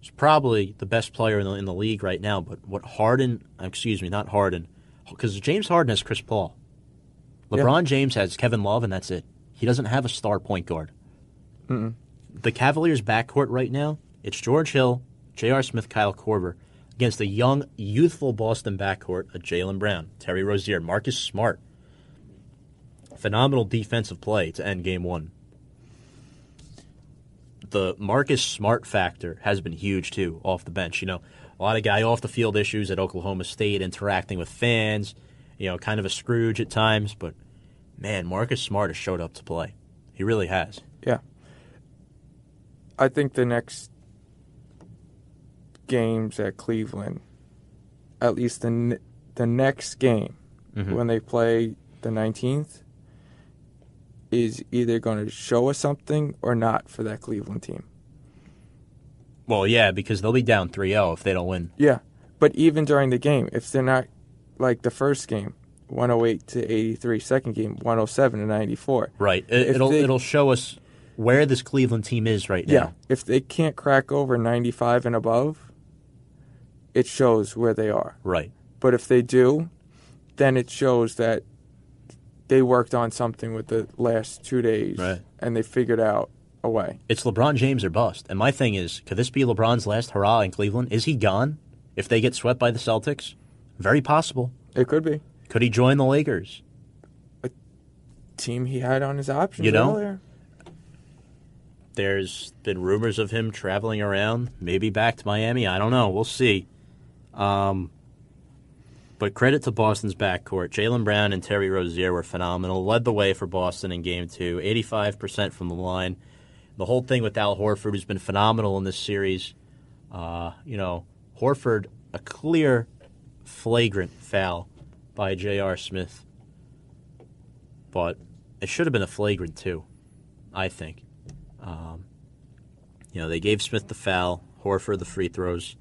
Speaker 2: is probably the best player in the, in the league right now. But what Harden, excuse me, not Harden, because James Harden has Chris Paul. LeBron James has Kevin Love, and that's it. He doesn't have a star point guard. The Cavaliers' backcourt right now, it's George Hill, J.R. Smith, Kyle Korver, against a young, youthful Boston backcourt of Jaylen Brown, Terry Rozier, Marcus Smart. Phenomenal defensive play to end game one. The Marcus Smart factor has been huge too off the bench. You know, a lot of guy off the field issues at Oklahoma State, interacting with fans. You know, kind of a Scrooge at times, but man, Marcus Smart has showed up to play. He really has.
Speaker 3: Yeah. I think the next games at Cleveland, at least the the next game
Speaker 2: Mm-hmm.
Speaker 3: when they play the 19th, is either going to show us something or not for that Cleveland team.
Speaker 2: Well, yeah, because they'll be down 3-0 if they don't win.
Speaker 3: Yeah, but even during the game, if they're not like the first game, 108 to 83, second game 107 to 94.
Speaker 2: Right. It, it'll,
Speaker 3: they-
Speaker 2: it'll show us where this Cleveland team is right now.
Speaker 3: Yeah, if they can't crack over 95 and above, it shows where they are.
Speaker 2: Right.
Speaker 3: But if they do, then it shows that they worked on something with the last two days
Speaker 2: Right.
Speaker 3: and they figured out a way.
Speaker 2: It's LeBron James or bust. And my thing is, could this be LeBron's last hurrah in Cleveland? Is he gone if they get swept by the Celtics? Very possible.
Speaker 3: It could be
Speaker 2: Could he join the Lakers?
Speaker 3: team he had on his options
Speaker 2: You know?
Speaker 3: earlier.
Speaker 2: There's been rumors of him traveling around, maybe back to Miami. I don't know. We'll see. Um, but credit to Boston's backcourt. Jaylen Brown and Terry Rozier were phenomenal. Led the way for Boston in game two, 85% from the line. The whole thing with Al Horford has been phenomenal in this series. Uh, you know, Horford, a clear, flagrant foul by J.R. Smith. But it should have been a flagrant, too, I think. Um, you know, they gave Smith the foul, Horford the free throws.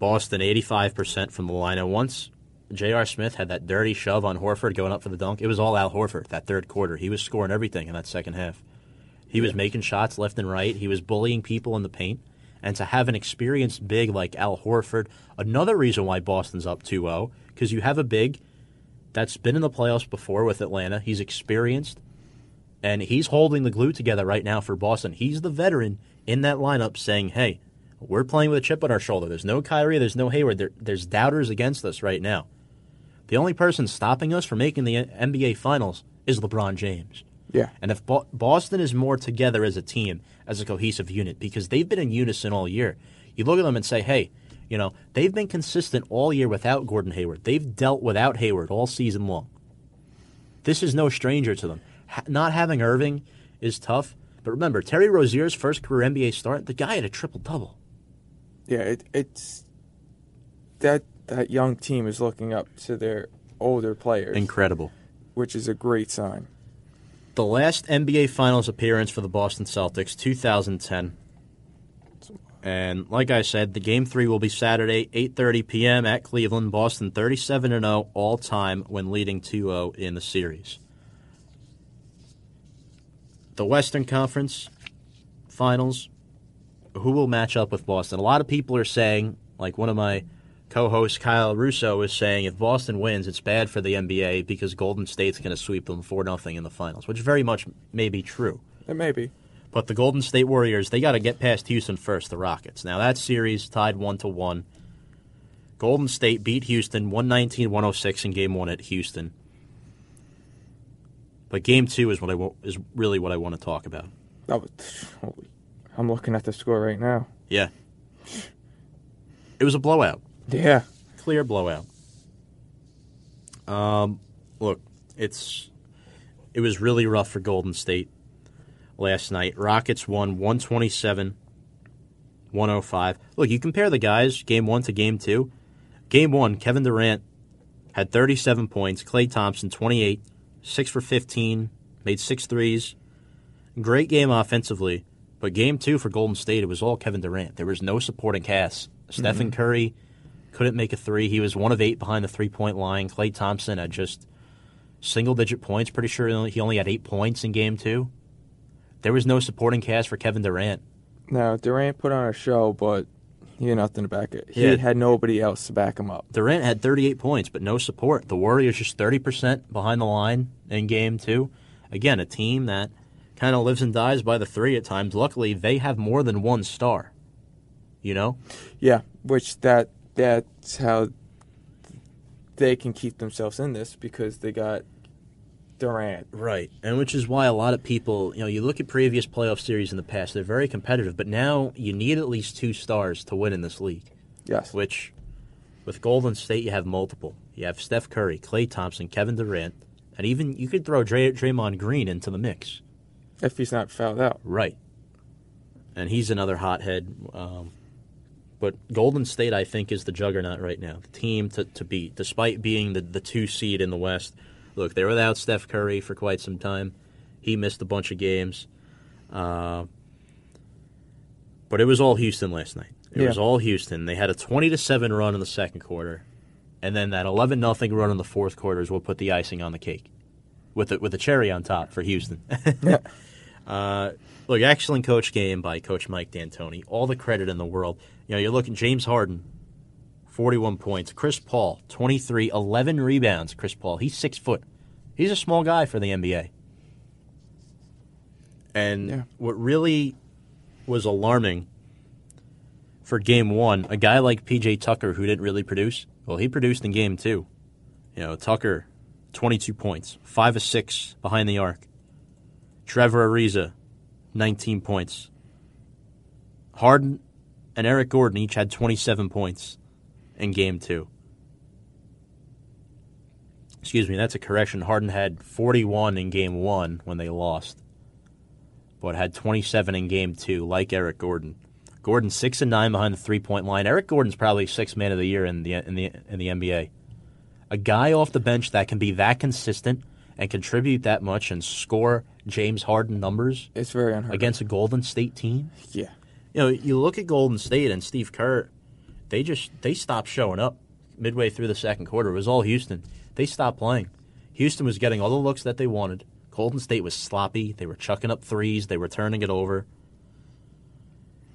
Speaker 2: Boston 85% from the line. And once J.R. Smith had that dirty shove on Horford going up for the dunk, it was all Al Horford that third quarter. He was scoring everything in that second half. He was making shots left and right. He was bullying people in the paint. And to have an experienced big like Al Horford, another reason why Boston's up 2 0, because you have a big that's been in the playoffs before with Atlanta. He's experienced, and he's holding the glue together right now for Boston. He's the veteran in that lineup saying, hey, we're playing with a chip on our shoulder. There's no Kyrie, there's no Hayward. There, there's doubters against us right now. The only person stopping us from making the NBA Finals is LeBron James.
Speaker 3: Yeah.
Speaker 2: And if Bo- Boston is more together as a team, as a cohesive unit, because they've been in unison all year, you look at them and say, hey, you know, they've been consistent all year without Gordon Hayward. They've dealt without Hayward all season long. This is no stranger to them. Ha- not having Irving is tough. But remember, Terry Rozier's first career NBA start, the guy had a triple double.
Speaker 3: Yeah, it, it's that that young team is looking up to their older players,
Speaker 2: Incredible.
Speaker 3: which is a great sign.
Speaker 2: The last NBA Finals appearance for the Boston Celtics, 2010. And like I said, the game three will be Saturday, 8:30 p.m. at Cleveland. Boston 37 and 0 all time when leading 2-0 in the series. The Western Conference Finals. Who will match up with Boston? A lot of people are saying, like one of my co-hosts, Kyle Russo is saying, if Boston wins, it's bad for the NBA because Golden State's going to sweep them four nothing in the finals, which very much may be true.
Speaker 3: It may be.
Speaker 2: But the Golden State Warriors, they got to get past Houston first, the Rockets. Now that series tied one to one. Golden State beat Houston 119-106 in game 1 at Houston. But game 2 is what I is really what I want to talk about.
Speaker 3: Was, holy, I'm looking at the score right now.
Speaker 2: Yeah. It was a blowout.
Speaker 3: Yeah.
Speaker 2: clear blowout. Um, look, it's it was really rough for Golden State last night. Rockets won 127 105. Look, you compare the guys game 1 to game 2. Game one, Kevin Durant had 37 points. Klay Thompson, 28, 6 for 15, made six threes. Great game offensively. But game two for Golden State, it was all Kevin Durant. There was no supporting cast. Stephen mm-hmm. Curry couldn't make a three. He was one of eight behind the three point line. Klay Thompson had just single digit points. Pretty sure he only- had eight points in game two. There was no supporting cast for Kevin Durant.
Speaker 3: Now Durant put on a show, but he had nothing to back it. He
Speaker 2: Yeah.
Speaker 3: had nobody else to back him up.
Speaker 2: Durant had 38 points, but no support. The Warriors just 30% behind the line in game two. Again, a team that kind of lives and dies by the three at times. Luckily, they have more than one star. You know?
Speaker 3: Yeah, which that that's how they can keep themselves in this because they got Durant.
Speaker 2: Right. And which is why a lot of people, you know, you look at previous playoff series in the past, they're very competitive, but now you need at least two stars to win in this league,
Speaker 3: Yes.
Speaker 2: which with Golden State, you have multiple. You have Steph Curry, Klay Thompson, Kevin Durant, and even you could throw Dray- Draymond Green into the mix.
Speaker 3: If he's not fouled out.
Speaker 2: Right. And he's another hothead. Um, but Golden State, I think, is the juggernaut right now. The team to, to beat, despite being the, the two seed in the West. Look, they're without Steph Curry for quite some time. He missed a bunch of games. Uh, but it was all Houston last night. It
Speaker 3: Yeah.
Speaker 2: was all Houston. They had a 20 to 7 run in the second quarter. And then that 11 nothing run in the fourth quarter is what put the icing on the cake. With the, with the cherry on top for Houston. Uh, look, excellent coach game by Coach Mike D'Antoni. All the credit in the world. You know, you're looking James Harden, 41 points. Chris Paul, 23, 11 rebounds. Chris Paul, he's six foot. He's a small guy for the NBA. And
Speaker 3: Yeah.
Speaker 2: what really was alarming for game one, a guy like PJ Tucker who didn't really produce, well, he produced in game two. You know, Tucker, 22 points, 5 of 6 behind the arc. Trevor Ariza, 19 points. Harden and Eric Gordon each had 27 points in game two. Excuse me, that's a correction. Harden had 41 in game one when they lost, but had 27 in game two, like Eric Gordon. Gordon six and nine behind the three point line. Eric Gordon's probably sixth man of the year in the in the in the NBA. A guy off the bench that can be that consistent and contribute that much and score James Harden numbers
Speaker 3: It's very unheard.
Speaker 2: against a Golden State team.
Speaker 3: Yeah.
Speaker 2: You know, you look at Golden State and Steve Kerr, they just they stopped showing up midway through the second quarter. It was all Houston. They stopped playing. Houston was getting all the looks that they wanted. Golden State was sloppy. They were chucking up threes. They were turning it over.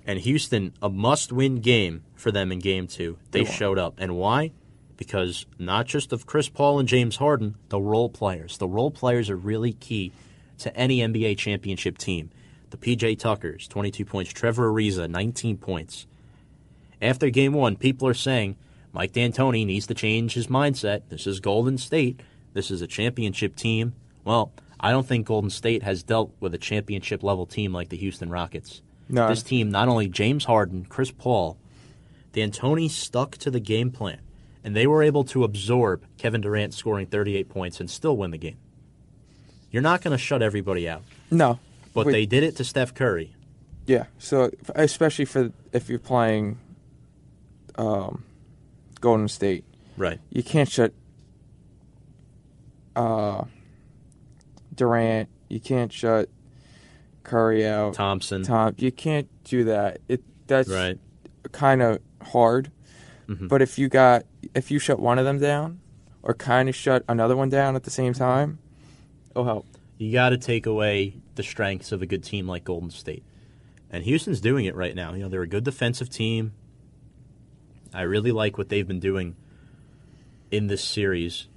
Speaker 2: And Houston, a must-win game for them in Game Two. They
Speaker 3: They
Speaker 2: showed up, and why? Because not just of Chris Paul and James Harden, the role players. The role players are really key to any NBA championship team. The PJ Tuckers, 22 points. Trevor Ariza, 19 points. After game one, people are saying Mike D'Antoni needs to change his mindset. This is Golden State. This is a championship team. Well, I don't think Golden State has dealt with a championship level team like the Houston Rockets.
Speaker 3: No.
Speaker 2: This team, not only James Harden, Chris Paul, D'Antoni stuck to the game plan, and they were able to absorb Kevin Durant scoring 38 points and still win the game. You're not going to shut everybody out,
Speaker 3: No.
Speaker 2: but
Speaker 3: Wait,
Speaker 2: they did it to Steph Curry.
Speaker 3: Yeah. So especially for if you're playing um, Golden State,
Speaker 2: Right.
Speaker 3: you can't shut uh, Durant. You can't shut Curry out.
Speaker 2: Thompson.
Speaker 3: Tom, you can't do that. It that's
Speaker 2: Right.
Speaker 3: kind of hard.
Speaker 2: Mhm.
Speaker 3: But if you got if you shut one of them down, or kind of shut another one down at the same time, it'll help.
Speaker 2: You got to take away the strengths of a good team like Golden State. And Houston's doing it right now. You know, they're a good defensive team. I really like what they've been doing in this series,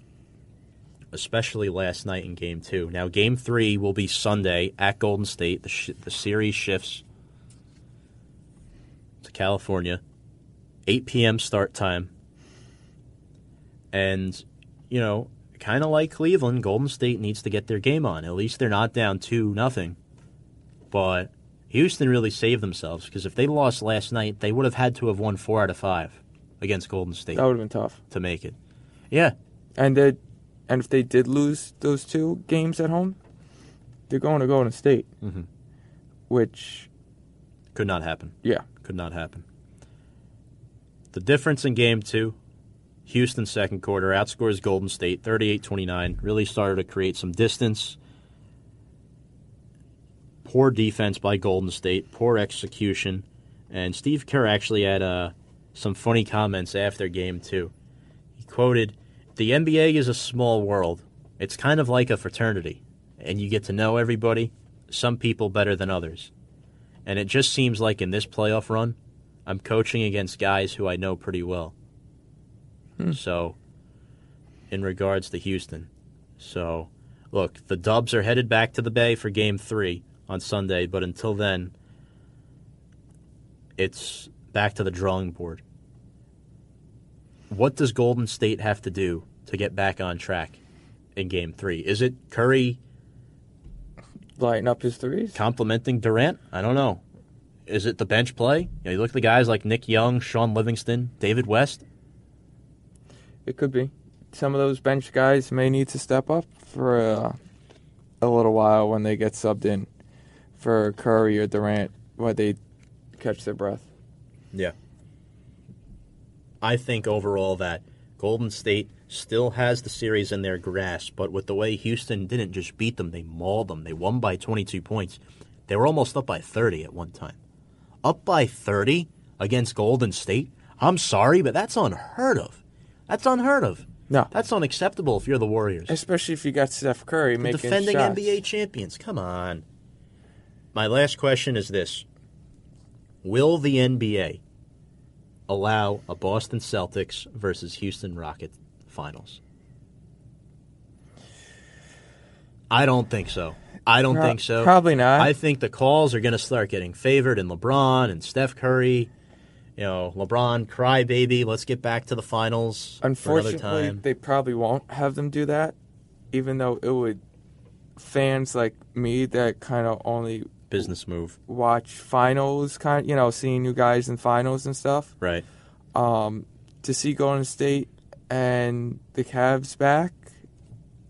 Speaker 2: especially last night in game two. Now, game three will be Sunday at Golden State. The, sh- the series shifts to California. 8 p.m. start time. And, you know, kind of like Cleveland, Golden State needs to get their game on. At least they're not down 2 nothing. But Houston really saved themselves because if they lost last night, they would have had to have won 4 out of 5 against Golden State
Speaker 3: That would have been tough.
Speaker 2: to make it. Yeah,
Speaker 3: And they, and if they did lose those two games at home, they're going to Golden State,
Speaker 2: Mhm.
Speaker 3: which
Speaker 2: could not happen.
Speaker 3: yeah,
Speaker 2: Could not happen. The difference in game 2 Houston second quarter outscores Golden State 38-29. Really started to create some distance. Poor defense by Golden State, poor execution, and Steve Kerr actually had uh, some funny comments after game two. He quoted, "The NBA is a small world. It's kind of like a fraternity, and you get to know everybody. Some people better than others, and it just seems like in this playoff run, I'm coaching against guys who I know pretty well." Hmm. So, in regards to Houston, so look, the Dubs are headed back to the Bay for Game Three on Sunday, but until then, it's back to the drawing board. What does Golden State have to do to get back on track in Game Three? Is it Curry
Speaker 3: Lighting up his threes.
Speaker 2: complimenting Durant? I don't know. Is it the bench play? You, know, you look at the guys like Nick Young, Shaun Livingston, David West.
Speaker 3: It could be. Some of those bench guys may need to step up for uh, a little while when they get subbed in for Curry or Durant while they catch their breath.
Speaker 2: Yeah. I think overall that Golden State still has the series in their grasp, but with the way Houston didn't just beat them, they mauled them. They won by 22 points. They were almost up by 30 at one time. Up by 30 against Golden State? I'm sorry, but that's unheard of. That's unheard of.
Speaker 3: No.
Speaker 2: That's unacceptable if you're the Warriors.
Speaker 3: Especially if you got Steph Curry
Speaker 2: The
Speaker 3: making
Speaker 2: defending
Speaker 3: shots.
Speaker 2: NBA champions. Come on. My last question is this Will the NBA allow a Boston Celtics versus Houston Rockets finals? I don't think so. I don't
Speaker 3: Pro-
Speaker 2: think so.
Speaker 3: probably not.
Speaker 2: I think the calls are going to start getting favored in LeBron and Steph Curry. You know, LeBron, crybaby. Let's get back to the finals for
Speaker 3: Unfortunately, they probably won't have them do that, even though it would. Fans like me that kind of only
Speaker 2: Business move,
Speaker 3: watch finals, kind you know, seeing you guys in finals and stuff.
Speaker 2: right?
Speaker 3: Um, to see Golden State and the Cavs back,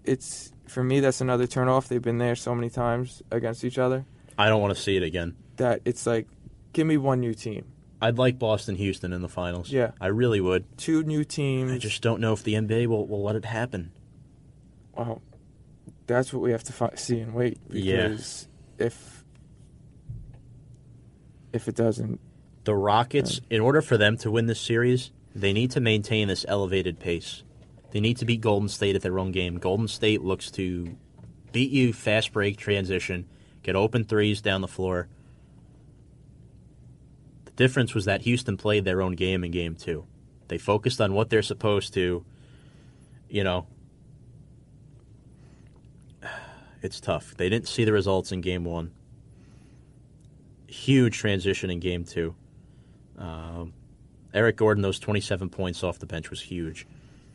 Speaker 3: it's for me that's another turnoff. They've been there so many times against each other
Speaker 2: I don't want to see it again.
Speaker 3: that it's like, give me one new team,
Speaker 2: I'd like Boston Houston in the finals.
Speaker 3: Yeah.
Speaker 2: I really would.
Speaker 3: two new teams.
Speaker 2: I just don't know if the NBA will, will let it happen.
Speaker 3: well, that's what we have to fi- see and wait
Speaker 2: Yeah.
Speaker 3: because if if it doesn't,
Speaker 2: The Rockets, in order for them to win this series, they need to maintain this elevated pace. They need to beat Golden State at their own game. Golden State looks to beat you fast break transition, get open threes down the floor. Difference was that Houston played their own game in game two. They focused on what they're supposed to, you know. It's tough. They didn't see the results in game one. Huge transition in game two. Um, Eric Gordon, those 27 points off the bench was huge.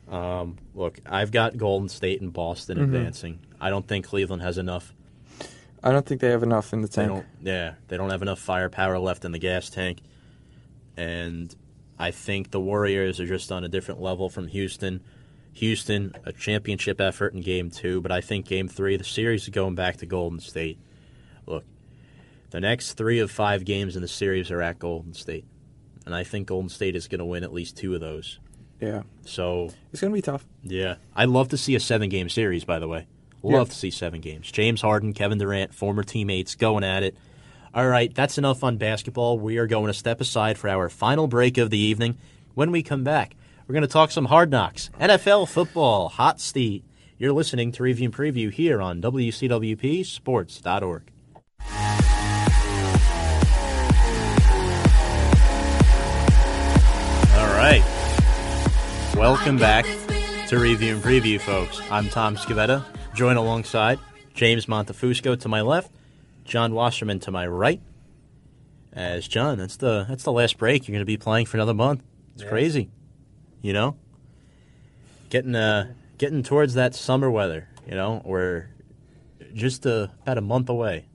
Speaker 2: Um, look, I've got Golden State and Boston
Speaker 3: Mm-hmm.
Speaker 2: advancing. I don't think Cleveland has enough.
Speaker 3: I don't think they have enough in the tank.
Speaker 2: don't. Yeah, they don't have enough firepower left in the gas tank, and I think the Warriors are just on a different level from Houston. Houston, a championship effort in Game Two, but I think Game Three, the series is going back to Golden State. Look, the next three of five games in the series are at Golden State, and I think Golden State is going to win at least two of those.
Speaker 3: Yeah,
Speaker 2: So
Speaker 3: it's gonna be tough.
Speaker 2: yeah, I'd love to see a seven-game series. By the way, love
Speaker 3: Yeah.
Speaker 2: to see seven games. James Harden, Kevin Durant, former teammates, going at it. All right, that's enough on basketball. We are going to step aside for our final break of the evening. When we come back, we're going to talk some hard knocks, NFL football, hot seat. You're listening to Review and Preview here on WCWP Sports.org. All right. Welcome back to Review and Preview, folks. I'm Tom Scavetta, joined alongside James Montefusco to my left, John Wasserman to my right. As John, that's the that's the last break. You're going to be playing for another month. It's crazy, you know. Getting uh getting towards that summer weather, you know. We're just uh, about a month away.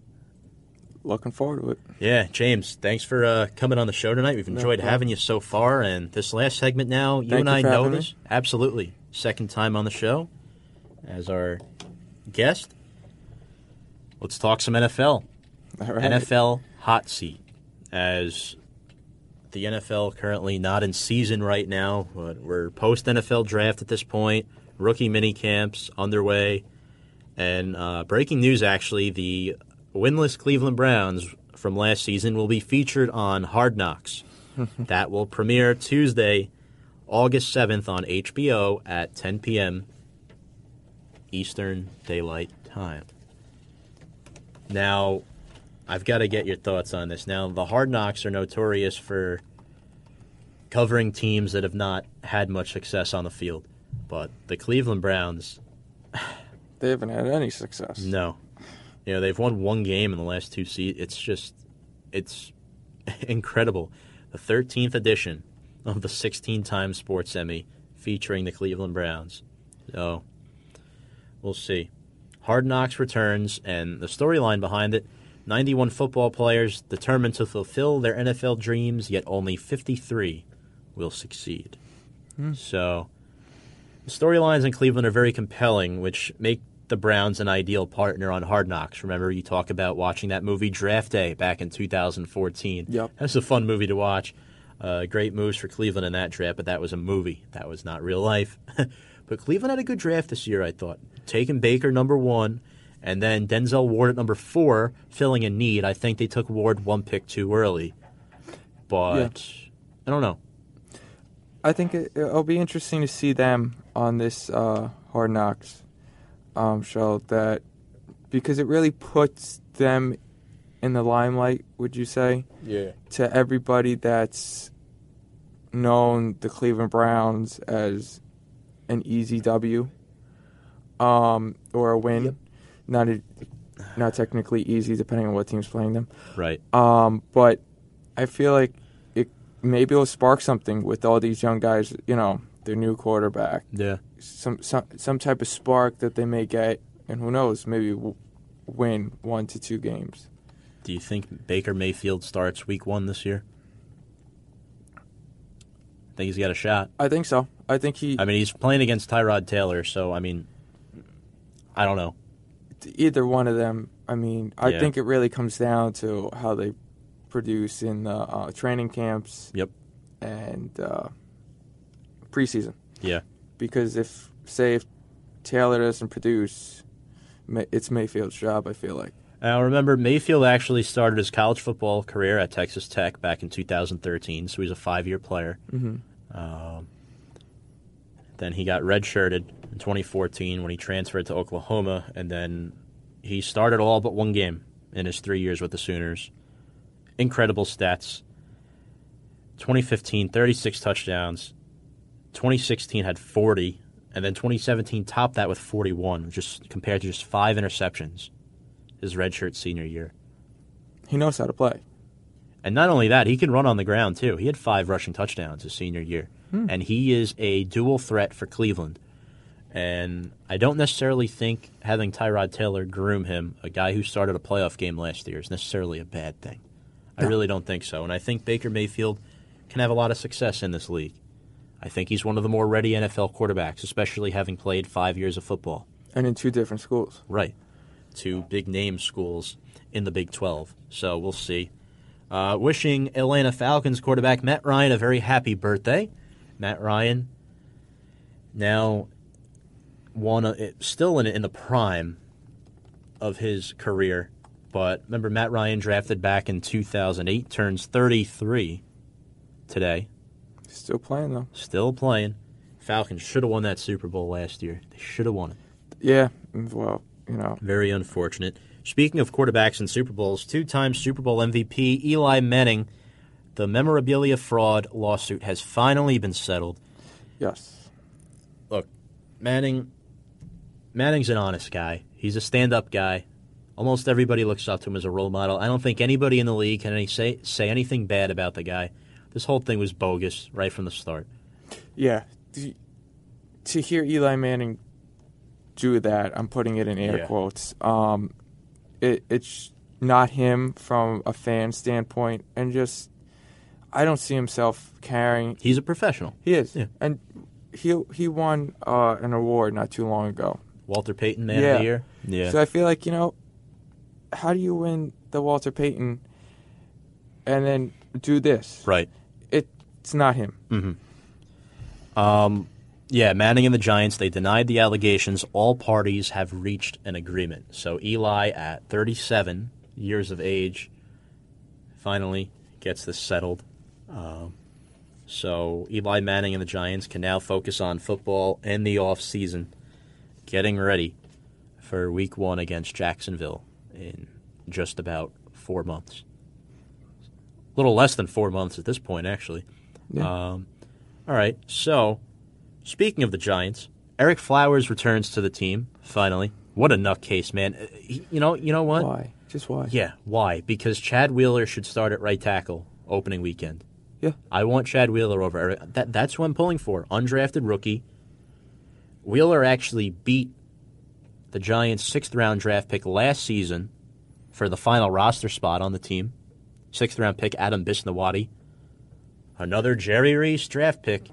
Speaker 3: Looking forward to it.
Speaker 2: Yeah, James, thanks for uh, coming on the show tonight. We've enjoyed
Speaker 3: problem.
Speaker 2: having you so far, and this last segment now, you
Speaker 3: Thank
Speaker 2: and
Speaker 3: you
Speaker 2: I know this absolutely. Second time on the show as our guest. Let's talk some NFL.
Speaker 3: Right.
Speaker 2: NFL hot seat. As the NFL currently not in season right now, but we're post NFL draft at this point. Rookie mini camps underway, and uh, breaking news actually: the winless Cleveland Browns from last season will be featured on Hard Knocks. that will premiere Tuesday, August seventh on HBO at 10 p.m. Eastern Daylight Time. Now, I've got to get your thoughts on this. Now, the Hard Knocks are notorious for covering teams that have not had much success on the field, but the Cleveland Browns,
Speaker 3: They haven't had any success.
Speaker 2: no. You know, they've won one game in the last two seasons. It's just, it's incredible. The 13th edition of the 16 time Sports Emmy featuring the Cleveland Browns. So, we'll see. Hard Knocks returns, and the storyline behind it 91 football players determined to fulfill their NFL dreams, yet only 53 will succeed. So, the storylines in Cleveland are very compelling, which make the Browns an ideal partner on Hard Knocks. Remember, you talk about watching that movie Draft Day back in 2014.
Speaker 3: Yep.
Speaker 2: That's a fun movie to watch. Uh, great moves for Cleveland in that draft, but that was a movie. That was not real life. but Cleveland had a good draft this year, I thought. Taking Baker number one, and then Denzel Ward at number four, filling a need. I think they took Ward one pick too early. But I don't know.
Speaker 3: I think it, it'll be interesting to see them on this uh, Hard Knocks um, show that because it really puts them in the limelight. Would you say
Speaker 2: Yeah.
Speaker 3: to everybody that's known the Cleveland Browns as an easy W um, or a win? Not a, not technically easy, depending on what team's playing them.
Speaker 2: Right.
Speaker 3: Um, but I feel like it maybe it'll spark something with all these young guys. You know, their new quarterback,
Speaker 2: Yeah.
Speaker 3: some some some type of spark that they may get, and who knows, maybe w- win one to two games.
Speaker 2: Do you think Baker Mayfield starts week one this year? I think he's got a shot.
Speaker 3: I think so. I think he
Speaker 2: I mean, he's playing against Tyrod Taylor, so I mean, I don't know.
Speaker 3: either one of them. I mean, I
Speaker 2: Yeah.
Speaker 3: think it really comes down to how they produce in the uh, training camps
Speaker 2: Yep.
Speaker 3: and uh, preseason.
Speaker 2: Yeah.
Speaker 3: Because if say if Taylor doesn't produce, it's Mayfield's job. I feel like.
Speaker 2: Now, remember, Mayfield actually started his college football career at Texas Tech back in 2013, so he's a five-year player.
Speaker 3: Mhm.
Speaker 2: Um, then he got redshirted in 2014 when he transferred to Oklahoma, and then he started all but one game in his three years with the Sooners. Incredible stats. 2015, 36 touchdowns. 2016 had 40, and then 2017 topped that with 41, just compared to just five interceptions his redshirt senior year.
Speaker 3: He knows how to play.
Speaker 2: And not only that, he can run on the ground too. He had five rushing touchdowns his senior year. Hmm. And he is a dual threat for Cleveland. And I don't necessarily think having Tyrod Taylor groom him, a guy who started a playoff game last year, is necessarily a bad thing. I really don't think so. And I think Baker Mayfield can have a lot of success in this league. I think he's one of the more ready NFL quarterbacks, especially having played five years of football.
Speaker 3: And in two different schools.
Speaker 2: Right. Two big name schools in the Big 12. So we'll see. Uh, wishing Atlanta Falcons quarterback Matt Ryan a very happy birthday. Matt Ryan now one uh, of, still in, in the prime of his career. But remember, Matt Ryan drafted back in 2008, turns 33 today.
Speaker 3: Still playing though.
Speaker 2: Still playing. Falcons should have won that Super Bowl last year. They should have won it.
Speaker 3: Yeah. Well, you know.
Speaker 2: Very unfortunate. Speaking of quarterbacks and Super Bowls, two time Super Bowl MVP Eli Manning, the memorabilia fraud lawsuit has finally been settled.
Speaker 3: Yes.
Speaker 2: Look, Manning Manning's an honest guy. He's a stand up guy. Almost everybody looks up to him as a role model. I don't think anybody in the league can any say say anything bad about the guy. This whole thing was bogus right from the start.
Speaker 3: Yeah. To hear Eli Manning do that, I'm putting it in air
Speaker 2: Yeah.
Speaker 3: quotes. Um, it, it's not him from a fan standpoint, and just I don't see himself carrying.
Speaker 2: He's a professional.
Speaker 3: He is,
Speaker 2: Yeah.
Speaker 3: and he he won uh, an award not too long ago.
Speaker 2: Walter Payton, man
Speaker 3: Yeah.
Speaker 2: of the year. Yeah.
Speaker 3: So I feel like you know, how do you win the Walter Payton, and then do this?
Speaker 2: right.
Speaker 3: it's not him.
Speaker 2: Yeah, Manning and the Giants, they denied the allegations. All parties have reached an agreement. So Eli, at 37 years of age, finally gets this settled. Um, so Eli Manning and the Giants can now focus on football and the off season, getting ready for Week One against Jacksonville in just about four months. A little less than four months at this point, actually.
Speaker 3: Yeah.
Speaker 2: Um, all right, so speaking of the Giants, Ereck Flowers returns to the team finally. What a nutcase, man! Uh, he- You know, you know what?
Speaker 3: Why? Just why?
Speaker 2: Yeah, why? Because Chad Wheeler should start at right tackle opening weekend.
Speaker 3: Yeah.
Speaker 2: I want Chad Wheeler over Ereck. That, that's who I'm pulling for. Undrafted rookie. Wheeler actually beat the Giants' sixth round draft pick last season for the final roster spot on the team. Sixth round pick Adam Bisnowaty. Another Jerry Reese draft pick.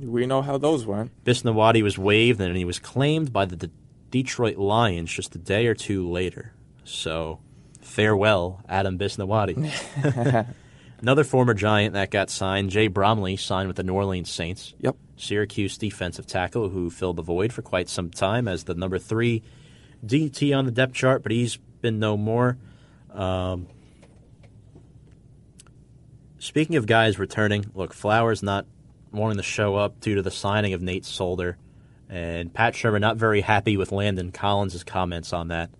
Speaker 3: We know how those went.
Speaker 2: Bisnowaty was waived and he was claimed by the D- Detroit Lions just a day or two later. So, farewell, Adam Bisnowaty. Another former Giant that got signed, Jay Bromley, signed with the New Orleans Saints.
Speaker 3: Yep.
Speaker 2: Syracuse defensive tackle who filled the void for quite some time as the number three DT on the depth chart, but he's been no more. Um, speaking of guys returning, look, Flowers not wanting to show up due to the signing of Nate Solder, and Pat Shurmur not very happy with Landon Collins' comments on that,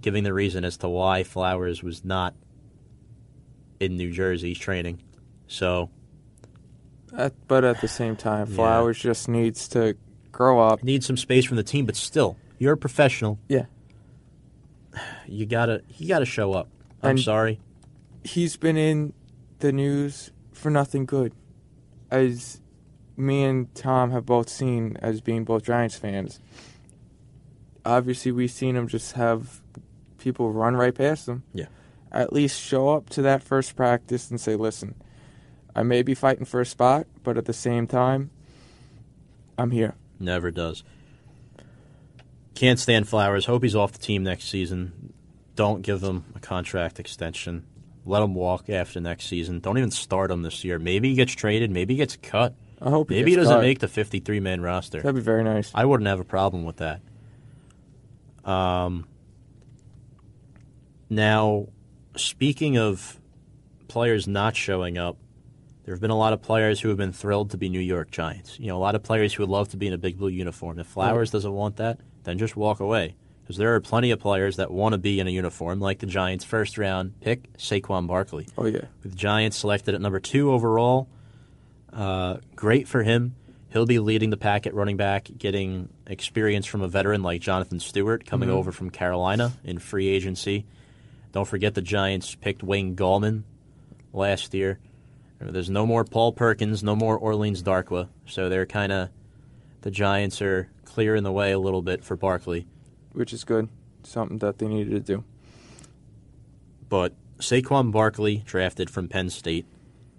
Speaker 2: giving the reason as to why Flowers was not in New Jersey training. So
Speaker 3: At, but at the same time,
Speaker 2: Yeah.
Speaker 3: Flowers just needs to grow up.
Speaker 2: need some space from the team, but still, you're a professional.
Speaker 3: Yeah.
Speaker 2: You gotta you gotta show up. I'm
Speaker 3: And-
Speaker 2: sorry.
Speaker 3: He's been in the news for nothing good. As me and Tom have both seen as being both Giants fans. Obviously, we've seen him just have people run right past him.
Speaker 2: Yeah.
Speaker 3: At least show up to that first practice and say, listen, I may be fighting for a spot, but at the same time, I'm here.
Speaker 2: Never does. Can't stand Flowers. Hope he's off the team next season. Don't give him a contract extension. Let him walk after next season. Don't even start him this year. Maybe he gets traded. Maybe he gets cut.
Speaker 3: I hope he
Speaker 2: Maybe he doesn't
Speaker 3: cut.
Speaker 2: make the 53 man roster.
Speaker 3: That'd be very nice.
Speaker 2: I wouldn't have a problem with that. Um, now, speaking of players not showing up, there have been a lot of players who have been thrilled to be New York Giants. You know, a lot of players who would love to be in a big blue uniform. If Flowers doesn't want that, then just walk away. Because there are plenty of players that want to be in a uniform, like the Giants' first round pick, Saquon Barkley
Speaker 3: Oh yeah.
Speaker 2: with the Giants selected at number two overall. Uh, great for him. He'll be leading the pack at running back, getting experience from a veteran like Jonathan Stewart coming over from Carolina in free agency. Don't forget the Giants picked Wayne Gallman last year. There's no more Paul Perkins, no more Orleans Darkwa, so they're kind of the Giants are clearing the way a little bit for Barkley.
Speaker 3: Which is good. Something that they needed to do.
Speaker 2: but Saquon Barkley drafted from Penn State,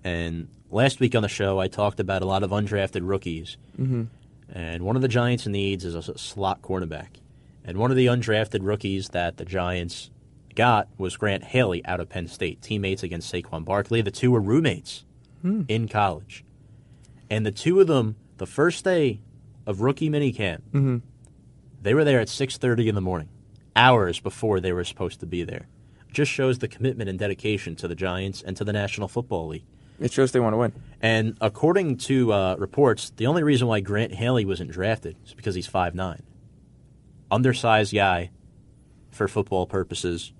Speaker 2: and last week on the show I talked about a lot of undrafted rookies, mm-hmm. and one of the Giants' needs is a slot cornerback, and one of the undrafted rookies that the Giants got was Grant Haley out of Penn State, teammates against Saquon Barkley. The two were roommates in college, and the two of them, the first day of rookie minicamp,
Speaker 3: Mhm.
Speaker 2: they were there at six thirty in the morning, hours before they were supposed to be there just shows the commitment and dedication to the Giants and to the National Football League.
Speaker 3: It shows they want to win.
Speaker 2: And according to uh, reports, the only reason why Grant Haley wasn't drafted is because he's 5'9". Undersized guy for football purposes,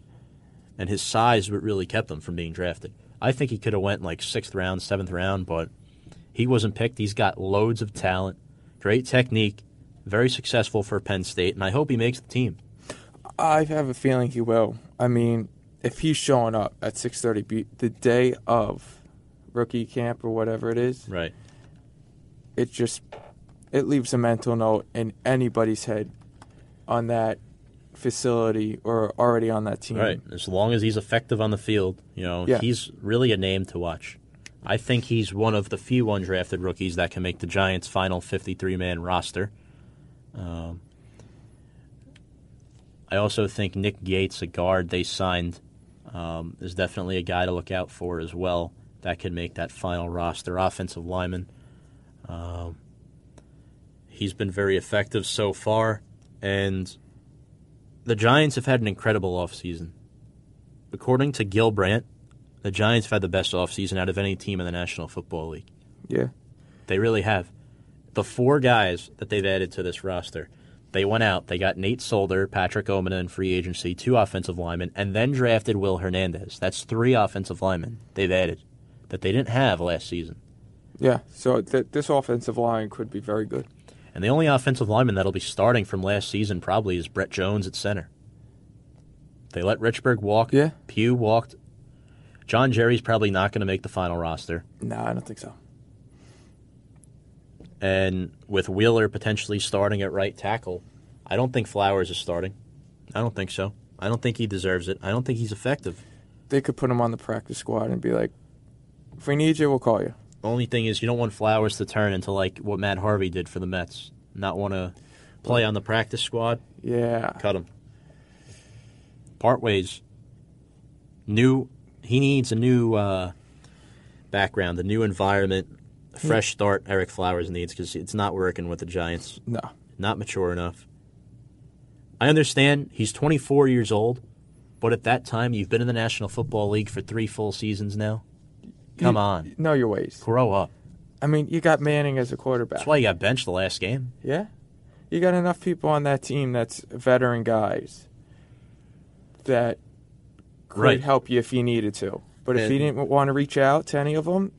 Speaker 2: and his size what really kept him from being drafted. I think he could have went like sixth round, seventh round, but he wasn't picked. He's got loads of talent, great technique, very successful for Penn State, and I hope he makes the team.
Speaker 3: I have a feeling he will. I mean, if he's showing up at 6:30 be- the day of rookie camp or whatever it is,
Speaker 2: Right.
Speaker 3: it just it leaves a mental note in anybody's head on that facility or already on that team.
Speaker 2: Right. As long as he's effective on the field, you know,
Speaker 3: Yeah.
Speaker 2: he's really a name to watch. I think he's one of the few undrafted rookies that can make the Giants' final 53 man roster. Um, I also think Nick Gates, a guard they signed, um, is definitely a guy to look out for as well. that could make that final roster. Offensive lineman. Um, he's been very effective so far, and the Giants have had an incredible offseason. According to Gil Brandt, the Giants have had the best offseason out of any team in the National Football League.
Speaker 3: Yeah.
Speaker 2: They really have. The four guys that they've added to this roster, they went out. They got Nate Solder, Patrick Omameh in free agency, two offensive linemen, and then drafted Will Hernandez. That's three offensive linemen they've added that they didn't have last season.
Speaker 3: Yeah. So th- this offensive line could be very good.
Speaker 2: And the only offensive lineman that'll be starting from last season probably is Brett Jones at center. They let Richburg walk.
Speaker 3: Yeah.
Speaker 2: Pugh walked. John Jerry's probably not going to make the final roster.
Speaker 3: No, I don't think so.
Speaker 2: And with Wheeler potentially starting at right tackle, I don't think Flowers is starting. I don't think so. I don't think he deserves it. I don't think he's effective.
Speaker 3: They could put him on the practice squad and be like, "If we need you, we'll call you."
Speaker 2: Only thing is, you don't want Flowers to turn into like what Matt Harvey did for the Mets. Not want to play on the practice squad.
Speaker 3: Yeah.
Speaker 2: Cut him. Part ways. New. He needs a new uh, background, a new environment, a fresh start. Ereck Flowers needs because it's not working with the Giants.
Speaker 3: No.
Speaker 2: Not mature enough. I understand he's 24 years old, but at that time you've been in the National Football League for three full seasons now. Come
Speaker 3: You-
Speaker 2: on,
Speaker 3: Know your ways.
Speaker 2: grow up.
Speaker 3: I mean, you got Manning as a quarterback.
Speaker 2: That's why you got benched the last game.
Speaker 3: Yeah. You got enough people on that team that's veteran guys that could
Speaker 2: Right.
Speaker 3: help you if you needed to. But if he didn't want to reach out to any of them,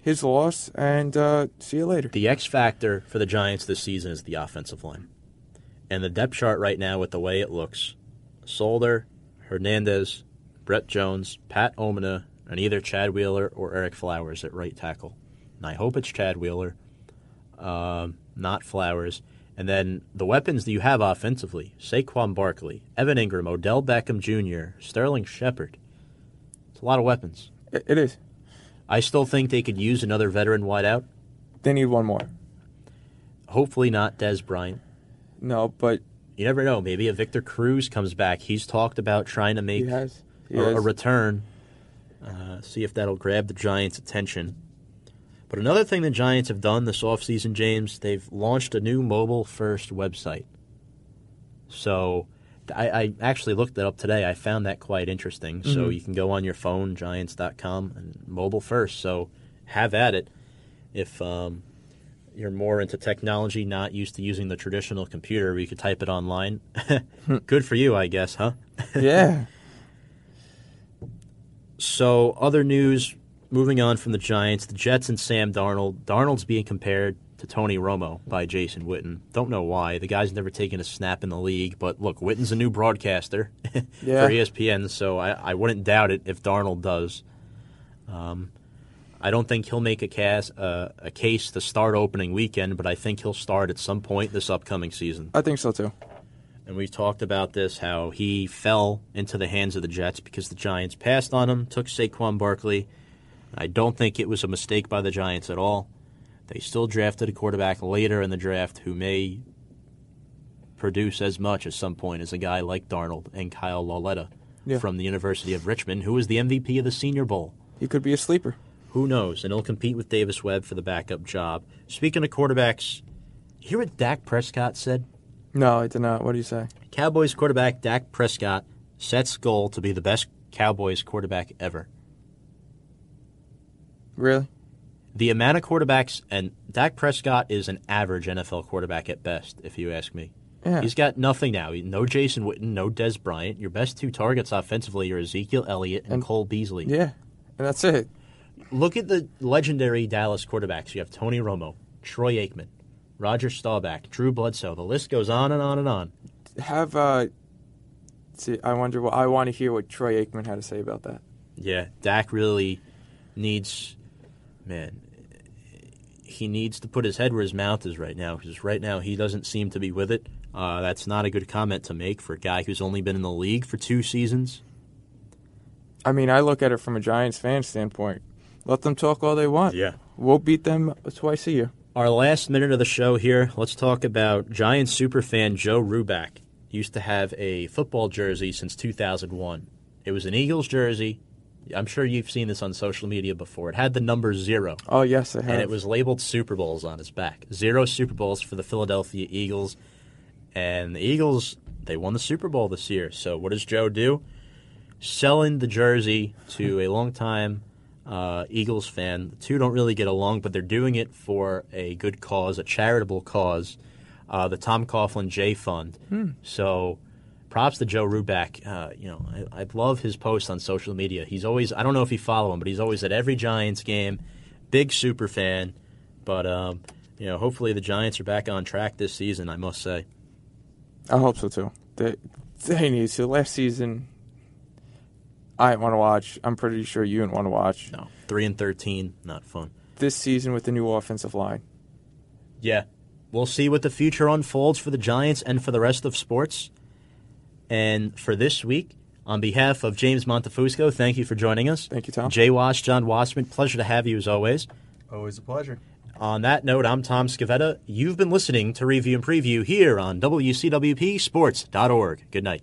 Speaker 3: his loss, and uh, see you later.
Speaker 2: The X factor for the Giants this season is the offensive line. And the depth chart right now, with the way it looks Solder, Hernandez, Brett Jones, Pat Omameh, and either Chad Wheeler or Ereck Flowers at right tackle. And I hope it's Chad Wheeler, um, not Flowers. And then the weapons that you have offensively Saquon Barkley, Evan Engram, Odell Beckham Jr., Sterling Shepard. It's a lot of weapons.
Speaker 3: It- is.
Speaker 2: I still think they could use another veteran wideout.
Speaker 3: They need one more.
Speaker 2: Hopefully not Dez Bryant.
Speaker 3: No, but
Speaker 2: You never know. Maybe a Victor Cruz comes back. He's talked about trying to make
Speaker 3: he has. He
Speaker 2: a, a return. Uh, see if that'll grab the Giants' attention. But another thing the Giants have done this offseason, James, they've launched a new mobile first website. So I, I actually looked that up today. I found that quite interesting. So
Speaker 3: Mhm.
Speaker 2: you can go on your phone, giants.com, and mobile first. So have at it. If um, you're more into technology, not used to using the traditional computer, you could type it online. Good for you, I guess, huh?
Speaker 3: yeah.
Speaker 2: So, other news moving on from the Giants, the Jets and Sam Darnold. Darnold's being compared to Tony Romo by Jason Witten. Don't know why. The guy's never taken a snap in the league, but look, Witten's a new broadcaster
Speaker 3: Yeah.
Speaker 2: for ESPN, so I, I wouldn't doubt it if Darnold does. Um, I don't think he'll make a, cast, uh, a case to start opening weekend, but I think he'll start at some point this upcoming season.
Speaker 3: I think so too.
Speaker 2: And we've talked about this how he fell into the hands of the Jets because the Giants passed on him, took Saquon Barkley. I don't think it was a mistake by the Giants at all. They still drafted a quarterback later in the draft who may produce as much at some point as a guy like Darnold and Kyle Lauletta
Speaker 3: Yeah.
Speaker 2: from the University of Richmond, who was the MVP of the Senior Bowl.
Speaker 3: He could be a sleeper.
Speaker 2: Who knows? And he'll compete with Davis Webb for the backup job. Speaking of quarterbacks, hear what Dak Prescott said?
Speaker 3: No, I did not. What do you say?
Speaker 2: Cowboys quarterback Dak Prescott sets goal to be the best Cowboys quarterback ever.
Speaker 3: Really?
Speaker 2: The amount of quarterbacks, and Dak Prescott is an average NFL quarterback at best, if you ask me.
Speaker 3: Yeah.
Speaker 2: He's got nothing now. No Jason Witten, no Dez Bryant. Your best two targets offensively are Ezekiel Elliott and,
Speaker 3: And-
Speaker 2: Cole Beasley.
Speaker 3: Yeah. And that's it.
Speaker 2: Look at the legendary Dallas quarterbacks. You have Tony Romo, Troy Aikman, Roger Staubach, Drew Bledsoe. The list goes on and on and on.
Speaker 3: Have uh see I wonder what I want to hear what Troy Aikman had to say about that.
Speaker 2: Yeah, Dak really needs, man, he needs to put his head where his mouth is right now because right now he doesn't seem to be with it. Uh, that's not a good comment to make for a guy who's only been in the league for two seasons.
Speaker 3: I mean, I look at it from a Giants fan standpoint. Let them talk all they want.
Speaker 2: Yeah.
Speaker 3: We'll beat them twice a year.
Speaker 2: Our last minute of the show here, let's talk about Giants superfan Joe Ruback. Used to have a football jersey since 2001. It was an Eagles jersey I'm sure you've seen this on social media before. It had the number zero.
Speaker 3: Oh yes, I have.
Speaker 2: and it was labeled Super Bowls on his back. Zero Super Bowls for the Philadelphia Eagles, and the Eagles they won the Super Bowl this year. So what does Joe do? Selling the jersey to a longtime uh, Eagles fan. The two don't really get along, but they're doing it for a good cause, a charitable cause, uh, the Tom Coughlin Jay Fund. So. Props to Joe Ruback. Uh, you know, I, I love his posts on social media. He's always, I don't know if you follow him, but he's always at every Giants game. Big super fan. But, um, you know, hopefully the Giants are back on track this season, I must say.
Speaker 3: I hope so too. They they need to. Last season, I didn't want to watch. I'm pretty sure you didn't want to watch.
Speaker 2: No, 3 and 13, not fun.
Speaker 3: This season with the new offensive line,
Speaker 2: Yeah. We'll see what the future unfolds for the Giants and for the rest of sports. And for this week, on behalf of James Montefusco, thank you for joining us.
Speaker 3: Thank you, Tom.
Speaker 2: Jay Wash, John Wasserman, pleasure to have you as always.
Speaker 4: Always a pleasure.
Speaker 2: On that note, I'm Tom Scavetta. You've been listening to Review and Preview here on WCWPSports.org. Good night.